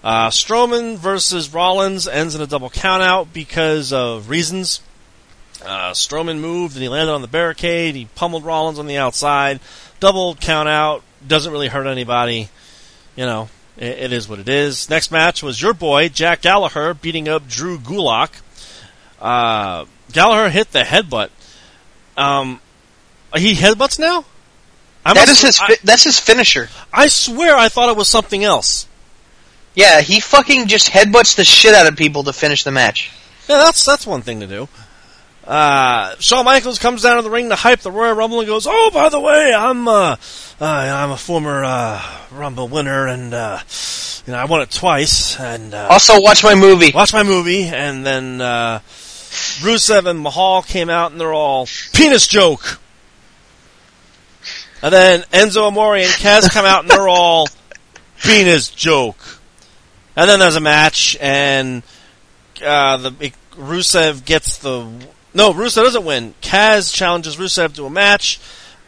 Uh, Strowman versus Rollins ends in a double countout because of reasons. Uh, Strowman moved and he landed on the barricade. He pummeled Rollins on the outside. Double countout. Doesn't really hurt anybody. You know, it, it is what it is. Next match was your boy, Jack Gallagher, beating up Drew Gulak. Uh, Gallagher hit the headbutt. Um, he headbutts now? I That must- is his. I, that's his finisher. I swear I thought it was something else. Yeah, he fucking just headbutts the shit out of people to finish the match. Yeah, that's that's one thing to do. Uh, Shawn Michaels comes down to the ring to hype the Royal Rumble and goes, "Oh, by the way, I'm uh, uh I'm a former uh, Rumble winner, and uh, you know I won it twice, and uh, Also, watch my movie. watch my movie." And then uh, Rusev and Mahal came out, and they're all penis joke. And then Enzo Amore and Kaz come out, and they're all penis joke. And then there's a match, and uh, the Rusev gets the no. Rusev doesn't win. Kaz challenges Rusev to a match,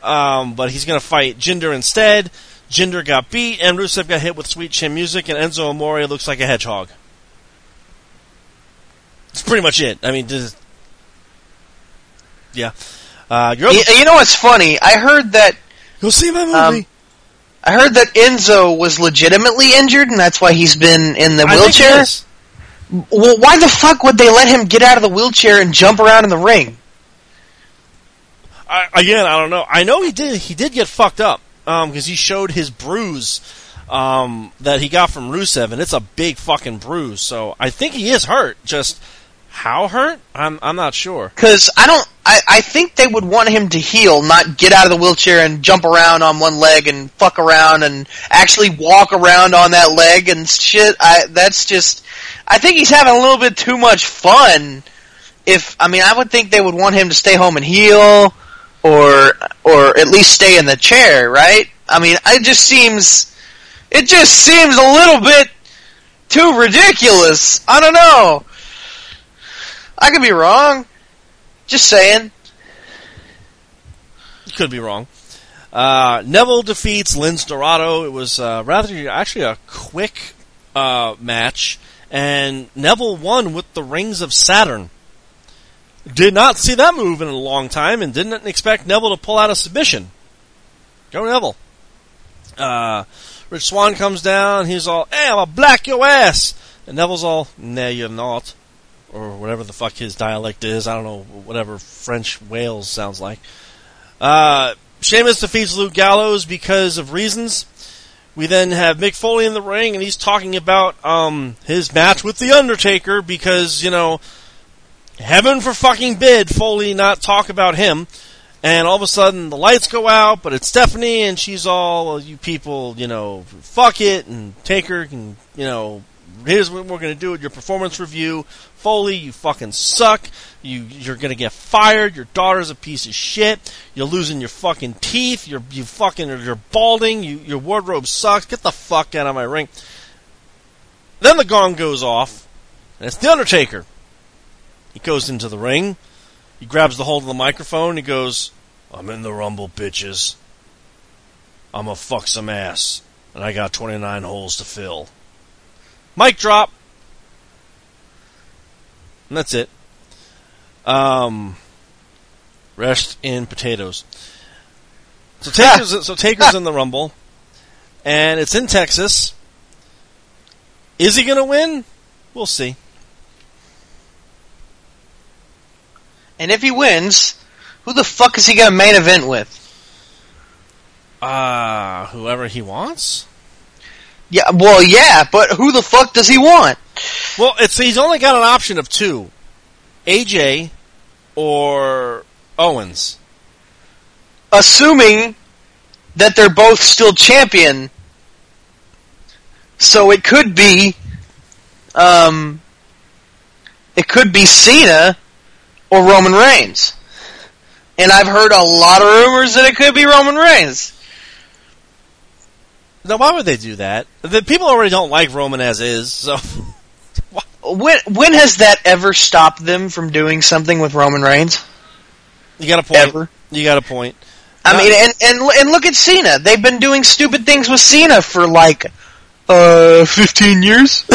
um, but he's going to fight Jinder instead. Jinder got beat, and Rusev got hit with Sweet Chin music, and Enzo Amore looks like a hedgehog. That's pretty much it. I mean, just, yeah. Uh, your other, You, you know what's funny? I heard that go see my movie. um, I heard that Enzo was legitimately injured, and that's why he's been in the I think he wheelchair. is. Well, why the fuck would they let him get out of the wheelchair and jump around in the ring? I, again, I don't know. I know he did. He did get fucked up because he showed his bruise um, that he got from Rusev, and it's a big fucking bruise. So I think he is hurt. Just how hurt? I'm I'm not sure. Because I don't. I, I think they would want him to heal, not get out of the wheelchair and jump around on one leg and fuck around and actually walk around on that leg and shit. I that's just. I think he's having a little bit too much fun. If I mean, I would think they would want him to stay home and heal, or or at least stay in the chair, right? I mean, it just seems. It just seems a little bit too ridiculous. I don't know. I could be wrong. Just saying. Could be wrong. Uh, Neville defeats Lince Dorado. It was uh, rather actually a quick uh, match, and Neville won with the Rings of Saturn. Did not see that move in a long time, and didn't expect Neville to pull out a submission. Go Neville. Uh, Rich Swann comes down. He's all, "Hey, I'm gonna black your ass," and Neville's all, "Nah, you're not," or whatever the fuck his dialect is. I don't know, whatever French Wales sounds like. Uh, Sheamus defeats Luke Gallows because of reasons. We then have Mick Foley in the ring, and he's talking about um, his match with The Undertaker because, you know, heaven for fucking bid, Foley not talk about him. And all of a sudden, the lights go out, but it's Stephanie, and she's all, well, you people, you know, fuck it, and Taker can, you know, here's what we're going to do with your performance review. Foley, you fucking suck. You you're gonna get fired. Your daughter's a piece of shit. You're losing your fucking teeth. You're you fucking you're balding. You your wardrobe sucks. Get the fuck out of my ring. Then the gong goes off, and it's the Undertaker. He goes into the ring. He grabs the hold of the microphone. He goes, "I'm in the rumble, bitches. I'm a fuck some ass, and I got 29 holes to fill." Mic drop. And that's it. Um, rest in potatoes. So Taker's, so Taker's in the Rumble, and it's in Texas. Is he going to win? We'll see. And if he wins, who the fuck is he going to main event with? Uh, whoever he wants. Yeah, well, yeah, but who the fuck does he want? Well, it's he's only got an option of two: AJ or Owens. Assuming that they're both still champion, so it could be, um, it could be Cena or Roman Reigns. And I've heard a lot of rumors that it could be Roman Reigns. Now, why would they do that? The people already don't like Roman as is, so When when has that ever stopped them from doing something with Roman Reigns? you got a point. Ever. You got a point. I mean, and, and and look at Cena. They've been doing stupid things with Cena for like uh fifteen years.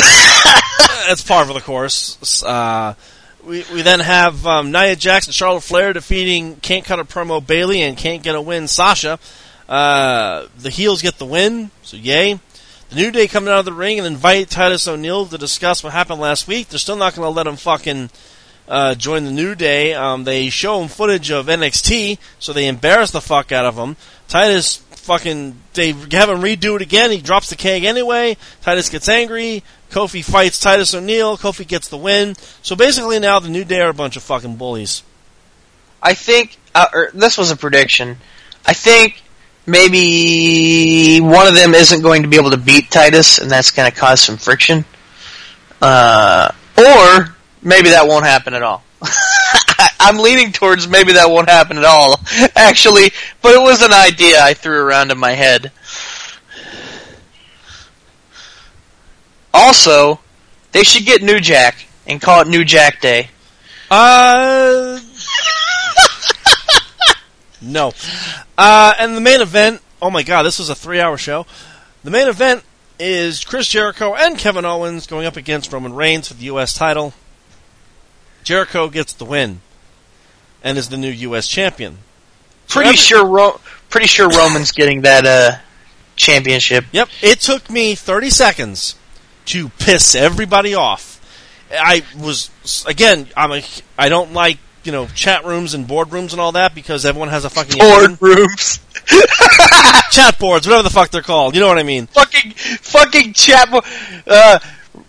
That's par for the course. Uh, we we then have um, Nia Jax and Charlotte Flair defeating Can't Cut a Promo Bayley and Can't Get a Win Sasha. Uh, the heels get the win, so yay. The New Day coming out of the ring and invite Titus O'Neil to discuss what happened last week. They're still not going to let him fucking uh, join the New Day. Um, they show him footage of NXT, so they embarrass the fuck out of him. Titus fucking they have him redo it again. He drops the keg anyway. Titus gets angry. Kofi fights Titus O'Neil. Kofi gets the win. So basically, now the New Day are a bunch of fucking bullies. I think uh, this was a prediction. I think maybe one of them isn't going to be able to beat Titus, and that's going to cause some friction. Uh, or maybe that won't happen at all. I'm leaning towards maybe that won't happen at all, actually, but it was an idea I threw around in my head. Also, they should get New Jack and call it New Jack Day. Uh, no. Uh, and the main event, oh my god, this was a three hour show. The main event is Chris Jericho and Kevin Owens going up against Roman Reigns for the U.S. title. Jericho gets the win and is the new U.S. champion. Pretty every- sure, Ro- pretty sure Roman's getting that uh, championship. Yep, it took me 30 seconds to piss everybody off. I was again, I'm a I don't like, you know, chat rooms and boardrooms and all that because everyone has a fucking opinion. Boardrooms, chat boards, whatever the fuck they're called. You know what I mean? fucking, fucking chat, bo- uh,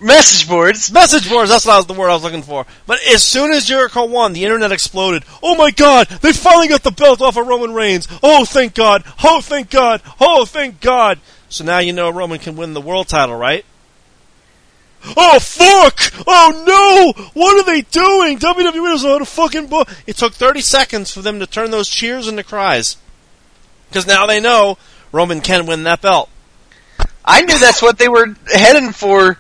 message boards. Message boards, that's what I was, the word I was looking for. But as soon as Jericho won, the internet exploded. Oh my god, they finally got the belt off of Roman Reigns. Oh, thank god. Oh, thank god. Oh, thank god. So now you know Roman can win the world title, right? Oh, fuck! Oh no! What are they doing? WWE doesn't know how fucking book. It took 30 seconds for them to turn those cheers into cries. Because now they know Roman can win that belt. I knew that's what they were heading for.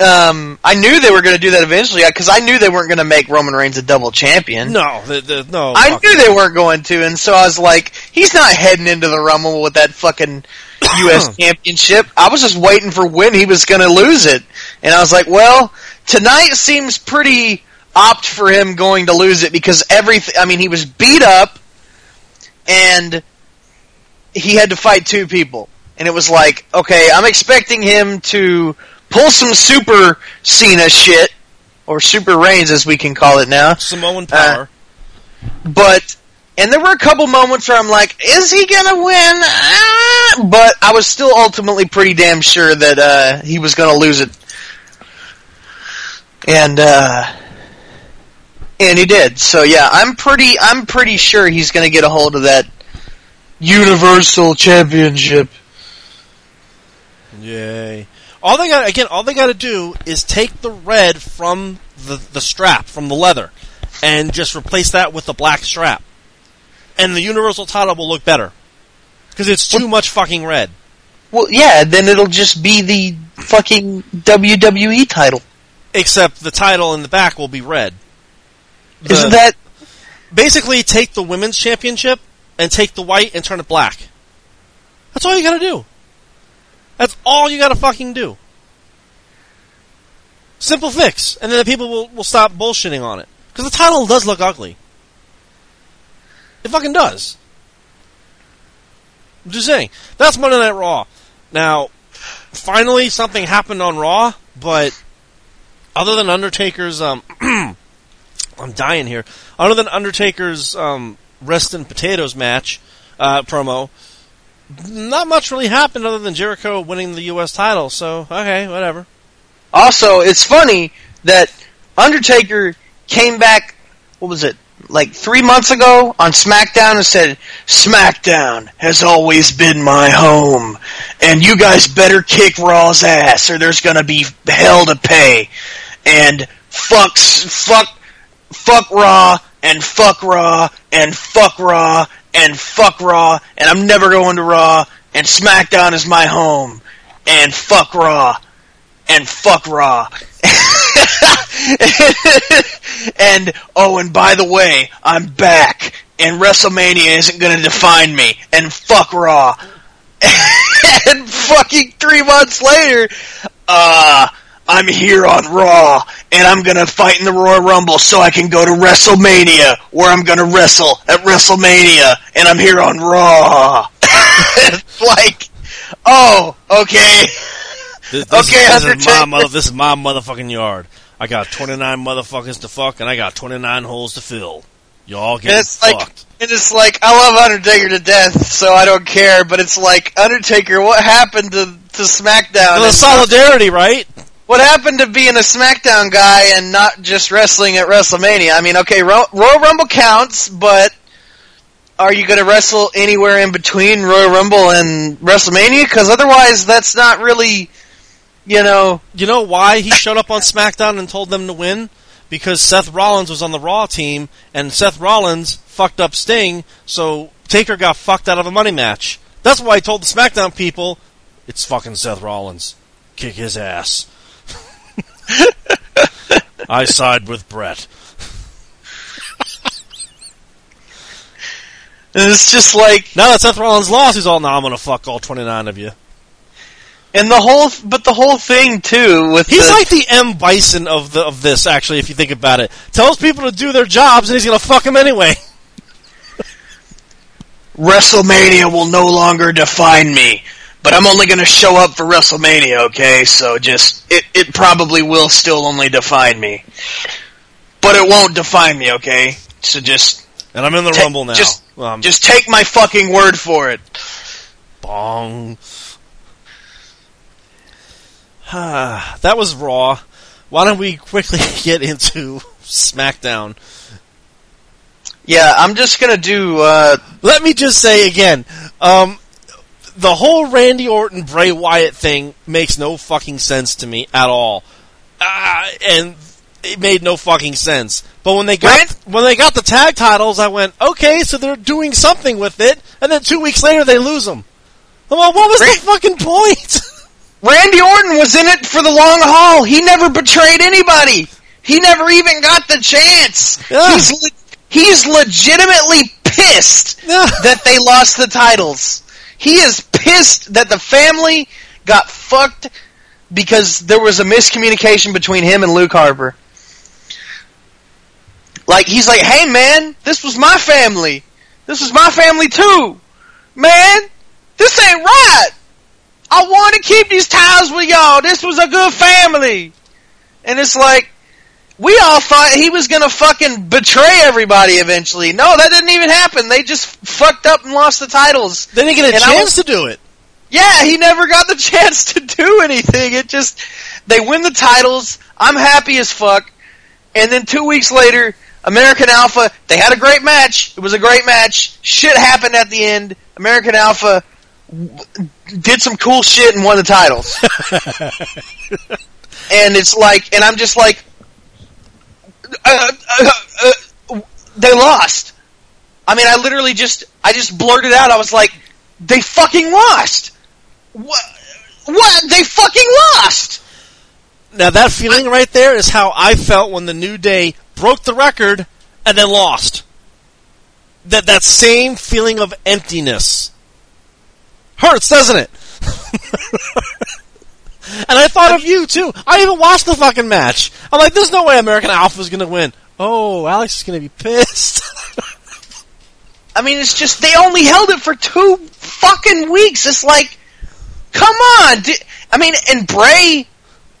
Um, I knew they were going to do that eventually because I knew they weren't going to make Roman Reigns a double champion. No, the, the, no. I knew they weren't going to, and so I was like, he's not heading into the Rumble with that fucking U.S. Championship. I was just waiting for when he was going to lose it, and I was like, well, tonight seems pretty opt for him going to lose it because everything. I mean, he was beat up, and he had to fight two people, and it was like, okay, I'm expecting him to pull some Super Cena shit. Or Super Reigns, as we can call it now Samoan power. but and there were a couple moments where I'm like, is he gonna win? Ah, but I was still ultimately pretty damn sure that uh, he was gonna lose it, and uh, and he did. So yeah, I'm pretty I'm pretty sure he's gonna get a hold of that Universal Championship. Yay! All they got again, all they got to do is take the red from the the strap from the leather, and just replace that with the black strap, and the universal title will look better because it's too much fucking red. Well, yeah, then it'll just be the fucking WWE title. Except the title in the back will be red. The- Isn't that basically take the women's championship and take the white and turn it black? That's all you got to do. That's all you got to fucking do. Simple fix, and then the people will, will stop bullshitting on it. Because the title does look ugly. It fucking does. I'm just saying. That's Monday Night Raw. Now, finally something happened on Raw, but other than Undertaker's, um, I'm dying here. Other than Undertaker's, um, rest and potatoes match, uh, promo, not much really happened other than Jericho winning the U.S. title, so, okay, whatever. Also, it's funny that Undertaker came back, what was it, like three months ago on SmackDown and said, SmackDown has always been my home, and you guys better kick Raw's ass or there's gonna be hell to pay. And fucks, fuck, fuck Raw, and fuck Raw, and fuck Raw, and fuck Raw, and I'm never going to Raw, and SmackDown is my home, and fuck Raw and fuck Raw. and oh, and by the way, I'm back, and WrestleMania isn't going to define me, and fuck Raw. and fucking three months later, uh, I'm here on Raw, and I'm gonna fight in the Royal Rumble so I can go to WrestleMania, where I'm gonna wrestle at WrestleMania, and I'm here on Raw. It's like, oh, okay. This, this Okay, is, this is my mother, this is my motherfucking yard. I got 29 motherfuckers to fuck, and I got 29 holes to fill. Y'all get it's fucked. like and it's like I love Undertaker to death, so I don't care. But it's like Undertaker, what happened to to SmackDown? the solidarity, right? What happened to being a SmackDown guy and not just wrestling at WrestleMania? I mean, okay, Ro- Royal Rumble counts, but are you going to wrestle anywhere in between Royal Rumble and WrestleMania? Because otherwise, that's not really, you know. You know why he showed up on SmackDown and told them to win? Because Seth Rollins was on the Raw team, and Seth Rollins fucked up Sting, so Taker got fucked out of a money match. That's why I told the SmackDown people, it's fucking Seth Rollins. Kick his ass. I side with Brett. And it's just like, Now that Seth Rollins lost, he's all, now I'm gonna fuck all 29 of you. and the whole, but the whole thing too with He's the, like the M. Bison of the of this, actually, if you think about it. Tells people to do their jobs, and he's gonna fuck them anyway. WrestleMania will no longer define me, but I'm only going to show up for WrestleMania, okay? So just, it, it probably will still only define me. But it won't define me, okay? So just, And I'm in the ta- Rumble now. Just, Um, just take my fucking word for it. Bong. that was Raw. Why don't we quickly get into SmackDown? Yeah, I'm just going to do, uh, Let me just say again, um, the whole Randy Orton Bray Wyatt thing makes no fucking sense to me at all, uh, and it made no fucking sense. But when they got when they got the tag titles, I went, okay, so they're doing something with it, and then two weeks later they lose them. Well, what was Rand- the fucking point? Randy Orton was in it for the long haul. He never betrayed anybody. He never even got the chance. Yeah. He's le- he's legitimately pissed Yeah. that they lost the titles. He is pissed that the family got fucked because there was a miscommunication between him and Luke Harper. Like he's like, "Hey man, this was my family. This was my family too. Man, this ain't right. I want to keep these ties with y'all. This was a good family." And it's like we all thought he was going to fucking betray everybody eventually. No, that didn't even happen. They just fucked up and lost the titles. They didn't get a And chance to do it. Yeah, he never got the chance to do anything. It just they win the titles. I'm happy as fuck. And then 2 weeks later, American Alpha, they had a great match. It was a great match. Shit happened at the end. American Alpha did some cool shit and won the titles. and it's like and I'm just like uh, uh, uh, they lost. I mean, I literally just I just blurted out. I was like, "They fucking lost." What? What? They fucking lost. Now that feeling right there is how I felt when the New Day broke the record and then lost. That that same feeling of emptiness hurts, doesn't it? and I thought of you too. I even watched the fucking match. I'm like, there's no way American Alpha's gonna win. Oh, Alex is gonna be pissed. I mean, it's just they only held it for two fucking weeks. It's like, come on. Di- I mean, and Bray,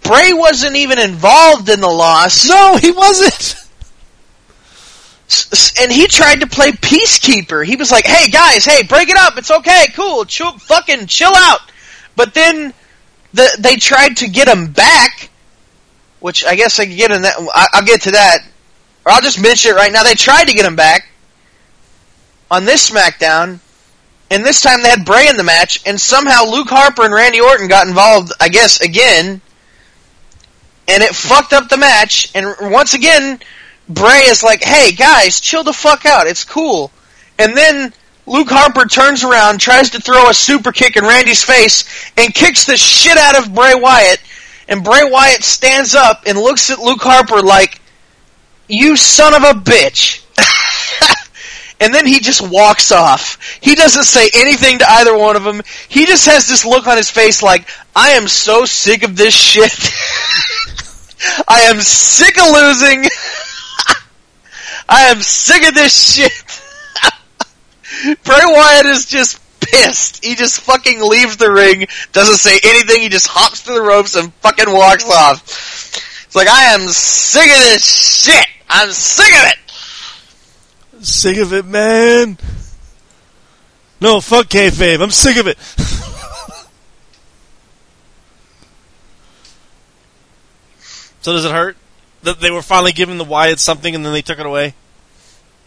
Bray wasn't even involved in the loss. no, he wasn't. S- s- and he tried to play peacekeeper. He was like, "Hey guys, hey, break it up. It's okay, cool, chill, fucking chill out." But then the, they tried to get him back, which I guess I can get in that. I, I'll get to that, or I'll just mention it right now. They tried to get him back on this SmackDown, and this time they had Bray in the match, and somehow Luke Harper and Randy Orton got involved. I guess again, and it fucked up the match. And once again, Bray is like, "Hey guys, chill the fuck out. It's cool." And then Luke Harper turns around, tries to throw a super kick in Randy's face, and kicks the shit out of Bray Wyatt. And Bray Wyatt stands up and looks at Luke Harper like, "You son of a bitch." and then he just walks off. He doesn't say anything to either one of them. He just has this look on his face like, I am so sick of this shit. I am sick of losing. I am sick of this shit. Bray Wyatt is just pissed. He just fucking leaves the ring, doesn't say anything, he just hops through the ropes and fucking walks off. It's like I am sick of this shit. I'm sick of it. Sick of it, man. No, fuck kayfabe. I'm sick of it. so does it hurt that they were finally giving the Wyatt something and then they took it away?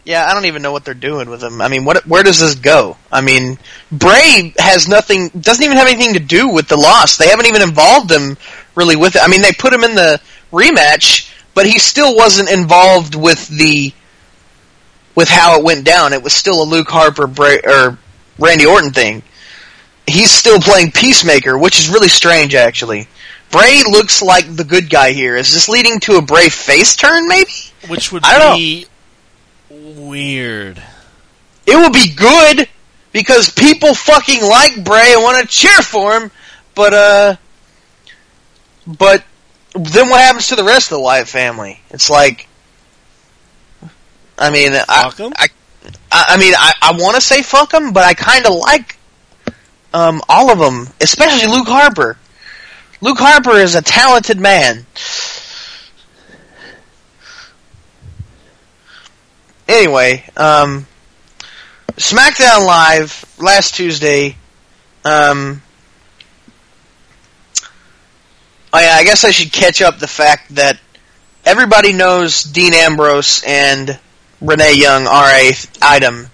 Yeah, I don't even know what they're doing with him. I mean, what where does this go? I mean, Bray has nothing, doesn't even have anything to do with the loss. They haven't even involved him really with it. I mean, they put him in the rematch, but he still wasn't involved with the with how it went down. It was still a Luke Harper Bray, or Randy Orton thing. He's still playing Peacemaker, which is really strange, actually. Bray looks like the good guy here. Is this leading to a Bray face turn, maybe? Which would I don't be weird. It would be good because people fucking like Bray and want to cheer for him, but uh, but then what happens to the rest of the Wyatt family? It's like, I mean, I, I, I, I mean, I, I want to say fuck them, but I kind of like um all of them, especially Luke Harper. Luke Harper is a talented man. Anyway, um, SmackDown Live last Tuesday. Um, oh yeah, I guess I should catch up the fact that everybody knows Dean Ambrose and Renee Young are a th- item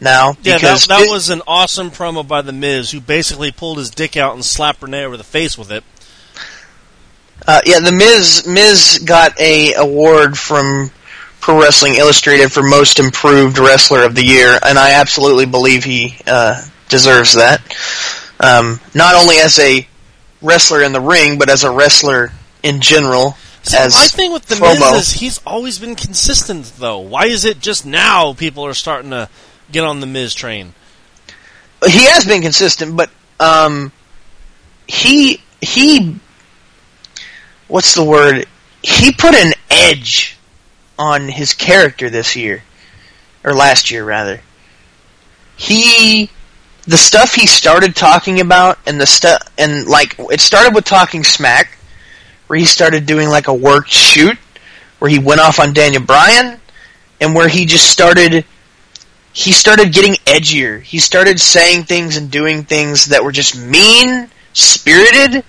now Yeah, that, that was an awesome promo by The Miz, who basically pulled his dick out and slapped Renee over the face with it. Uh, yeah, the Miz Miz got a award from Pro Wrestling Illustrated for Most Improved Wrestler of the Year, and I absolutely believe he uh, deserves that. Um, not only as a wrestler in the ring, but as a wrestler in general. So as my thing with The promo. Miz is he's always been consistent, though. Why is it just now people are starting to get on the Miz train? he has been consistent, but um, he he what's the word? He put an edge on his character this year or last year rather. He the stuff he started talking about and the stuff and like it started with talking smack where he started doing like a work shoot where he went off on Daniel Bryan and where he just started he started getting edgier. He started saying things and doing things that were just mean spirited,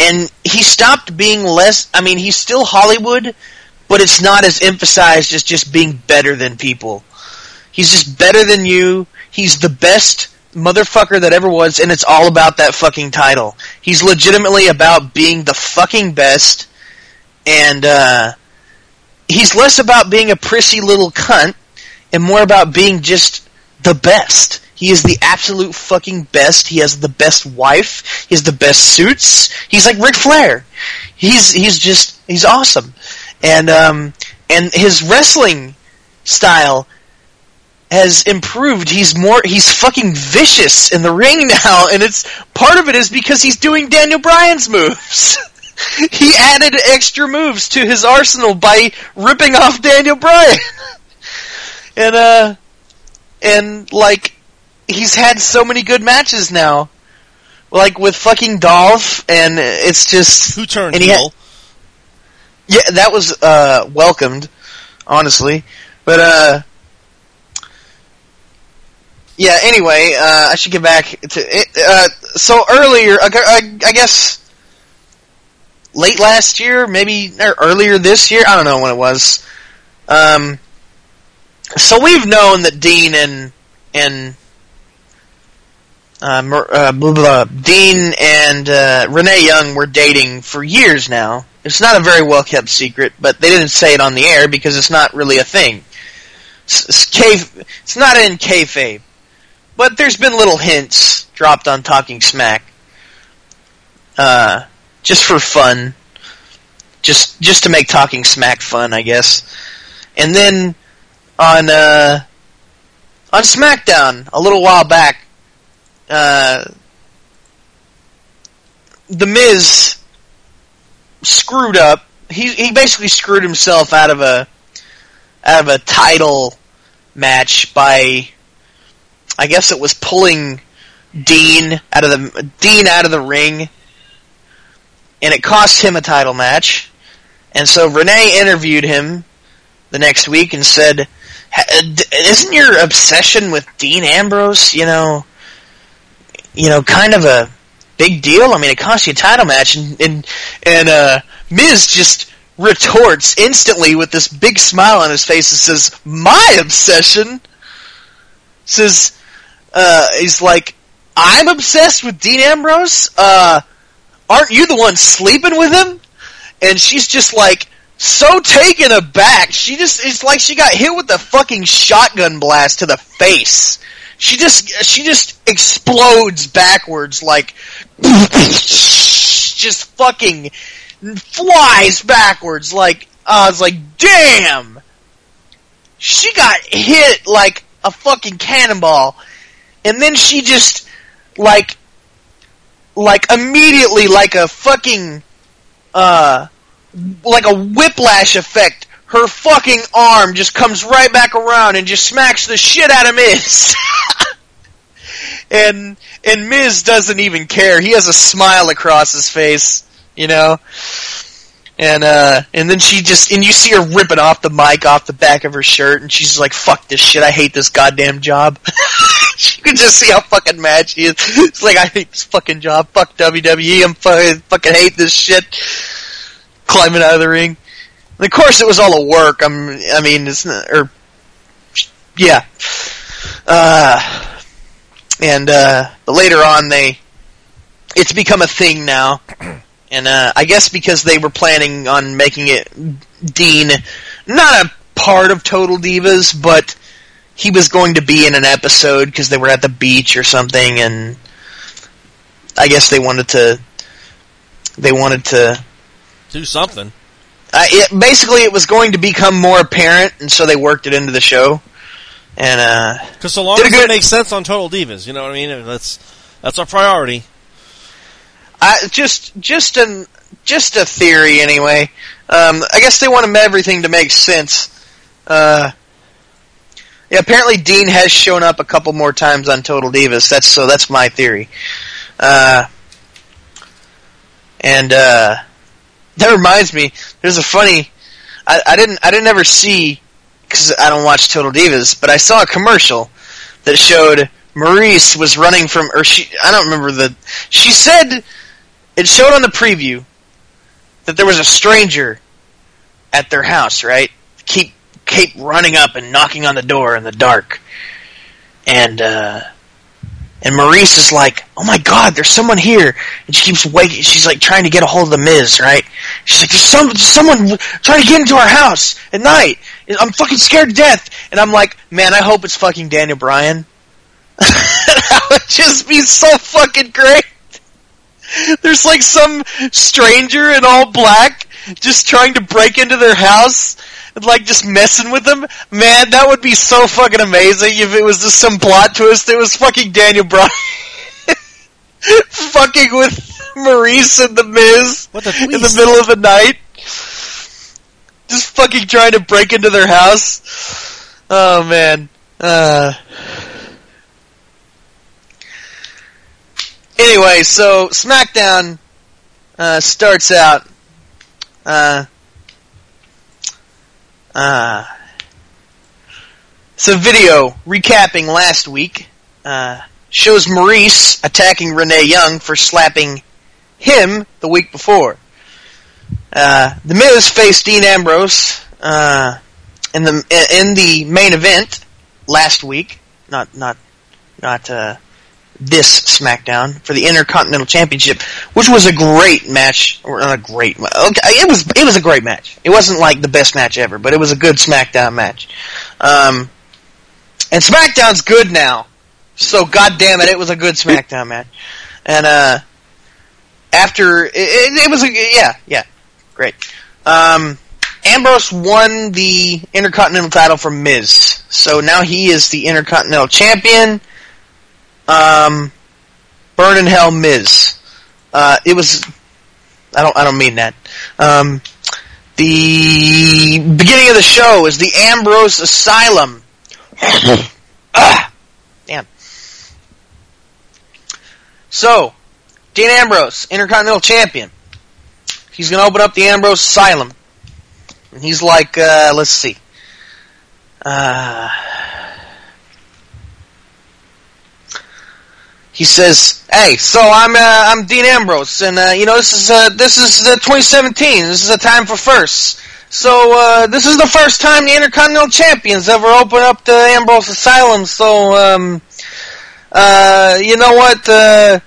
and he stopped being less. I mean, he's still Hollywood, but it's not as emphasized as just being better than people. He's just better than you. He's the best motherfucker that ever was, and it's all about that fucking title. He's legitimately about being the fucking best, and uh, he's less about being a prissy little cunt and more about being just the best. He is the absolute fucking best. He has the best wife. He has the best suits. He's like Ric Flair. He's he's just he's awesome, and um and his wrestling style has improved. He's more he's fucking vicious in the ring now, and it's part of it is because he's doing Daniel Bryan's moves. he added extra moves to his arsenal by ripping off Daniel Bryan. and uh and like he's had so many good matches now like with fucking Dolph and it's just Who turned heel? Yeah that was uh welcomed honestly. But uh yeah anyway uh I should get back to it. Uh so earlier I, I, I guess late last year maybe or earlier this year I don't know when it was. Um so we've known that Dean and and uh, uh, Dean and uh, Renee Young were dating for years now. It's not a very well kept secret, but they didn't say it on the air because it's not really a thing. It's, it's, it's not in kayfabe, but there's been little hints dropped on Talking Smack, uh, just for fun, just just to make Talking Smack fun, I guess. And then on uh, on SmackDown a little while back, uh, the Miz screwed up. He he basically screwed himself out of a out of a title match by I guess it was pulling Dean out of the Dean out of the ring, and it cost him a title match. And so Renee interviewed him the next week and said, "Isn't your obsession with Dean Ambrose, you know, you know, kind of a big deal? I mean, it cost you a title match." And and, and uh, Miz just retorts instantly with this big smile on his face and says, "My obsession." Says, uh, he's like, "I'm obsessed with Dean Ambrose. Uh, aren't you the one sleeping with him?" And she's just like so taken aback. She just it's like she got hit with a fucking shotgun blast to the face. She just she just explodes backwards like just fucking flies backwards like I was like damn. She got hit like a fucking cannonball and then she just like like immediately like a fucking uh like a whiplash effect. Her fucking arm just comes right back around and just smacks the shit out of Miz. and and Miz doesn't even care. He has a smile across his face, you know. And uh and then she just and you see her ripping off the mic off the back of her shirt and she's like, Fuck this shit, I hate this goddamn job. you can just see how fucking mad she is. It's like I hate this fucking job. Fuck WWE, I'm fucking fucking hate this shit climbing out of the ring. And of course, it was all a work. I'm, I mean, it's not, or yeah. Uh, and uh, later on, they it's become a thing now, and uh, I guess because they were planning on making it Dean not a part of Total Divas, but he was going to be in an episode because they were at the beach or something, and I guess they wanted to they wanted to do something. Uh, it, basically, it was going to become more apparent, and so they worked it into the show. And because uh, so long as good, it makes sense on Total Divas, you know what I mean. That's that's our priority. I just just an just a theory anyway. Um, I guess they want everything to make sense. Uh, yeah, apparently Dean has shown up a couple more times on Total Divas. That's so. That's my theory. Uh, and uh, that reminds me. There's a funny. I, I didn't. I didn't ever see because I don't watch Total Divas, but I saw a commercial that showed Maryse was running from, or she. I don't remember the. She said it showed on the preview that there was a stranger at their house. Right? Keep keep running up and knocking on the door in the dark, and. uh and Maryse is like, "Oh my God, there's someone here!" And she keeps waking. She's like trying to get a hold of the Miz, right? She's like, "There's some someone trying to get into our house at night. I'm fucking scared to death." And I'm like, "Man, I hope it's fucking Daniel Bryan." that would just be so fucking great. There's like some stranger in all black just trying to break into their house and like just messing with them. Man, that would be so fucking amazing if it was just some plot twist. It was fucking Daniel Bryan fucking with Maryse and the Miz in the middle of the night. Just fucking trying to break into their house. Oh man. Uh. Anyway, so SmackDown uh, starts out uh, uh, so video recapping last week uh, shows Maryse attacking Renee Young for slapping him the week before. Uh, the Miz faced Dean Ambrose uh, in the in the main event last week. Not not not uh, this SmackDown for the Intercontinental Championship, which was a great match, or not a great. Okay, it was it was a great match. It wasn't like the best match ever, but it was a good SmackDown match. Um, and SmackDown's good now, so God damn it, it was a good SmackDown match. And uh, after it, it, was a yeah yeah great. Um, Ambrose won the Intercontinental title from Miz, so now he is the Intercontinental Champion. Um, Burn in Hell Miz. Uh, it was. I don't. I don't mean that. Um, the beginning of the show is the Ambrose Asylum. ah, damn. So, Dean Ambrose, Intercontinental Champion. He's going to open up the Ambrose Asylum. And he's like, uh, let's see. Uh, he says, "Hey, so I'm uh, I'm Dean Ambrose, and uh, you know this is uh, this is uh, 2017. This is a time for firsts. So uh, this is the first time the Intercontinental Champions ever opened up the Ambrose Asylum. So um, uh, you know what?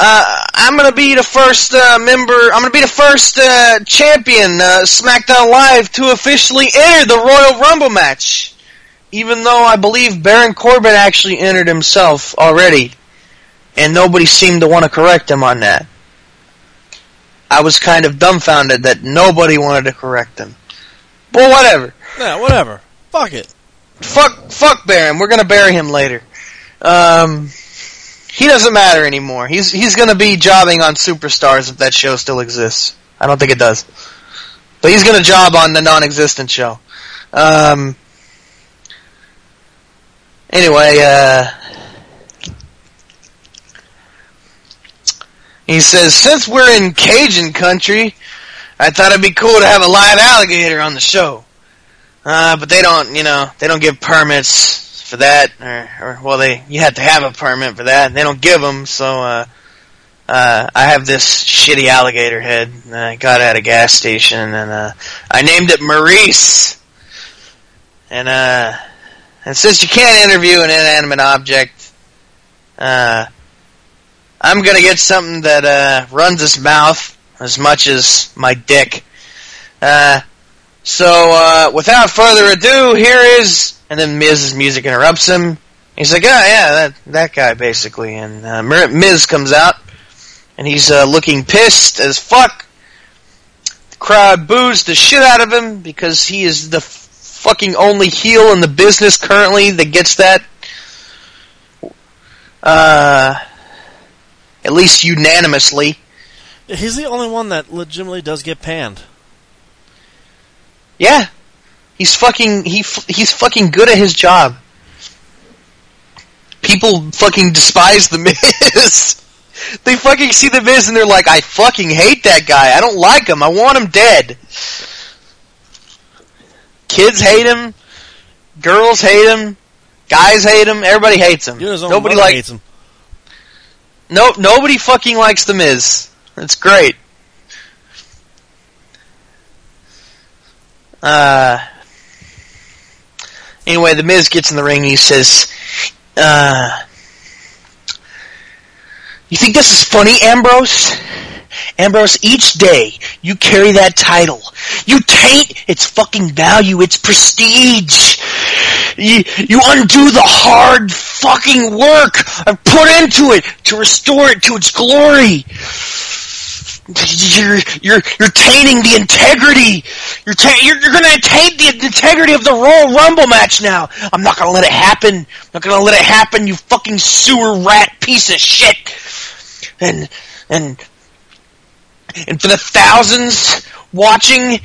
Uh, I'm gonna be the first uh, member. I'm gonna be the first uh, champion uh, SmackDown Live to officially enter the Royal Rumble match. Even though I believe Baron Corbin actually entered himself already, and nobody seemed to want to correct him on that. I was kind of dumbfounded that nobody wanted to correct him. But whatever. Yeah, whatever. Fuck it. Fuck, fuck Baron. We're gonna bury him later. Um, he doesn't matter anymore. He's he's gonna be jobbing on Superstars if that show still exists. I don't think it does, but he's gonna job on the non-existent show. Um. Anyway, uh, he says since we're in Cajun country, I thought it'd be cool to have a live alligator on the show. Uh, but they don't, you know, they don't give permits for that, or, or well, they you have to have a permit for that. And they don't give them, so uh, uh, I have this shitty alligator head. And I got at a gas station, and uh, I named it Maurice. And uh, and since you can't interview an inanimate object, uh, I'm gonna get something that uh, runs its mouth as much as my dick. Uh, so, uh, without further ado, here is, and then Miz's music interrupts him. He's like, oh yeah, that, that guy basically. And, uh, Miz comes out, and he's, uh, looking pissed as fuck. The crowd boos the shit out of him because he is the fucking only heel in the business currently that gets that. Uh, at least unanimously. He's the only one that legitimately does get panned. Yeah, he's fucking he he's fucking good at his job. People fucking despise the Miz. they fucking see the Miz and they're like, I fucking hate that guy. I don't like him. I want him dead. Kids hate him. Girls hate him. Guys hate him. Everybody hates him. Nobody like hates him. No, nobody fucking likes the Miz. It's great. Uh, anyway, the Miz gets in the ring. And he says, uh, "You think this is funny, Ambrose? Ambrose, each day you carry that title, you taint its fucking value, its prestige. You, you undo the hard fucking work I've put into it to restore it to its glory." You're you're you're tainting the integrity. You're ta- you're, you're going to taint the integrity of the Royal Rumble match now. I'm not going to let it happen. I'm not going to let it happen. You fucking sewer rat piece of shit. And and and for the thousands watching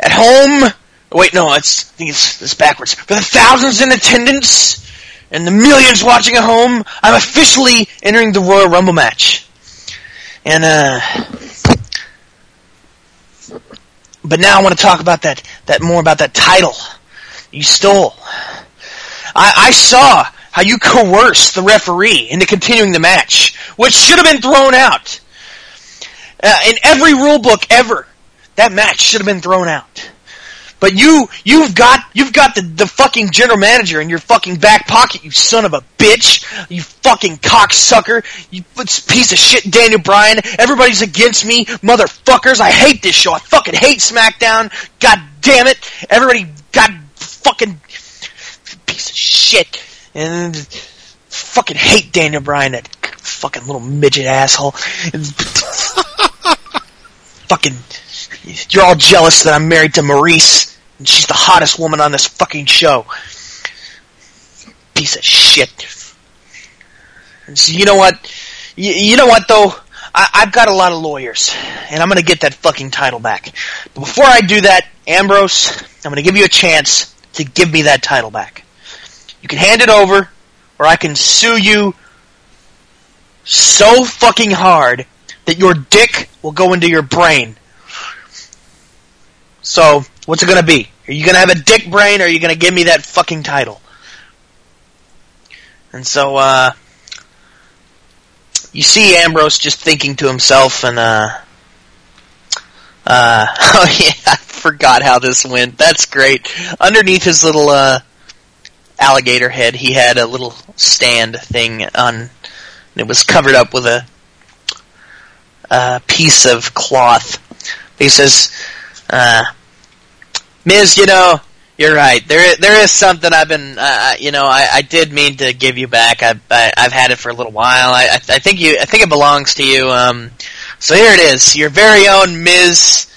at home. Wait, no, it's I think it's, it's backwards. For the thousands in attendance and the millions watching at home, I'm officially entering the Royal Rumble match. And uh but now I want to talk about that, that more about that title you stole. I, I saw how you coerced the referee into continuing the match, which should have been thrown out. Uh, in every rule book ever, that match should have been thrown out. But you, you've got, you've got the, the fucking general manager in your fucking back pocket, you son of a bitch! You fucking cocksucker! You piece of shit, Daniel Bryan! Everybody's against me, motherfuckers! I hate this show! I fucking hate SmackDown! God damn it! Everybody, god fucking piece of shit! And fucking hate Daniel Bryan, that fucking little midget asshole. fucking you're all jealous that I'm married to Maryse, and she's the hottest woman on this fucking show. Piece of shit. So you know what? You, you know what though? I, I've got a lot of lawyers, and I'm gonna get that fucking title back. But before I do that, Ambrose, I'm gonna give you a chance to give me that title back. You can hand it over, or I can sue you so fucking hard that your dick will go into your brain. So, What's it gonna be? Are you gonna have a dick brain or are you gonna give me that fucking title? And so, uh, you see Ambrose just thinking to himself and, uh, uh, oh yeah, I forgot how this went. That's great. Underneath his little, uh, alligator head, he had a little stand thing on, it was covered up with a, a piece of cloth. He says, uh, Miz, you know, you're right. There, there is something I've been, uh, you know, I, I did mean to give you back. I've, I, I've had it for a little while. I, I, I think you, I think it belongs to you. Um, so here it is, your very own Miz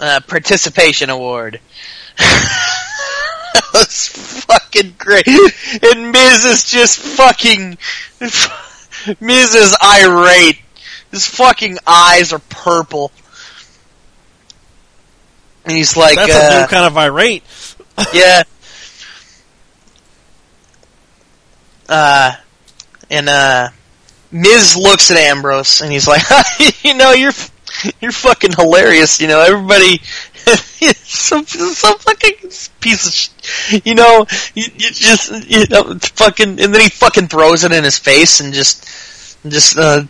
uh, Participation Award. that was fucking great. And Miz is just fucking, Miz is irate. His fucking eyes are purple. And he's like, That's uh, a new kind of irate. yeah. Uh, and uh, Miz looks at Ambrose and he's like, you know, you're you're fucking hilarious. You know, everybody. some some fucking piece of, sh- you know, you, you just you know, fucking, and then he fucking throws it in his face and just just uh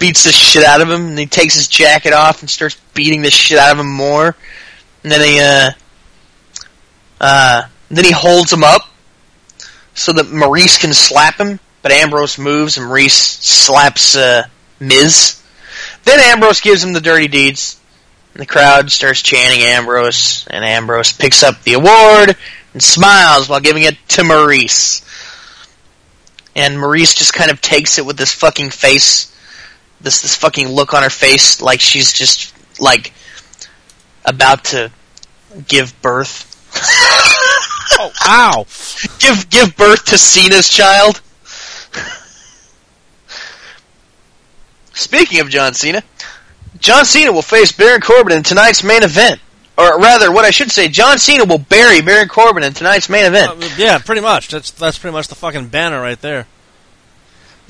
beats the shit out of him, and he takes his jacket off and starts beating the shit out of him more, and then he uh uh, then he holds him up so that Maryse can slap him, but Ambrose moves and Maryse slaps uh, Miz. Then Ambrose gives him the dirty deeds. And the crowd starts chanting Ambrose, and Ambrose picks up the award and smiles while giving it to Maryse. And Maryse just kind of takes it with this fucking face, this this fucking look on her face, like she's just like about to give birth. Oh, ow! give give birth to Cena's child. Speaking of John Cena, John Cena will face Baron Corbin in tonight's main event. Or rather, what I should say, John Cena will bury Baron Corbin in tonight's main event. Uh, yeah, pretty much. That's that's pretty much the fucking banner right there.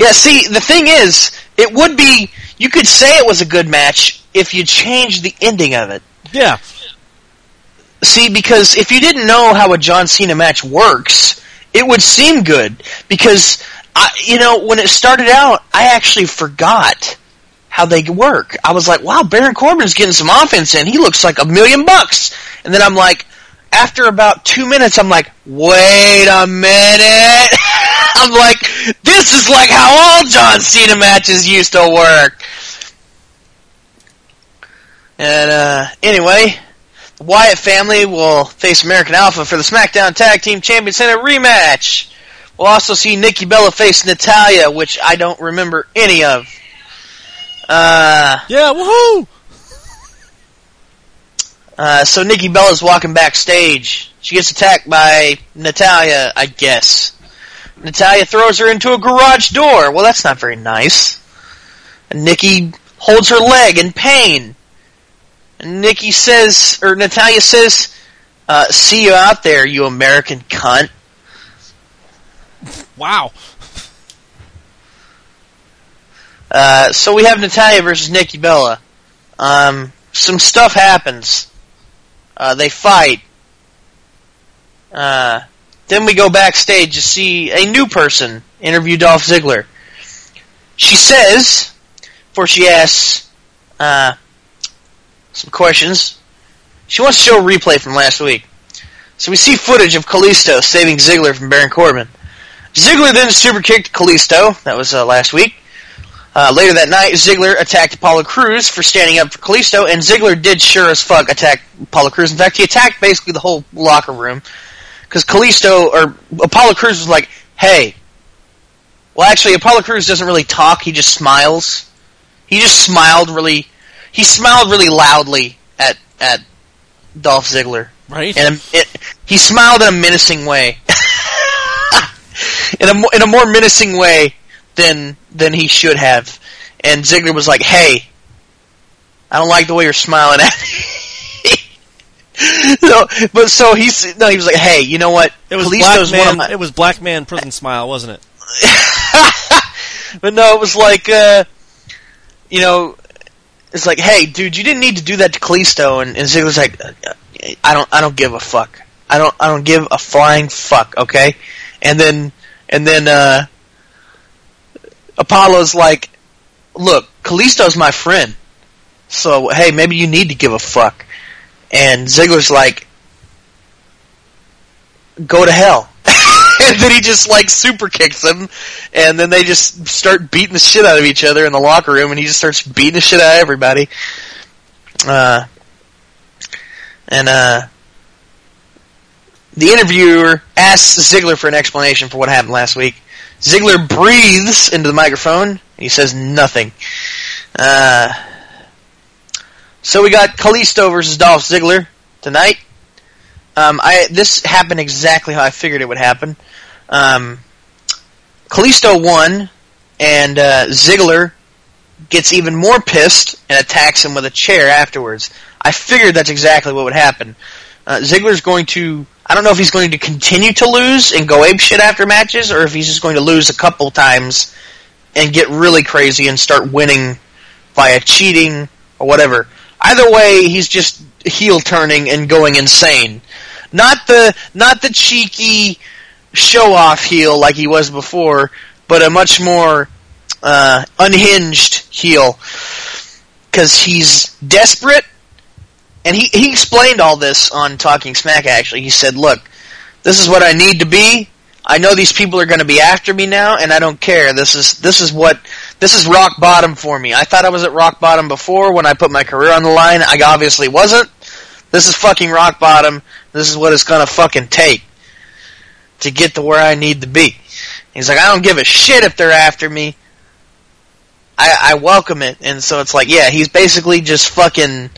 Yeah, see, the thing is, it would be, you could say it was a good match if you changed the ending of it. Yeah, See, because if you didn't know how a John Cena match works, it would seem good. Because, I, you know, when it started out, I actually forgot how they work. I was like, wow, Baron Corbin's getting some offense in. He looks like a million bucks. And then I'm like, after about two minutes, I'm like, wait a minute. I'm like, this is like how all John Cena matches used to work. And, uh, anyway, the Wyatt family will face American Alpha for the SmackDown Tag Team Champions in a rematch. We'll also see Nikki Bella face Natalya, which I don't remember any of. Uh, yeah, woohoo! uh, so Nikki Bella's walking backstage. She gets attacked by Natalya, I guess. Natalya throws her into a garage door. Well, that's not very nice. And Nikki holds her leg in pain. And Nikki says, or Natalya says, uh, see you out there, you American cunt. Wow. Uh, so we have Natalya versus Nikki Bella. Um, some stuff happens. Uh, they fight. Uh, then we go backstage to see a new person interview Dolph Ziggler. She says, before she asks uh, some questions, she wants to show a replay from last week. So we see footage of Kalisto saving Ziggler from Baron Corbin. Ziggler then super kicked Kalisto. That was uh, last week. Uh, later that night, Ziggler attacked Apollo Crews for standing up for Kalisto, and Ziggler did sure as fuck attack Apollo Crews. In fact, he attacked basically the whole locker room because Kalisto or Apollo Crews was like, "Hey." Well, actually, Apollo Crews doesn't really talk. He just smiles. He just smiled really. He smiled really loudly at at Dolph Ziggler. Right? And he smiled in a menacing way. in a in a more menacing way than than he should have. And Ziggler was like, "Hey, I don't like the way you're smiling at me." so, but so he's no, he was like, "Hey, you know what? it was black one of man. my." It was black man prison smile, wasn't it? but no, it was like, uh, you know, it's like, "Hey, dude, you didn't need to do that to Kalisto," and, and Ziggler's like, "I don't, I don't give a fuck. I don't, I don't give a flying fuck." Okay, and then, and then uh, Apollo's like, "Look, Kalisto's my friend, so hey, maybe you need to give a fuck." And Ziggler's like, "Go to hell." and then he just like super kicks him, and then they just start beating the shit out of each other in the locker room, and he just starts beating the shit out of everybody. Uh, and uh, the interviewer asks Ziggler for an explanation for what happened last week. Ziggler breathes into the microphone. He says nothing. Uh, so we got Kalisto versus Dolph Ziggler tonight. Um, I this happened exactly how I figured it would happen. Um, Kalisto won, and uh, Ziggler gets even more pissed and attacks him with a chair afterwards. I figured that's exactly what would happen. Uh, Ziggler's going to. I don't know if he's going to continue to lose and go ape shit after matches, or if he's just going to lose a couple times and get really crazy and start winning via cheating or whatever. Either way, he's just heel turning and going insane. Not the not the cheeky show off heel like he was before, but a much more uh, unhinged heel because he's desperate. And he, he explained all this on Talking Smack, actually. He said, Look, this is what I need to be. I know these people are going to be after me now, and I don't care. This is this is what this is rock bottom for me. I thought I was at rock bottom before when I put my career on the line. I obviously wasn't. This is fucking rock bottom. This is what it's to fucking take to get to where I need to be. He's like, I don't give a shit if they're after me. I, I welcome it. And so it's like, yeah, he's basically just fucking.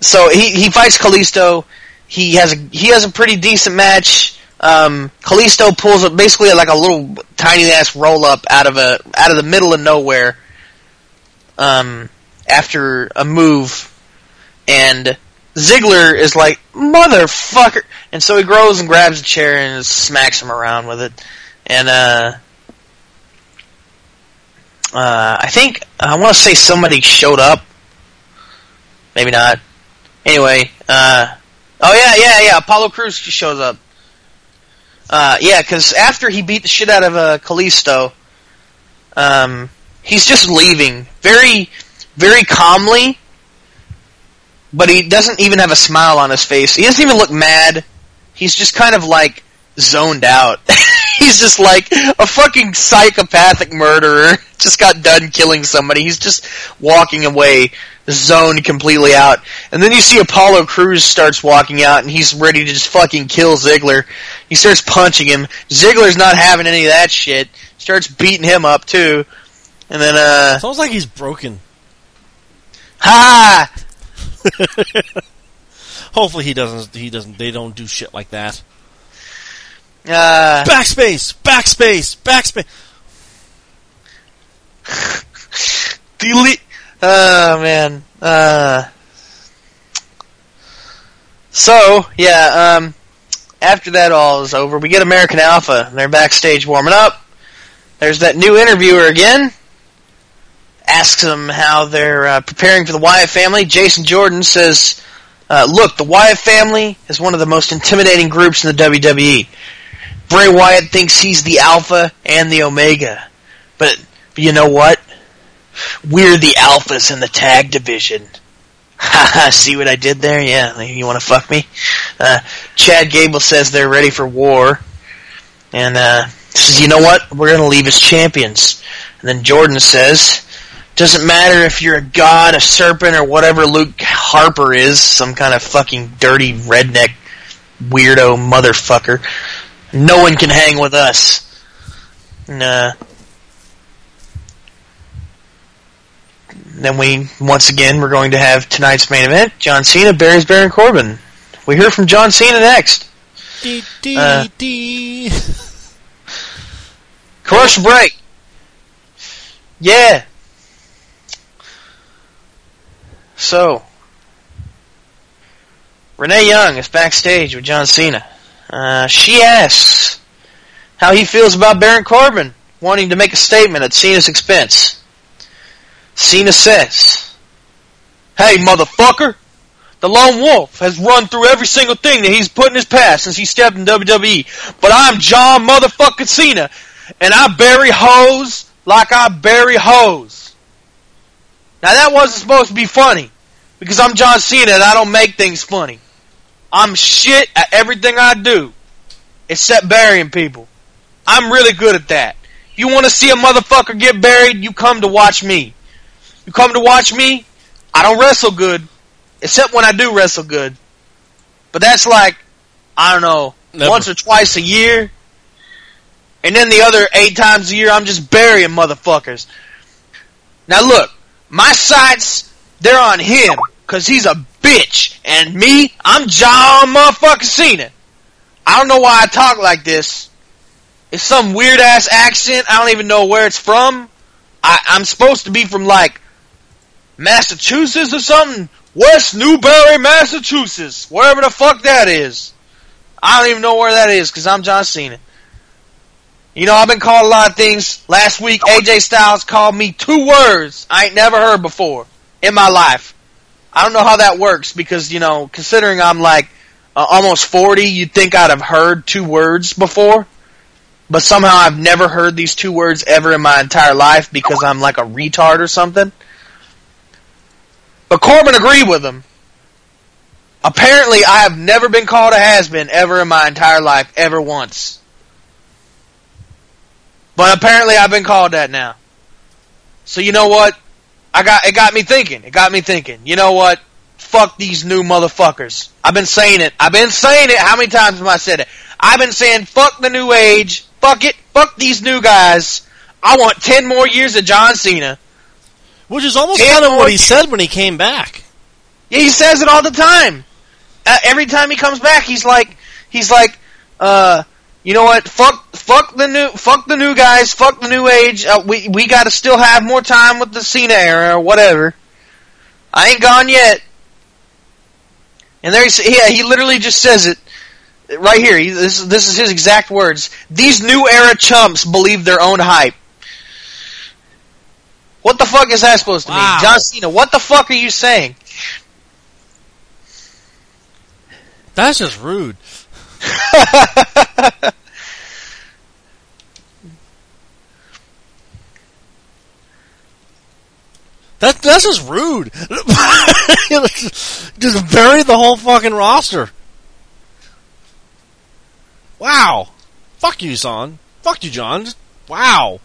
So he he fights Kalisto. He has a he has a pretty decent match. Um, Kalisto pulls up basically like a little tiny ass roll up out of a out of the middle of nowhere. Um, after a move, and Ziggler is like motherfucker, and so he grows and grabs a chair and smacks him around with it, and uh, uh, I think I want to say somebody showed up, maybe not. Anyway, uh, oh yeah, yeah, yeah, Apollo Crews shows up. Uh, yeah, because after he beat the shit out of uh, Kalisto, um, he's just leaving very, very calmly but he doesn't even have a smile on his face. He doesn't even look mad. He's just kind of like zoned out. He's just like a fucking psychopathic murderer. Just got done killing somebody. He's just walking away, zoned completely out. And then you see Apollo Crews starts walking out, and he's ready to just fucking kill Ziggler. He starts punching him. Ziggler's not having any of that shit. Starts beating him up too. And then uh Sounds like he's broken. Ha! Hopefully he doesn't. He doesn't. They don't do shit like that. Uh, Backspace, backspace, backspace. delete. Oh man. Uh. So yeah. Um. After that all is over, we get American Alpha. And they're backstage warming up. There's that new interviewer again. Asks them how they're uh, preparing for the Wyatt family. Jason Jordan says, uh, "Look, the Wyatt family is one of the most intimidating groups in the WWE. Bray Wyatt thinks he's the Alpha and the Omega, but, but you know what? We're the Alphas in the tag division." See what I did there? Yeah, you want to fuck me? Uh, Chad Gable says they're ready for war. And, uh, says, you know what? We're gonna leave as champions. And then Jordan says, doesn't matter if you're a god, a serpent, or whatever Luke Harper is, some kind of fucking dirty redneck weirdo motherfucker. No one can hang with us. Nah. Then we, once again, we're going to have tonight's main event, John Cena buries Baron Corbin. We hear from John Cena next. D D Uh, D. Commercial break. Yeah. So, Renee Young is backstage with John Cena. Uh, she asks how he feels about Baron Corbin wanting to make a statement at Cena's expense. Cena says, Hey, motherfucker! The Lone Wolf has run through every single thing that he's put in his past since he stepped in WWE. But I'm John motherfucking Cena, and I bury hoes like I bury hoes. Now that wasn't supposed to be funny, because I'm John Cena and I don't make things funny. I'm shit at everything I do, except burying people. I'm really good at that. If you want to see a motherfucker get buried, you come to watch me. You come to watch me, I don't wrestle good, except when I do wrestle good. But that's like, I don't know, Never. once or twice a year. And then the other eight times a year, I'm just burying motherfuckers. Now look, my sights, they're on him, cause he's a bitch. And me, I'm John motherfucking Cena. I don't know why I talk like this. It's some weird ass accent. I don't even know where it's from. I, I'm supposed to be from like Massachusetts or something. West Newbury, Massachusetts. Wherever the fuck that is. I don't even know where that is because I'm John Cena. You know, I've been called a lot of things. Last week, AJ Styles called me two words I ain't never heard before in my life. I don't know how that works because, you know, considering I'm like uh, almost 40, you'd think I'd have heard two words before. But somehow I've never heard these two words ever in my entire life because I'm like a retard or something. But Corbin agreed with him. Apparently, I have never been called a has-been ever in my entire life, ever once. But apparently, I've been called that now. So you know what? I got it. Got me thinking. It got me thinking. You know what? Fuck these new motherfuckers. I've been saying it. I've been saying it. How many times have I said it? I've been saying fuck the new age. Fuck it. Fuck these new guys. I want ten more years of John Cena. Which is almost kind of what he said when he came back. Yeah, he says it all the time. Uh, every time he comes back, he's like, he's like, uh, you know what? Fuck, fuck the new, fuck the new guys, fuck the new age. Uh, we we got to still have more time with the Cena era or whatever. I ain't gone yet. And there, he, yeah, he literally just says it right here. He, this is this is his exact words. These new era chumps believe their own hype. What the fuck is that supposed to Wow. mean, John Cena? What the fuck are you saying? That's just rude. That that's just rude. just bury the whole fucking roster. Wow. Fuck you, son. Fuck you, John. Just- wow.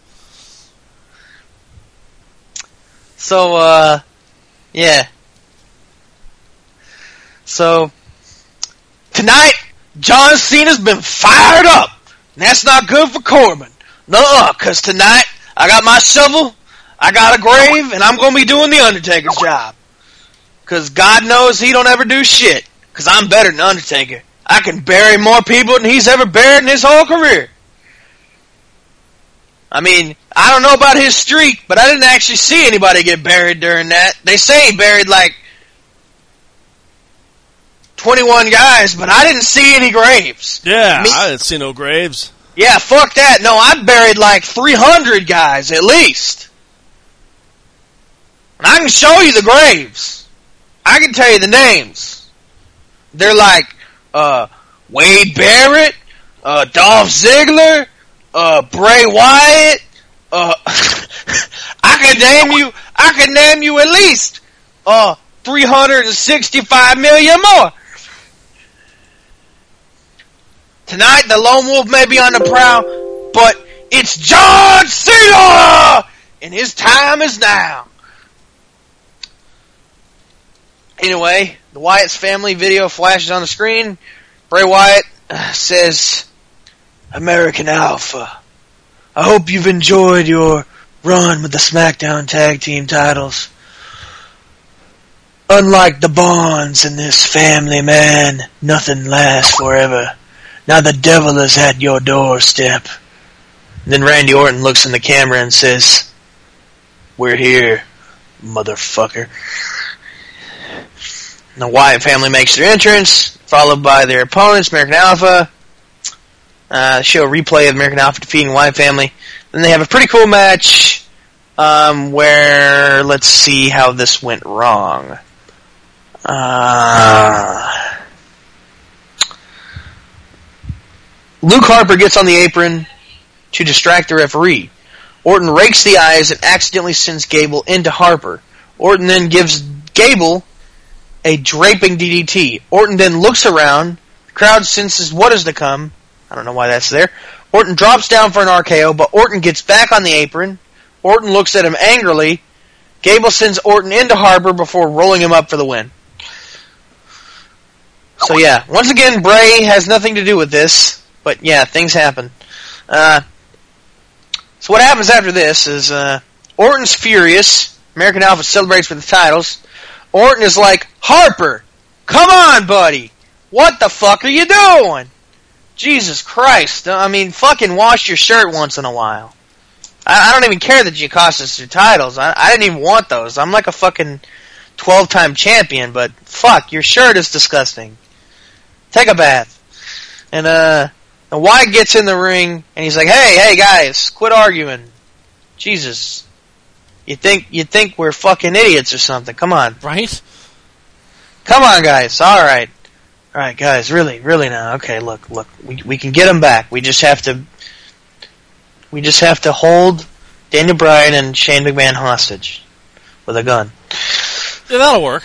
So, uh, yeah. So, tonight, John Cena's been fired up. And that's not good for Corbin. Nuh-uh, cause tonight, I got my shovel, I got a grave, and I'm gonna be doing the Undertaker's job. Cause God knows he don't ever do shit. Cause I'm better than Undertaker. I can bury more people than he's ever buried in his whole career. I mean, I don't know about his streak, but I didn't actually see anybody get buried during that. They say he buried like 21 guys, but I didn't see any graves. Yeah, Me- I didn't see no graves. Yeah, fuck that. No, I buried like 300 guys at least. And I can show you the graves. I can tell you the names. They're like, uh, Wade Barrett, uh, Dolph Ziggler, uh, Bray Wyatt, uh, I could name you, I could name you at least, uh, 365 million more. Tonight, the Lone Wolf may be on the prowl, but it's John Cena! And his time is now. Anyway, the Wyatt's family video flashes on the screen. Bray Wyatt uh, says, American Alpha, I hope you've enjoyed your run with the SmackDown Tag Team titles. Unlike the bonds in this family, man, nothing lasts forever. Now the devil is at your doorstep. Then Randy Orton looks in the camera and says, We're here, motherfucker. The Wyatt family makes their entrance, followed by their opponents, American Alpha. Uh, show a replay of American Alpha defeating Wyatt family. Then they have a pretty cool match, um, where, let's see how this went wrong. Uh, Luke Harper gets on the apron to distract the referee. Orton rakes the eyes and accidentally sends Gable into Harper. Orton then gives Gable a draping DDT. Orton then looks around. The crowd senses what is to come. I don't know why that's there. Orton drops down for an RKO, but Orton gets back on the apron. Orton looks at him angrily. Gable sends Orton into Harper before rolling him up for the win. So yeah, once again, Bray has nothing to do with this, but yeah, things happen. Uh, so what happens after this is uh, Orton's furious. American Alpha celebrates with the titles. Orton is like, Harper, come on, buddy. What the fuck are you doing? Jesus Christ. I mean, fucking wash your shirt once in a while. I, I don't even care that you cost us your titles. I, I didn't even want those. I'm like a fucking 12 time champion, but fuck, your shirt is disgusting. Take a bath. And, uh, and Wyatt gets in the ring and he's like, "Hey, hey guys, quit arguing." Jesus, you think you think we're fucking idiots or something? Come on, Right? come on, guys. All right, all right, guys. Really, really now. Okay, look, look. We we can get them back. We just have to. We just have to hold Daniel Bryan and Shane McMahon hostage with a gun, Yeah, that'll work.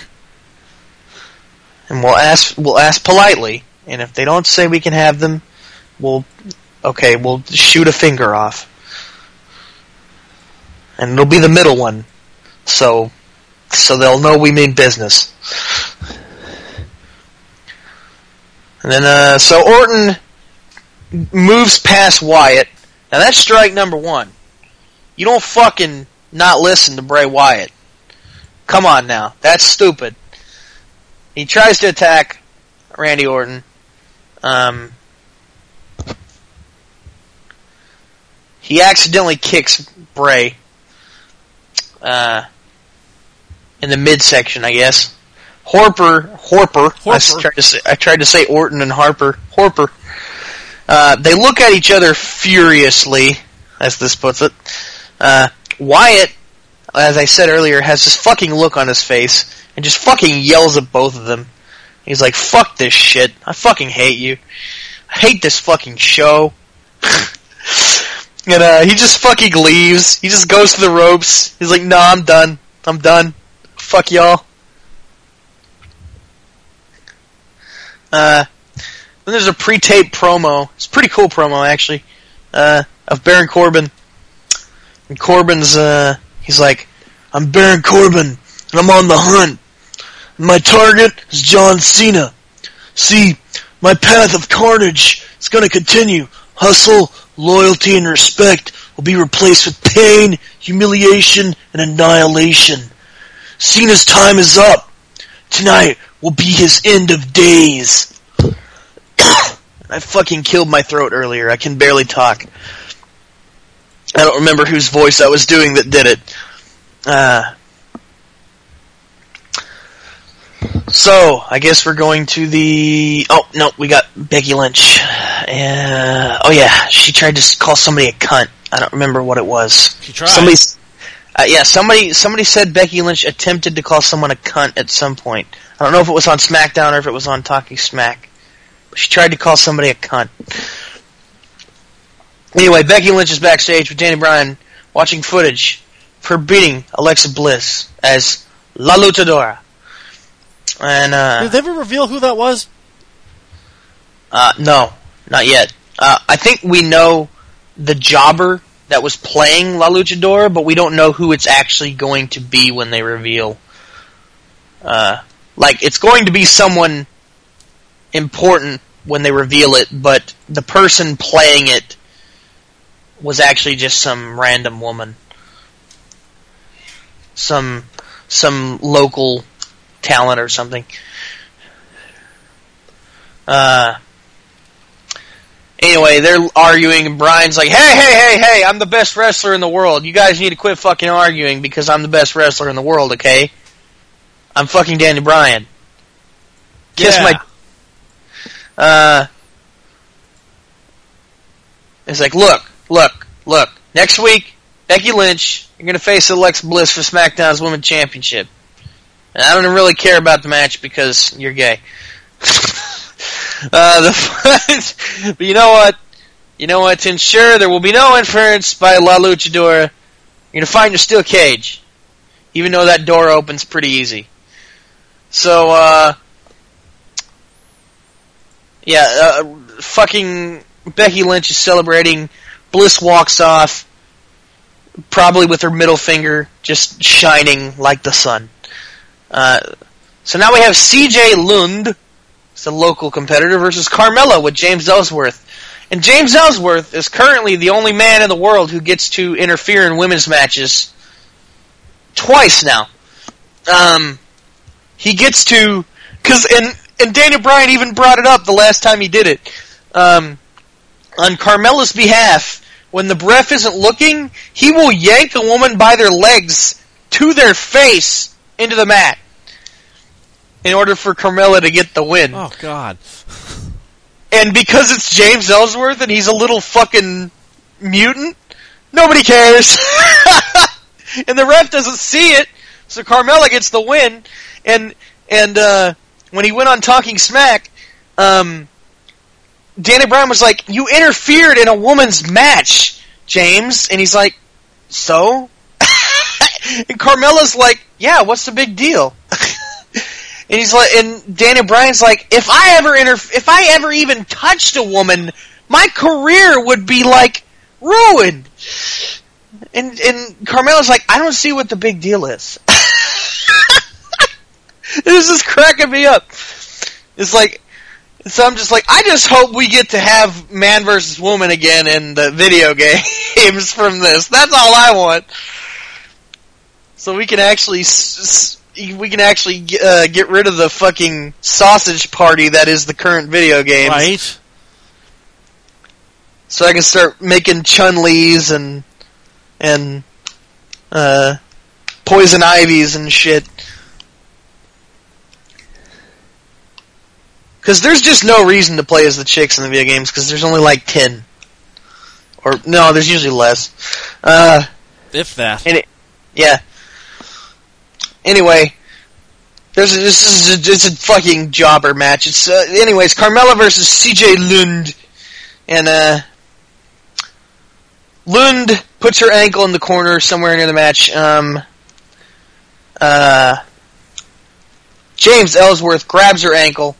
and we'll ask we'll ask politely. And if they don't say we can have them, we'll okay, we'll shoot a finger off. And it'll be the middle one. So so they'll know we mean business. And then uh so Orton moves past Wyatt. Now that's strike number 1. You don't fucking not listen to Bray Wyatt. Come on now. That's stupid. He tries to attack Randy Orton. Um, he accidentally kicks Bray uh, in the midsection, I guess. Horper. I, s- Harper. tried to say, I tried to say Orton and Harper. Harper. Uh, they look at each other furiously, as this puts it. Uh, Wyatt, as I said earlier, has this fucking look on his face and just fucking yells at both of them. He's like, fuck this shit. I fucking hate you. I hate this fucking show. and uh, he just fucking leaves. He just goes to the ropes. He's like, nah, I'm done. I'm done. Fuck y'all. Uh, then there's a pre-taped promo. It's a pretty cool promo, actually, uh, of Baron Corbin. And Corbin's, uh, he's like, I'm Baron Corbin, and I'm on the hunt. My target is John Cena. See, my path of carnage is going to continue. Hustle, loyalty, and respect will be replaced with pain, humiliation, and annihilation. Cena's time is up. Tonight will be his end of days. I fucking killed my throat earlier. I can barely talk. I don't remember whose voice I was doing that did it. Uh, so, I guess we're going to the. Oh, no, we got Becky Lynch. Uh, oh, yeah, she tried to call somebody a cunt. I don't remember what it was. She tried. Somebody, s- uh, yeah, somebody, somebody said Becky Lynch attempted to call someone a cunt at some point. I don't know if it was on SmackDown or if it was on Talking Smack. But she tried to call somebody a cunt. Anyway, Becky Lynch is backstage with Danny Bryan watching footage of her beating Alexa Bliss as La Luchadora. And, uh, Did they ever reveal who that was? uh, no, not yet. Uh, I think we know the jobber that was playing La Luchadora, but we don't know who it's actually going to be when they reveal. Uh, like, it's going to be someone important when they reveal it, but the person playing it was actually just some random woman. Some, some local talent or something. Uh, anyway, they're arguing, and Bryan's like, "Hey, hey, hey, hey! I'm the best wrestler in the world. You guys need to quit fucking arguing because I'm the best wrestler in the world. Okay? I'm fucking Danny Bryan. Kiss Yeah. my." Uh, it's like, look, look, look. Next week, Becky Lynch, you're gonna face Alexa Bliss for SmackDown's Women's Championship. And I don't really care about the match because you're gay. uh, the, but you know what? You know what? To ensure there will be no interference by La Luchadora, you're gonna find your steel cage, even though that door opens pretty easy. So, uh, yeah, uh, fucking Becky Lynch is celebrating. Bliss walks off, probably with her middle finger just shining like the sun. Uh, so now we have CJ Lund, it's a local competitor, versus Carmella with James Ellsworth. And James Ellsworth is currently the only man in the world who gets to interfere in women's matches twice now. Um, he gets to because and and Daniel Bryan even brought it up the last time he did it. Um, on Carmella's behalf, when the ref isn't looking, he will yank a woman by their legs to their face into the mat in order for Carmella to get the win. Oh God! And because it's James Ellsworth and he's a little fucking mutant, nobody cares. and the ref doesn't see it, so Carmella gets the win. And and uh, when he went on Talking Smack, um, Danny Bryan was like, "You interfered in a woman's match, James," and he's like, "So." and Carmella's like, "Yeah, what's the big deal?" and he's like, and Daniel Bryan's like, "If I ever inter- if I ever even touched a woman, my career would be like ruined." And and Carmella's like, "I don't see what the big deal is." this is cracking me up. It's like, so I'm just like, I just hope we get to have man versus woman again in the video games from this. That's all I want. So we can actually, we can actually uh, get rid of the fucking sausage party that is the current video game. Right. So I can start making Chun Li's and and uh, poison ivies and shit. Because there's just no reason to play as the chicks in the video games because there's only like ten, or no, there's usually less. Uh, if that. It, yeah. Anyway, there's a, this is a, it's a fucking jobber match. It's uh, anyways Carmella versus C.J. Lund, and uh, Lund puts her ankle in the corner somewhere near the match. Um, uh, James Ellsworth grabs her ankle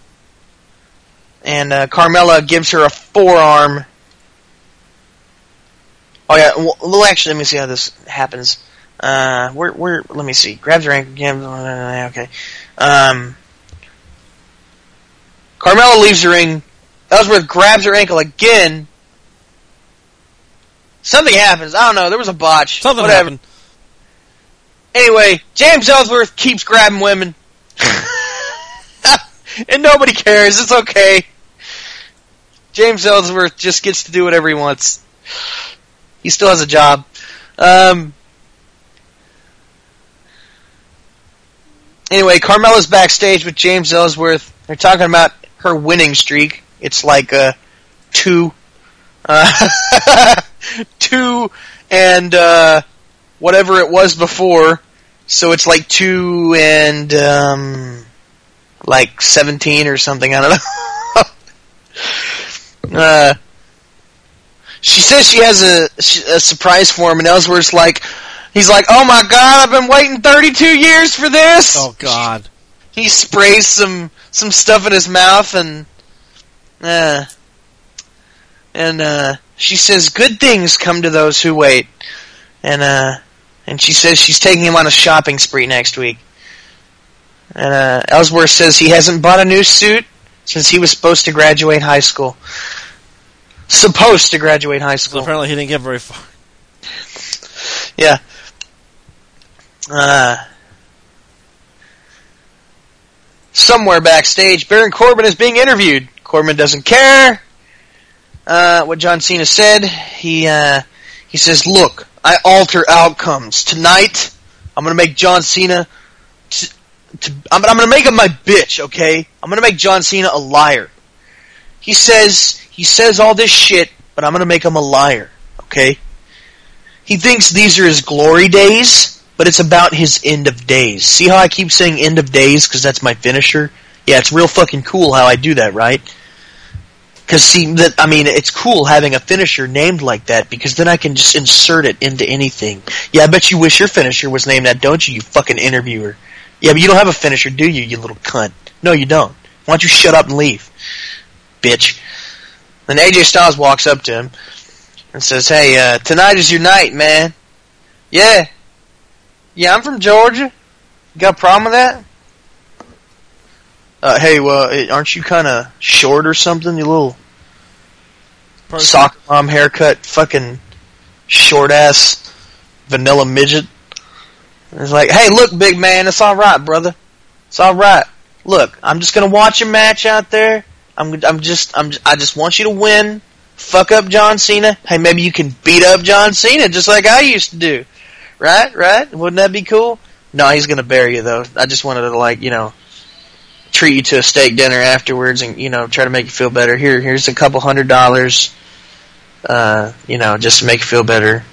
and uh, Carmella gives her a forearm. Oh yeah, well, actually, let me see how this happens. Uh, where, where? Let me see. Grabs her ankle again. Okay. Um, Carmella leaves the ring. Ellsworth grabs her ankle again. Something happens. I don't know. There was a botch. Something Whatever. happened. Anyway, James Ellsworth keeps grabbing women. and nobody cares. It's okay. James Ellsworth just gets to do whatever he wants. He still has a job. Um, anyway, Carmella's backstage with James Ellsworth. They're talking about her winning streak. It's like a two, uh, two, and uh, whatever it was before. So it's like two and um, like seventeen or something. I don't know. Uh, she says she has a, a surprise for him, and Ellsworth's like, he's like, "Oh my god, I've been waiting 32 years for this." Oh god. He sprays some some stuff in his mouth, and uh, and uh, she says, "Good things come to those who wait," and uh, and she says she's taking him on a shopping spree next week. And uh, Ellsworth says he hasn't bought a new suit since he was supposed to graduate high school. Supposed to graduate high So school. apparently he didn't get very far. Yeah. Uh, somewhere backstage, Baron Corbin is being interviewed. Corbin doesn't care uh, what John Cena said. He uh, he says, "Look, I alter outcomes tonight. I'm to make John Cena. T- to, I'm, I'm to make him my bitch. Okay, I'm to make John Cena a liar." He says he says all this shit, but I'm to make him a liar. Okay. He thinks these are his glory days, but it's about his end of days. See how I keep saying end of days because that's my finisher? Yeah, it's real fucking cool how I do that, right? Because see, that I mean, it's cool having a finisher named like that because then I can just insert it into anything. Yeah, I bet you wish your finisher was named that, don't you? You fucking interviewer. Yeah, but you don't have a finisher, do you? You little cunt. No, you don't. Why don't you shut up and leave, bitch? Then AJ Styles walks up to him and says, "Hey, uh, tonight is your night, man." Yeah, yeah, I'm from Georgia. You got a problem with that? Uh, hey, well, aren't you kind of short or something? You little Person. soccer mom haircut, fucking short ass vanilla midget. And It's like, hey, look, big man, it's all right, brother. It's all right. Look, I'm just gonna watch a match out there. I'm, I'm just, I'm, I just want you to win. Fuck up John Cena. Hey, maybe you can beat up John Cena just like I used to do. Right, right? Wouldn't that be cool? No, he's gonna bury you though. I just wanted to like, you know, treat you to a steak dinner afterwards and, you know, try to make you feel better. Here, here's a couple hundred dollars, uh, you know, just to make you feel better.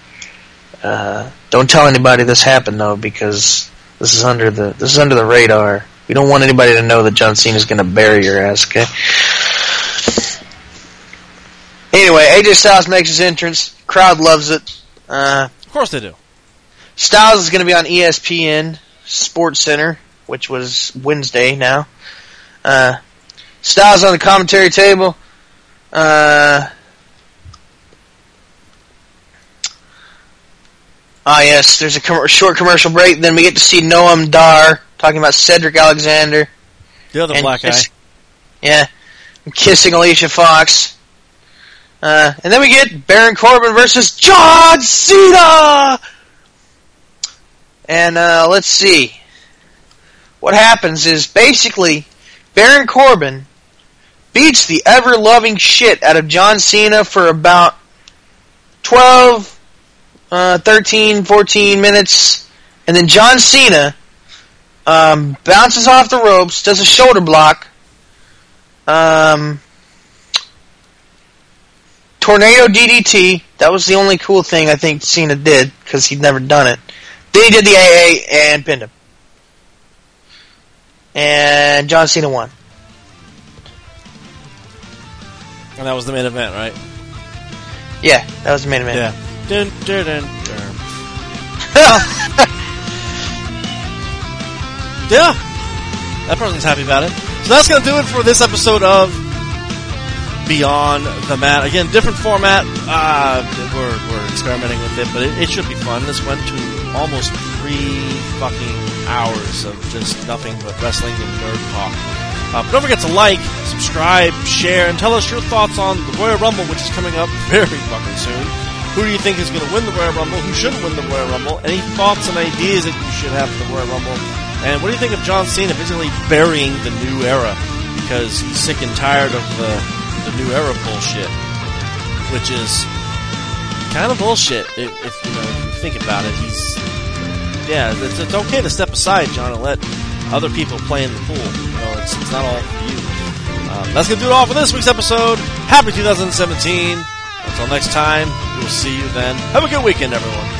Uh, don't tell anybody this happened though, because this is under the, this is under the radar. We don't want anybody to know that John Cena's gonna bury your ass, okay? Anyway, AJ Styles makes his entrance. Crowd loves it. Uh, Of course they do. Styles is going to be on ESPN Sports Center, which was Wednesday now. Uh, Styles on the commentary table. Uh, ah, yes, there's a com- short commercial break. Then we get to see Noam Dar talking about Cedric Alexander. The other black guy. kiss- Yeah, and kissing Alicia Fox. Uh, and then we get Baron Corbin versus John Cena. And uh, let's see. What happens is basically Baron Corbin beats the ever loving shit out of John Cena for about 12, uh, 13, 14 minutes. And then John Cena um, bounces off the ropes, does a shoulder block, um, tornado DDT. That was the only cool thing I think Cena did because he'd never done it. Then he did the AA and pinned him, and John Cena won. And that was the main event, right? Yeah, that was the main event. Yeah. Dun, dun, dun, dun. Yeah. That person's happy about it. So that's going to do it for this episode of Beyond the Mat. Again, different format. Uh, we're, we're experimenting with it, but it, it should be fun. This went to almost three fucking hours of just nothing but wrestling and nerd talk. Uh, don't forget to like, subscribe, share, and tell us your thoughts on the Royal Rumble, which is coming up very fucking soon. Who do you think is going to win the Royal Rumble? Who shouldn't win the Royal Rumble? Any thoughts and ideas that you should have for the Royal Rumble? And what do you think of John Cena basically burying the new era because he's sick and tired of the the new era bullshit, which is kind of bullshit if, if you know think about it. He's yeah, it's, it's okay to step aside, John, and let other people play in the pool. You know, it's, it's not all for you. Um, that's gonna do it all for this week's episode. Happy 2017. Until next time, we will see you then. Have a good weekend, everyone.